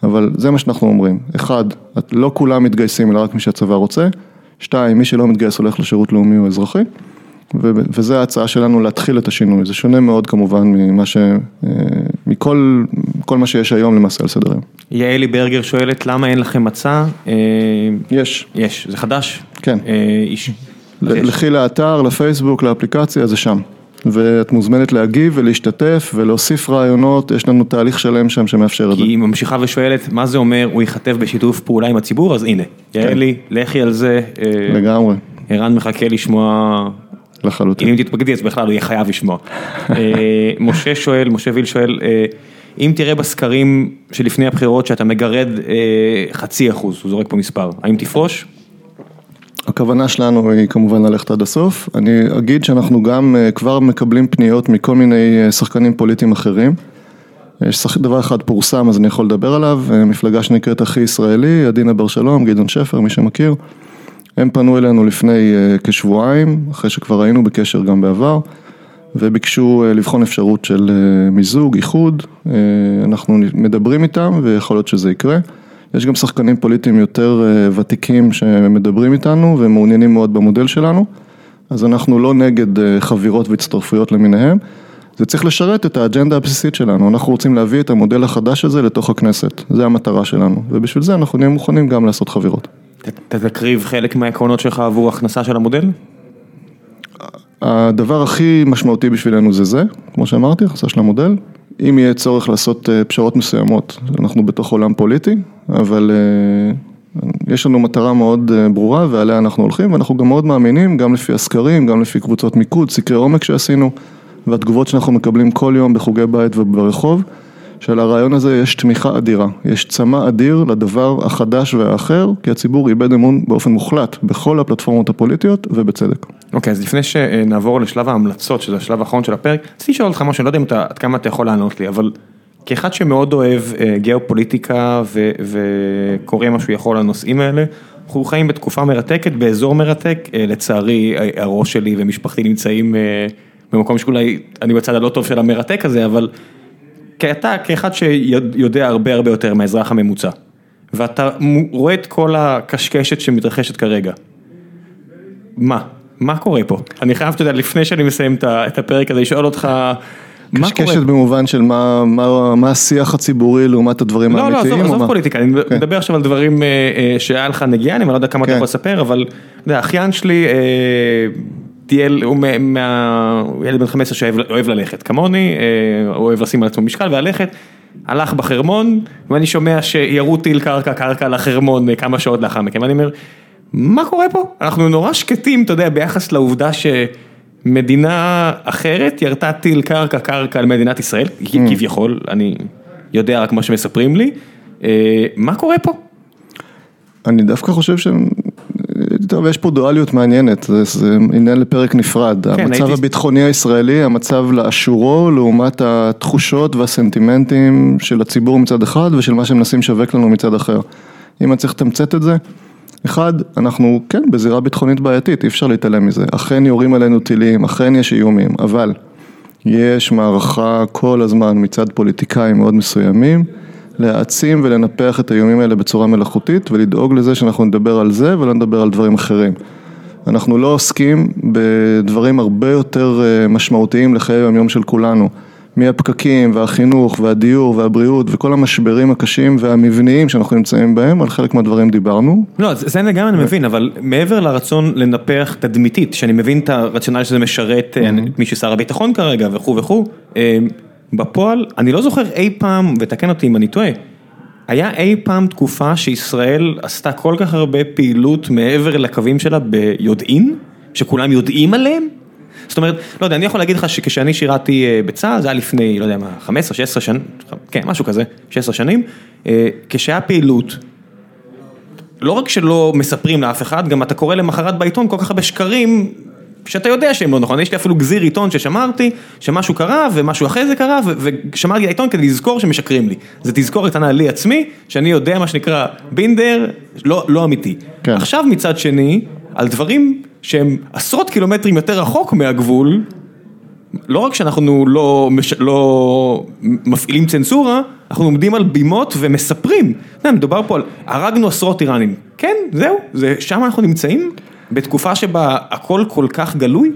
אבל זה מה שאנחנו אומרים, אחד, לא כולם מתגייסים אלא רק מי שהצבא רוצה, שתיים, מי שלא מתגייס הולך לשירות לאומי או אזרחי, וזו ההצעה שלנו להתחיל את השינוי, זה שונה מאוד כמובן ממה ש... אה, מכל כל מה שיש היום למעשה על סדר היום. יעלי ברגר שואלת למה אין לכם מצע? אה, יש. יש, זה חדש? כן. איש. לכי לאתר, לפייסבוק, לאפליקציה, זה שם. ואת מוזמנת להגיב ולהשתתף ולהוסיף רעיונות, יש לנו תהליך שלם שם שמאפשר את זה. כי היא ממשיכה ושואלת, מה זה אומר, הוא ייכתב בשיתוף פעולה עם הציבור, אז הנה, כן. יעלי, לכי על זה. לגמרי. ערן מחכה לשמוע לחלוטין. אם תתפקדי אז בכלל הוא יהיה חייב לשמוע. אה, משה שואל, משה ויל שואל, אה, אם תראה בסקרים שלפני הבחירות שאתה מגרד אה, חצי אחוז, הוא זורק פה מספר, האם תפרוש? הכוונה שלנו היא כמובן ללכת עד הסוף, אני אגיד שאנחנו גם כבר מקבלים פניות מכל מיני שחקנים פוליטיים אחרים. יש דבר אחד פורסם אז אני יכול לדבר עליו, מפלגה שנקראת אחי ישראלי, עדינה בר שלום, גדעון שפר, מי שמכיר. הם פנו אלינו לפני אה, כשבועיים, אחרי שכבר היינו בקשר גם בעבר, וביקשו אה, לבחון אפשרות של אה, מיזוג, איחוד, אנחנו מדברים איתם ויכול להיות שזה יקרה. יש גם שחקנים פוליטיים יותר ותיקים שמדברים איתנו ומעוניינים מאוד במודל שלנו, אז אנחנו לא נגד חבירות והצטרפויות למיניהם. זה צריך לשרת את האג'נדה הבסיסית שלנו, אנחנו רוצים להביא את המודל החדש הזה לתוך הכנסת, זה המטרה שלנו, ובשביל זה אנחנו נהיה מוכנים גם לעשות חבירות. אתה תקריב חלק מהעקרונות שלך עבור הכנסה של המודל? הדבר הכי משמעותי בשבילנו זה זה, כמו שאמרתי, הכנסה של המודל. אם יהיה צורך לעשות אה, פשרות מסוימות, אנחנו בתוך עולם פוליטי, אבל אה, יש לנו מטרה מאוד אה, ברורה ועליה אנחנו הולכים, ואנחנו גם מאוד מאמינים, גם לפי הסקרים, גם לפי קבוצות מיקוד, סקרי עומק שעשינו, והתגובות שאנחנו מקבלים כל יום בחוגי בית וברחוב. שלרעיון הזה יש תמיכה אדירה, יש צמא אדיר לדבר החדש והאחר, כי הציבור איבד אמון באופן מוחלט בכל הפלטפורמות הפוליטיות ובצדק. אוקיי, okay, אז לפני שנעבור לשלב ההמלצות, שזה השלב האחרון של הפרק, רציתי לשאול אותך משהו, אני לא יודע אתה, עד כמה אתה יכול לענות לי, אבל כאחד שמאוד אוהב אה, גיאופוליטיקה ו, וקורא מה שהוא יכול על הנושאים האלה, אנחנו חיים בתקופה מרתקת, באזור מרתק, אה, לצערי הראש שלי ומשפחתי נמצאים אה, במקום שאולי אני בצד הלא טוב של המרתק הזה, אבל כי אתה כאחד שיודע הרבה הרבה יותר מהאזרח הממוצע, ואתה רואה את כל הקשקשת שמתרחשת כרגע, מה? מה קורה פה? אני חייב, אתה יודע, לפני שאני מסיים את הפרק הזה, לשאול אותך... קשקשת במובן של מה, מה, מה השיח הציבורי לעומת הדברים לא, לא האמיתיים? לא, עזוב, עזוב פוליטיקה, אני כן. מדבר עכשיו על דברים אה, אה, שהיה לך נגיעה, אני לא יודע כמה כן. אתה יכול לספר, אבל אתה יודע, אחיין שלי אה, טייל, הוא ילד בן 15 שאוהב ללכת כמוני, הוא אה, אוהב לשים על עצמו משקל וללכת, הלך בחרמון, ואני שומע שירו טיל קרקע קרקע לחרמון אה, כמה שעות לאחר מכן, ואני אומר, מה קורה פה? אנחנו נורא שקטים, אתה יודע, ביחס לעובדה שמדינה אחרת ירתה טיל קרקע קרקע על מדינת ישראל, mm. כביכול, אני יודע רק מה שמספרים לי, אה, מה קורה פה? אני דווקא חושב שהם טוב, יש פה דואליות מעניינת, זה, זה עניין לפרק נפרד. כן, המצב הייתי... הביטחוני הישראלי, המצב לאשורו, לעומת התחושות והסנטימנטים של הציבור מצד אחד ושל מה שמנסים לשווק לנו מצד אחר. אם אני צריך לתמצת את זה, אחד, אנחנו כן בזירה ביטחונית בעייתית, אי אפשר להתעלם מזה. אכן יורים עלינו טילים, אכן יש איומים, אבל יש מערכה כל הזמן מצד פוליטיקאים מאוד מסוימים. להעצים ולנפח את האיומים האלה בצורה מלאכותית ולדאוג לזה שאנחנו נדבר על זה ולא נדבר על דברים אחרים. אנחנו לא עוסקים בדברים הרבה יותר אה, משמעותיים לחיי היום יום של כולנו, מהפקקים והחינוך והדיור והבריאות וכל המשברים הקשים והמבניים שאנחנו נמצאים בהם, על חלק מהדברים דיברנו. לא, זה לגמרי אני מבין, אבל מעבר לרצון לנפח תדמיתית, שאני מבין את הרציונל שזה משרת את מי ששר הביטחון כרגע וכו' וכו', בפועל, אני לא זוכר אי פעם, ותקן אותי אם אני טועה, היה אי פעם תקופה שישראל עשתה כל כך הרבה פעילות מעבר לקווים שלה ביודעין, שכולם יודעים עליהם? זאת אומרת, לא יודע, אני יכול להגיד לך שכשאני שירתי בצה"ל, זה היה לפני, לא יודע מה, 15, 16 שנים, כן, משהו כזה, 16 שנים, כשהיה פעילות, לא רק שלא מספרים לאף אחד, גם אתה קורא למחרת בעיתון כל כך הרבה שקרים, שאתה יודע שהם לא נכון, יש לי אפילו גזיר עיתון ששמרתי, שמשהו קרה ומשהו אחרי זה קרה, ושמרתי העיתון כדי לזכור שמשקרים לי. זה תזכורת קטנה לי עצמי, שאני יודע מה שנקרא בינדר, לא אמיתי. עכשיו מצד שני, על דברים שהם עשרות קילומטרים יותר רחוק מהגבול, לא רק שאנחנו לא מפעילים צנזורה, אנחנו עומדים על בימות ומספרים, מדובר פה על הרגנו עשרות איראנים, כן, זהו, שם אנחנו נמצאים? בתקופה שבה הכל כל כך גלוי?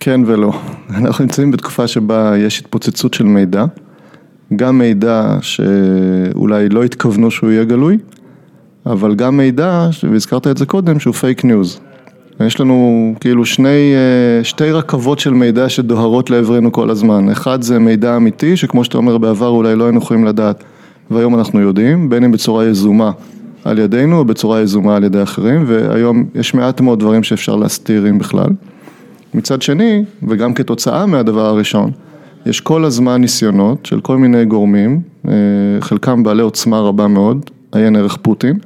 כן ולא, אנחנו נמצאים בתקופה שבה יש התפוצצות של מידע, גם מידע שאולי לא התכוונו שהוא יהיה גלוי, אבל גם מידע, והזכרת את זה קודם, שהוא פייק ניוז. יש לנו כאילו שני, שתי רכבות של מידע שדוהרות לעברנו כל הזמן, אחד זה מידע אמיתי, שכמו שאתה אומר בעבר אולי לא היינו יכולים לדעת, והיום אנחנו יודעים, בין אם בצורה יזומה על ידינו או בצורה יזומה על ידי אחרים, והיום יש מעט מאוד דברים שאפשר להסתיר אם בכלל. מצד שני, וגם כתוצאה מהדבר הראשון, יש כל הזמן ניסיונות של כל מיני גורמים, חלקם בעלי עוצמה רבה מאוד, עיין ערך פוטין,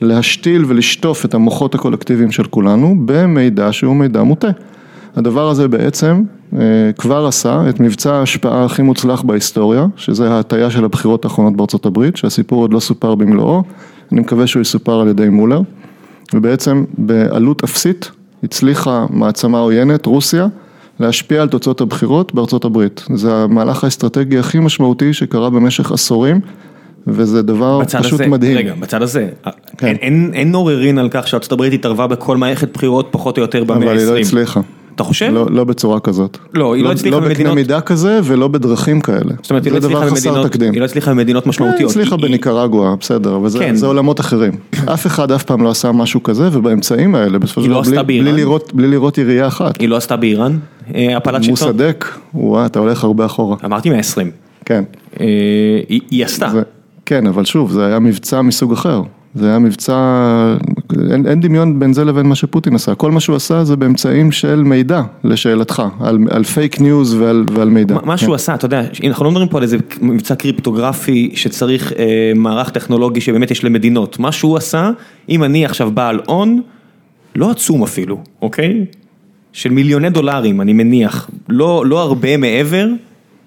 להשתיל ולשטוף את המוחות הקולקטיביים של כולנו במידע שהוא מידע מוטה. הדבר הזה בעצם כבר עשה את מבצע ההשפעה הכי מוצלח בהיסטוריה, שזה ההטייה של הבחירות האחרונות בארצות הברית, שהסיפור עוד לא סופר במלואו, אני מקווה שהוא יסופר על ידי מולר, ובעצם בעלות אפסית הצליחה מעצמה עוינת, רוסיה, להשפיע על תוצאות הבחירות בארצות הברית. זה המהלך האסטרטגי הכי משמעותי שקרה במשך עשורים. וזה דבר פשוט מדהים. רגע, בצד הזה, אין עוררין על כך שארצות הברית התערבה בכל מערכת בחירות פחות או יותר במאה ה-20. אבל היא לא הצליחה. אתה חושב? לא בצורה כזאת. לא, היא לא הצליחה במדינות... לא בקנה מידה כזה ולא בדרכים כאלה. זאת אומרת, היא לא הצליחה במדינות משמעותיות. היא הצליחה בניקרגואה, בסדר, אבל זה עולמות אחרים. אף אחד אף פעם לא עשה משהו כזה, ובאמצעים האלה, בסופו של דבר, בלי לראות ירייה אחת. היא לא עשתה באיראן? הפלת שלטון? מוסדק, וואה, אתה הולך הרבה אחורה. אמרתי 120. כן. היא עשתה. כן, אבל שוב, זה היה מבצע מסוג אחר. זה היה מבצע, אין, אין דמיון בין זה לבין מה שפוטין עשה, כל מה שהוא עשה זה באמצעים של מידע, לשאלתך, על, על פייק ניוז ועל, ועל מידע. מה שהוא עשה, אתה יודע, אנחנו לא מדברים פה על איזה מבצע קריפטוגרפי שצריך אה, מערך טכנולוגי שבאמת יש למדינות, מה שהוא עשה, אם אני עכשיו בעל הון, לא עצום אפילו, אוקיי? של מיליוני דולרים, אני מניח, לא, לא הרבה מעבר,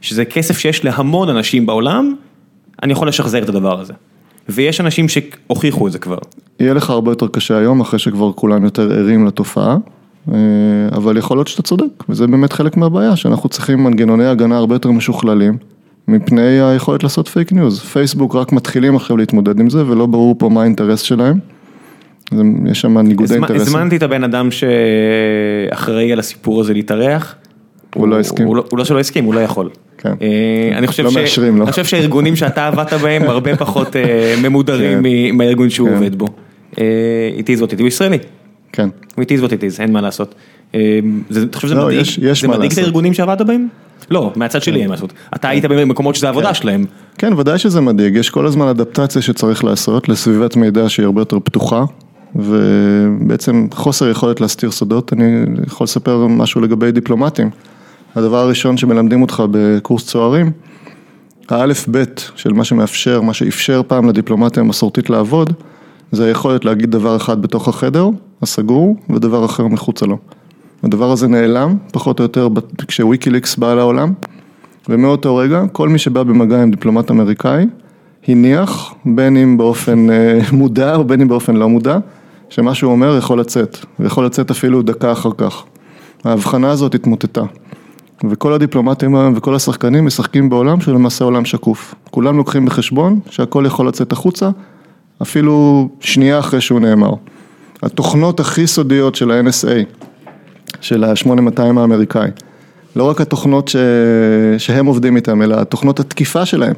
שזה כסף שיש להמון אנשים בעולם, אני יכול לשחזר את הדבר הזה. ויש אנשים שהוכיחו את זה כבר. יהיה לך הרבה יותר קשה היום, אחרי שכבר כולם יותר ערים לתופעה, אבל יכול להיות שאתה צודק, וזה באמת חלק מהבעיה, שאנחנו צריכים מנגנוני הגנה הרבה יותר משוכללים, מפני היכולת לעשות פייק ניוז. פייסבוק רק מתחילים עכשיו להתמודד עם זה, ולא ברור פה מה האינטרס שלהם. יש שם ניגודי אינטרסים. הזמנתי את הבן אדם שאחראי על הסיפור הזה להתארח. הוא לא הסכים. הוא לא שלא הסכים, הוא לא יכול. כן. אני חושב לא. אני חושב שהארגונים שאתה עבדת בהם הרבה פחות ממודרים מהארגון שהוא עובד בו. It is what it is, הוא ישראלי. כן. It is what it is, אין מה לעשות. אתה חושב שזה לא, מדאיג? זה מדאיג את הארגונים שעבדת בהם? לא, מהצד שלי אין מה לעשות. אתה היית במקומות שזה העבודה שלהם. כן, ודאי שזה מדאיג, יש כל הזמן אדפטציה שצריך לעשות לסביבת מידע שהיא הרבה יותר פתוחה. ובעצם חוסר יכולת להסתיר סודות, אני יכול לספר משהו לגבי דיפלומטים. הדבר הראשון שמלמדים אותך בקורס צוערים, האלף בית של מה שמאפשר, מה שאפשר פעם לדיפלומטיה המסורתית לעבוד, זה היכולת להגיד דבר אחד בתוך החדר, הסגור, ודבר אחר מחוצה לו. הדבר הזה נעלם, פחות או יותר, כשוויקיליקס בא לעולם, ומאותו רגע, כל מי שבא במגע עם דיפלומט אמריקאי, הניח, בין אם באופן מודע או בין אם באופן לא מודע, שמה שהוא אומר יכול לצאת, ויכול לצאת אפילו דקה אחר כך. ההבחנה הזאת התמוטטה. וכל הדיפלומטים היום וכל השחקנים משחקים בעולם שהוא למעשה עולם שקוף. כולם לוקחים בחשבון שהכל יכול לצאת החוצה, אפילו שנייה אחרי שהוא נאמר. התוכנות הכי סודיות של ה-NSA, של ה-8200 האמריקאי, לא רק התוכנות ש... שהם עובדים איתם, אלא התוכנות התקיפה שלהם.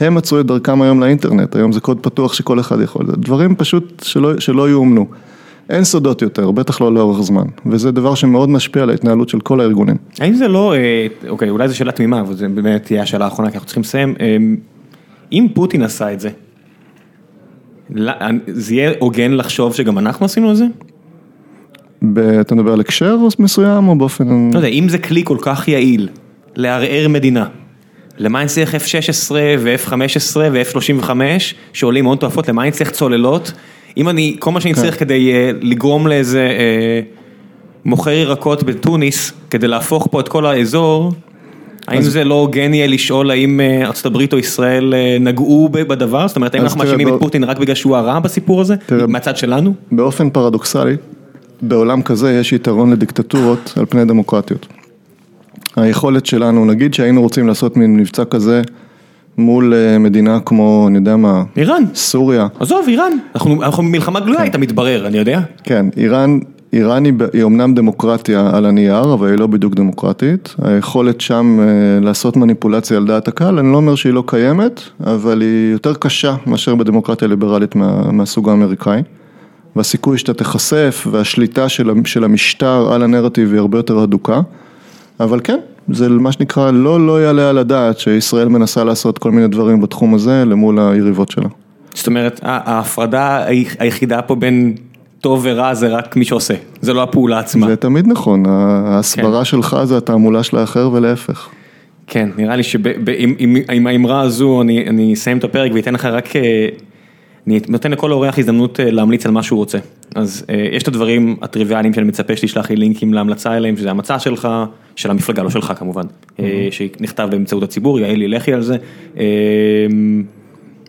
הם מצאו את דרכם היום לאינטרנט, היום זה קוד פתוח שכל אחד יכול, דברים פשוט שלא, שלא יאומנו. אין סודות יותר, בטח לא לאורך זמן, וזה דבר שמאוד משפיע על ההתנהלות של כל הארגונים. האם זה לא, אה, אוקיי, אולי זו שאלה תמימה, אבל זה באמת תהיה השאלה האחרונה, כי אנחנו צריכים לסיים. אה, אם פוטין עשה את זה, זה יהיה הוגן לחשוב שגם אנחנו עשינו את זה? אתה מדבר על הקשר מסוים או באופן... לא יודע, אם זה כלי כל כך יעיל לערער מדינה, למה אני צריך F-16 ו-F-15 ו-F-35 שעולים הון תועפות, למה אני צריך צוללות? אם אני, כל מה שאני צריך כן. כדי uh, לגרום לאיזה uh, מוכר ירקות בתוניס, כדי להפוך פה את כל האזור, האם זה לא הוגן יהיה לשאול האם אה, ארה"ב או ישראל נגעו בדבר? זאת אומרת, האם אנחנו מאשימים את פוטין רק בגלל שהוא הרע בסיפור הזה, מהצד שלנו? באופן פרדוקסלי, בעולם כזה יש יתרון לדיקטטורות על פני דמוקרטיות. היכולת שלנו, נגיד שהיינו רוצים לעשות מין מבצע כזה מול אה, מדינה כמו, אני יודע מה, איראן, סוריה. עזוב, איראן, אנחנו, אנחנו במלחמה גלויה, כן. היית מתברר, אני יודע. כן, איראן, איראן היא, היא אומנם דמוקרטיה על הנייר, אבל היא לא בדיוק דמוקרטית. היכולת שם אה, לעשות מניפולציה על דעת הקהל, אני לא אומר שהיא לא קיימת, אבל היא יותר קשה מאשר בדמוקרטיה ליברלית מה, מהסוג האמריקאי. והסיכוי שאתה תיחשף והשליטה של, של המשטר על הנרטיב היא הרבה יותר הדוקה. אבל כן, זה מה שנקרא לא לא יעלה על הדעת שישראל מנסה לעשות כל מיני דברים בתחום הזה למול היריבות שלה. זאת אומרת, ההפרדה היחידה פה בין טוב ורע זה רק מי שעושה, זה לא הפעולה עצמה. זה תמיד נכון, ההסברה כן. שלך זה התעמולה של האחר ולהפך. כן, נראה לי שעם האמרה הזו אני, אני אסיים את הפרק ואתן לך רק, אה, אני נותן לכל אורח הזדמנות אה, להמליץ על מה שהוא רוצה. אז אה, יש את הדברים הטריוויאליים שאני מצפה שתשלח לי לינקים להמלצה אליהם, שזה המצע שלך, של המפלגה, לא שלך כמובן, mm-hmm. שנכתב באמצעות הציבור, יעלי לכי על זה. אה,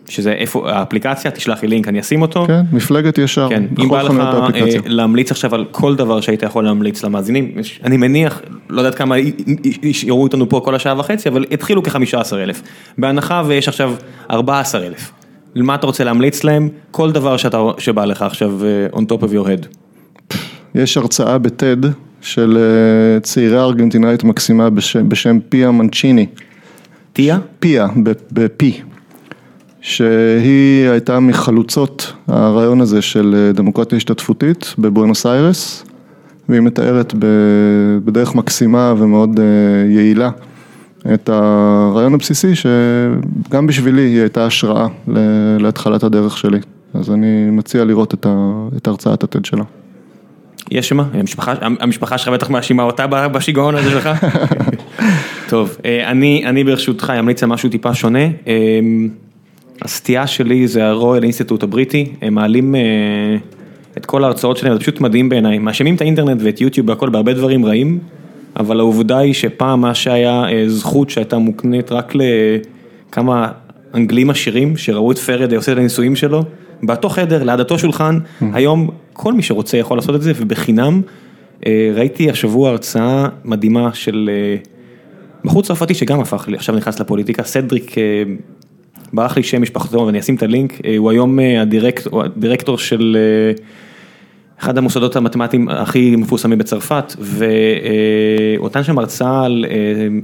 שזה איפה האפליקציה, תשלח לי לינק, אני אשים אותו. כן, מפלגת ישר. כן, אם בא לך להמליץ עכשיו על כל דבר שהיית יכול להמליץ למאזינים, אני מניח, לא יודעת כמה יראו אותנו פה כל השעה וחצי, אבל התחילו כ-15 אלף. בהנחה ויש עכשיו 14 אלף. מה אתה רוצה להמליץ להם? כל דבר שאתה, שבא לך עכשיו on top of your head. יש הרצאה בטד של אה, צעירה ארגנטינאית מקסימה בשם, בשם פיה מנצ'יני. טיה? פיה, בפי. שהיא הייתה מחלוצות הרעיון הזה של אה, דמוקרטיה השתתפותית בבואנוס איירס, והיא מתארת בדרך מקסימה ומאוד יעילה את הרעיון הבסיסי שגם בשבילי היא הייתה השראה להתחלת הדרך שלי. אז אני מציע לראות את הרצאת הטד שלה. יש מה? המשפחה, המשפחה שלך בטח מאשימה אותה בשיגעון הזה שלך? טוב, אה, אני, אני ברשותך אמליץ על משהו טיפה שונה. אה, הסטייה שלי זה הרויאל אינסטיטוט הבריטי, הם מעלים אה, את כל ההרצאות שלהם, זה פשוט מדהים בעיניי, מאשימים את האינטרנט ואת יוטיוב והכל בהרבה דברים רעים, אבל העובדה היא שפעם מה שהיה זכות שהייתה מוקנית רק לכמה אנגלים עשירים שראו את פרד עושה את הניסויים שלו, באותו חדר, ליד אותו שולחן, mm-hmm. היום כל מי שרוצה יכול לעשות את זה ובחינם. אה, ראיתי השבוע הרצאה מדהימה של אה, בחור צרפתי שגם הפך, עכשיו נכנס לפוליטיקה, סדריק, אה, ברח לי שם משפחתו ואני אשים את הלינק, הוא היום הדירקט, הדירקטור של אחד המוסדות המתמטיים הכי מפורסמים בצרפת, והוא נתן שם הרצאה על,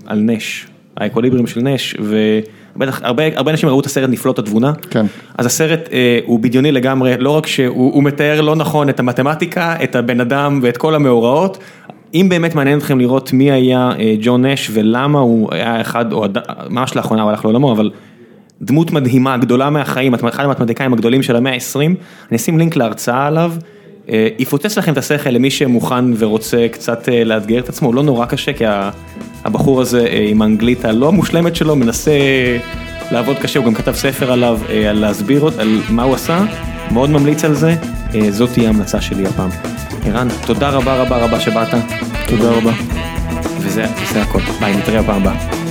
על נש, האקוליבריום של נש. ו... בטח הרבה הרבה אנשים ראו את הסרט נפלאות התבונה, כן. אז הסרט אה, הוא בדיוני לגמרי, לא רק שהוא מתאר לא נכון את המתמטיקה, את הבן אדם ואת כל המאורעות, אם באמת מעניין אתכם לראות מי היה אה, ג'ון נש ולמה הוא היה אחד, או ממש לאחרונה הוא הלך לעולמו, אבל דמות מדהימה, גדולה מהחיים, אחד המתמטיקאים הגדולים של המאה ה-20, אני אשים לינק להרצאה עליו. אה, יפוצץ לכם את השכל למי שמוכן ורוצה קצת אה, לאתגר את עצמו, לא נורא קשה כי הבחור הזה אה, עם האנגלית הלא המושלמת שלו מנסה לעבוד קשה, הוא גם כתב ספר עליו, על להסביר על מה הוא עשה, מאוד ממליץ על זה, זאת תהיה ההמלצה שלי הפעם. ערן, תודה רבה רבה רבה שבאת. תודה רבה. וזה הכל, ביי, נתראה בפעם הבאה.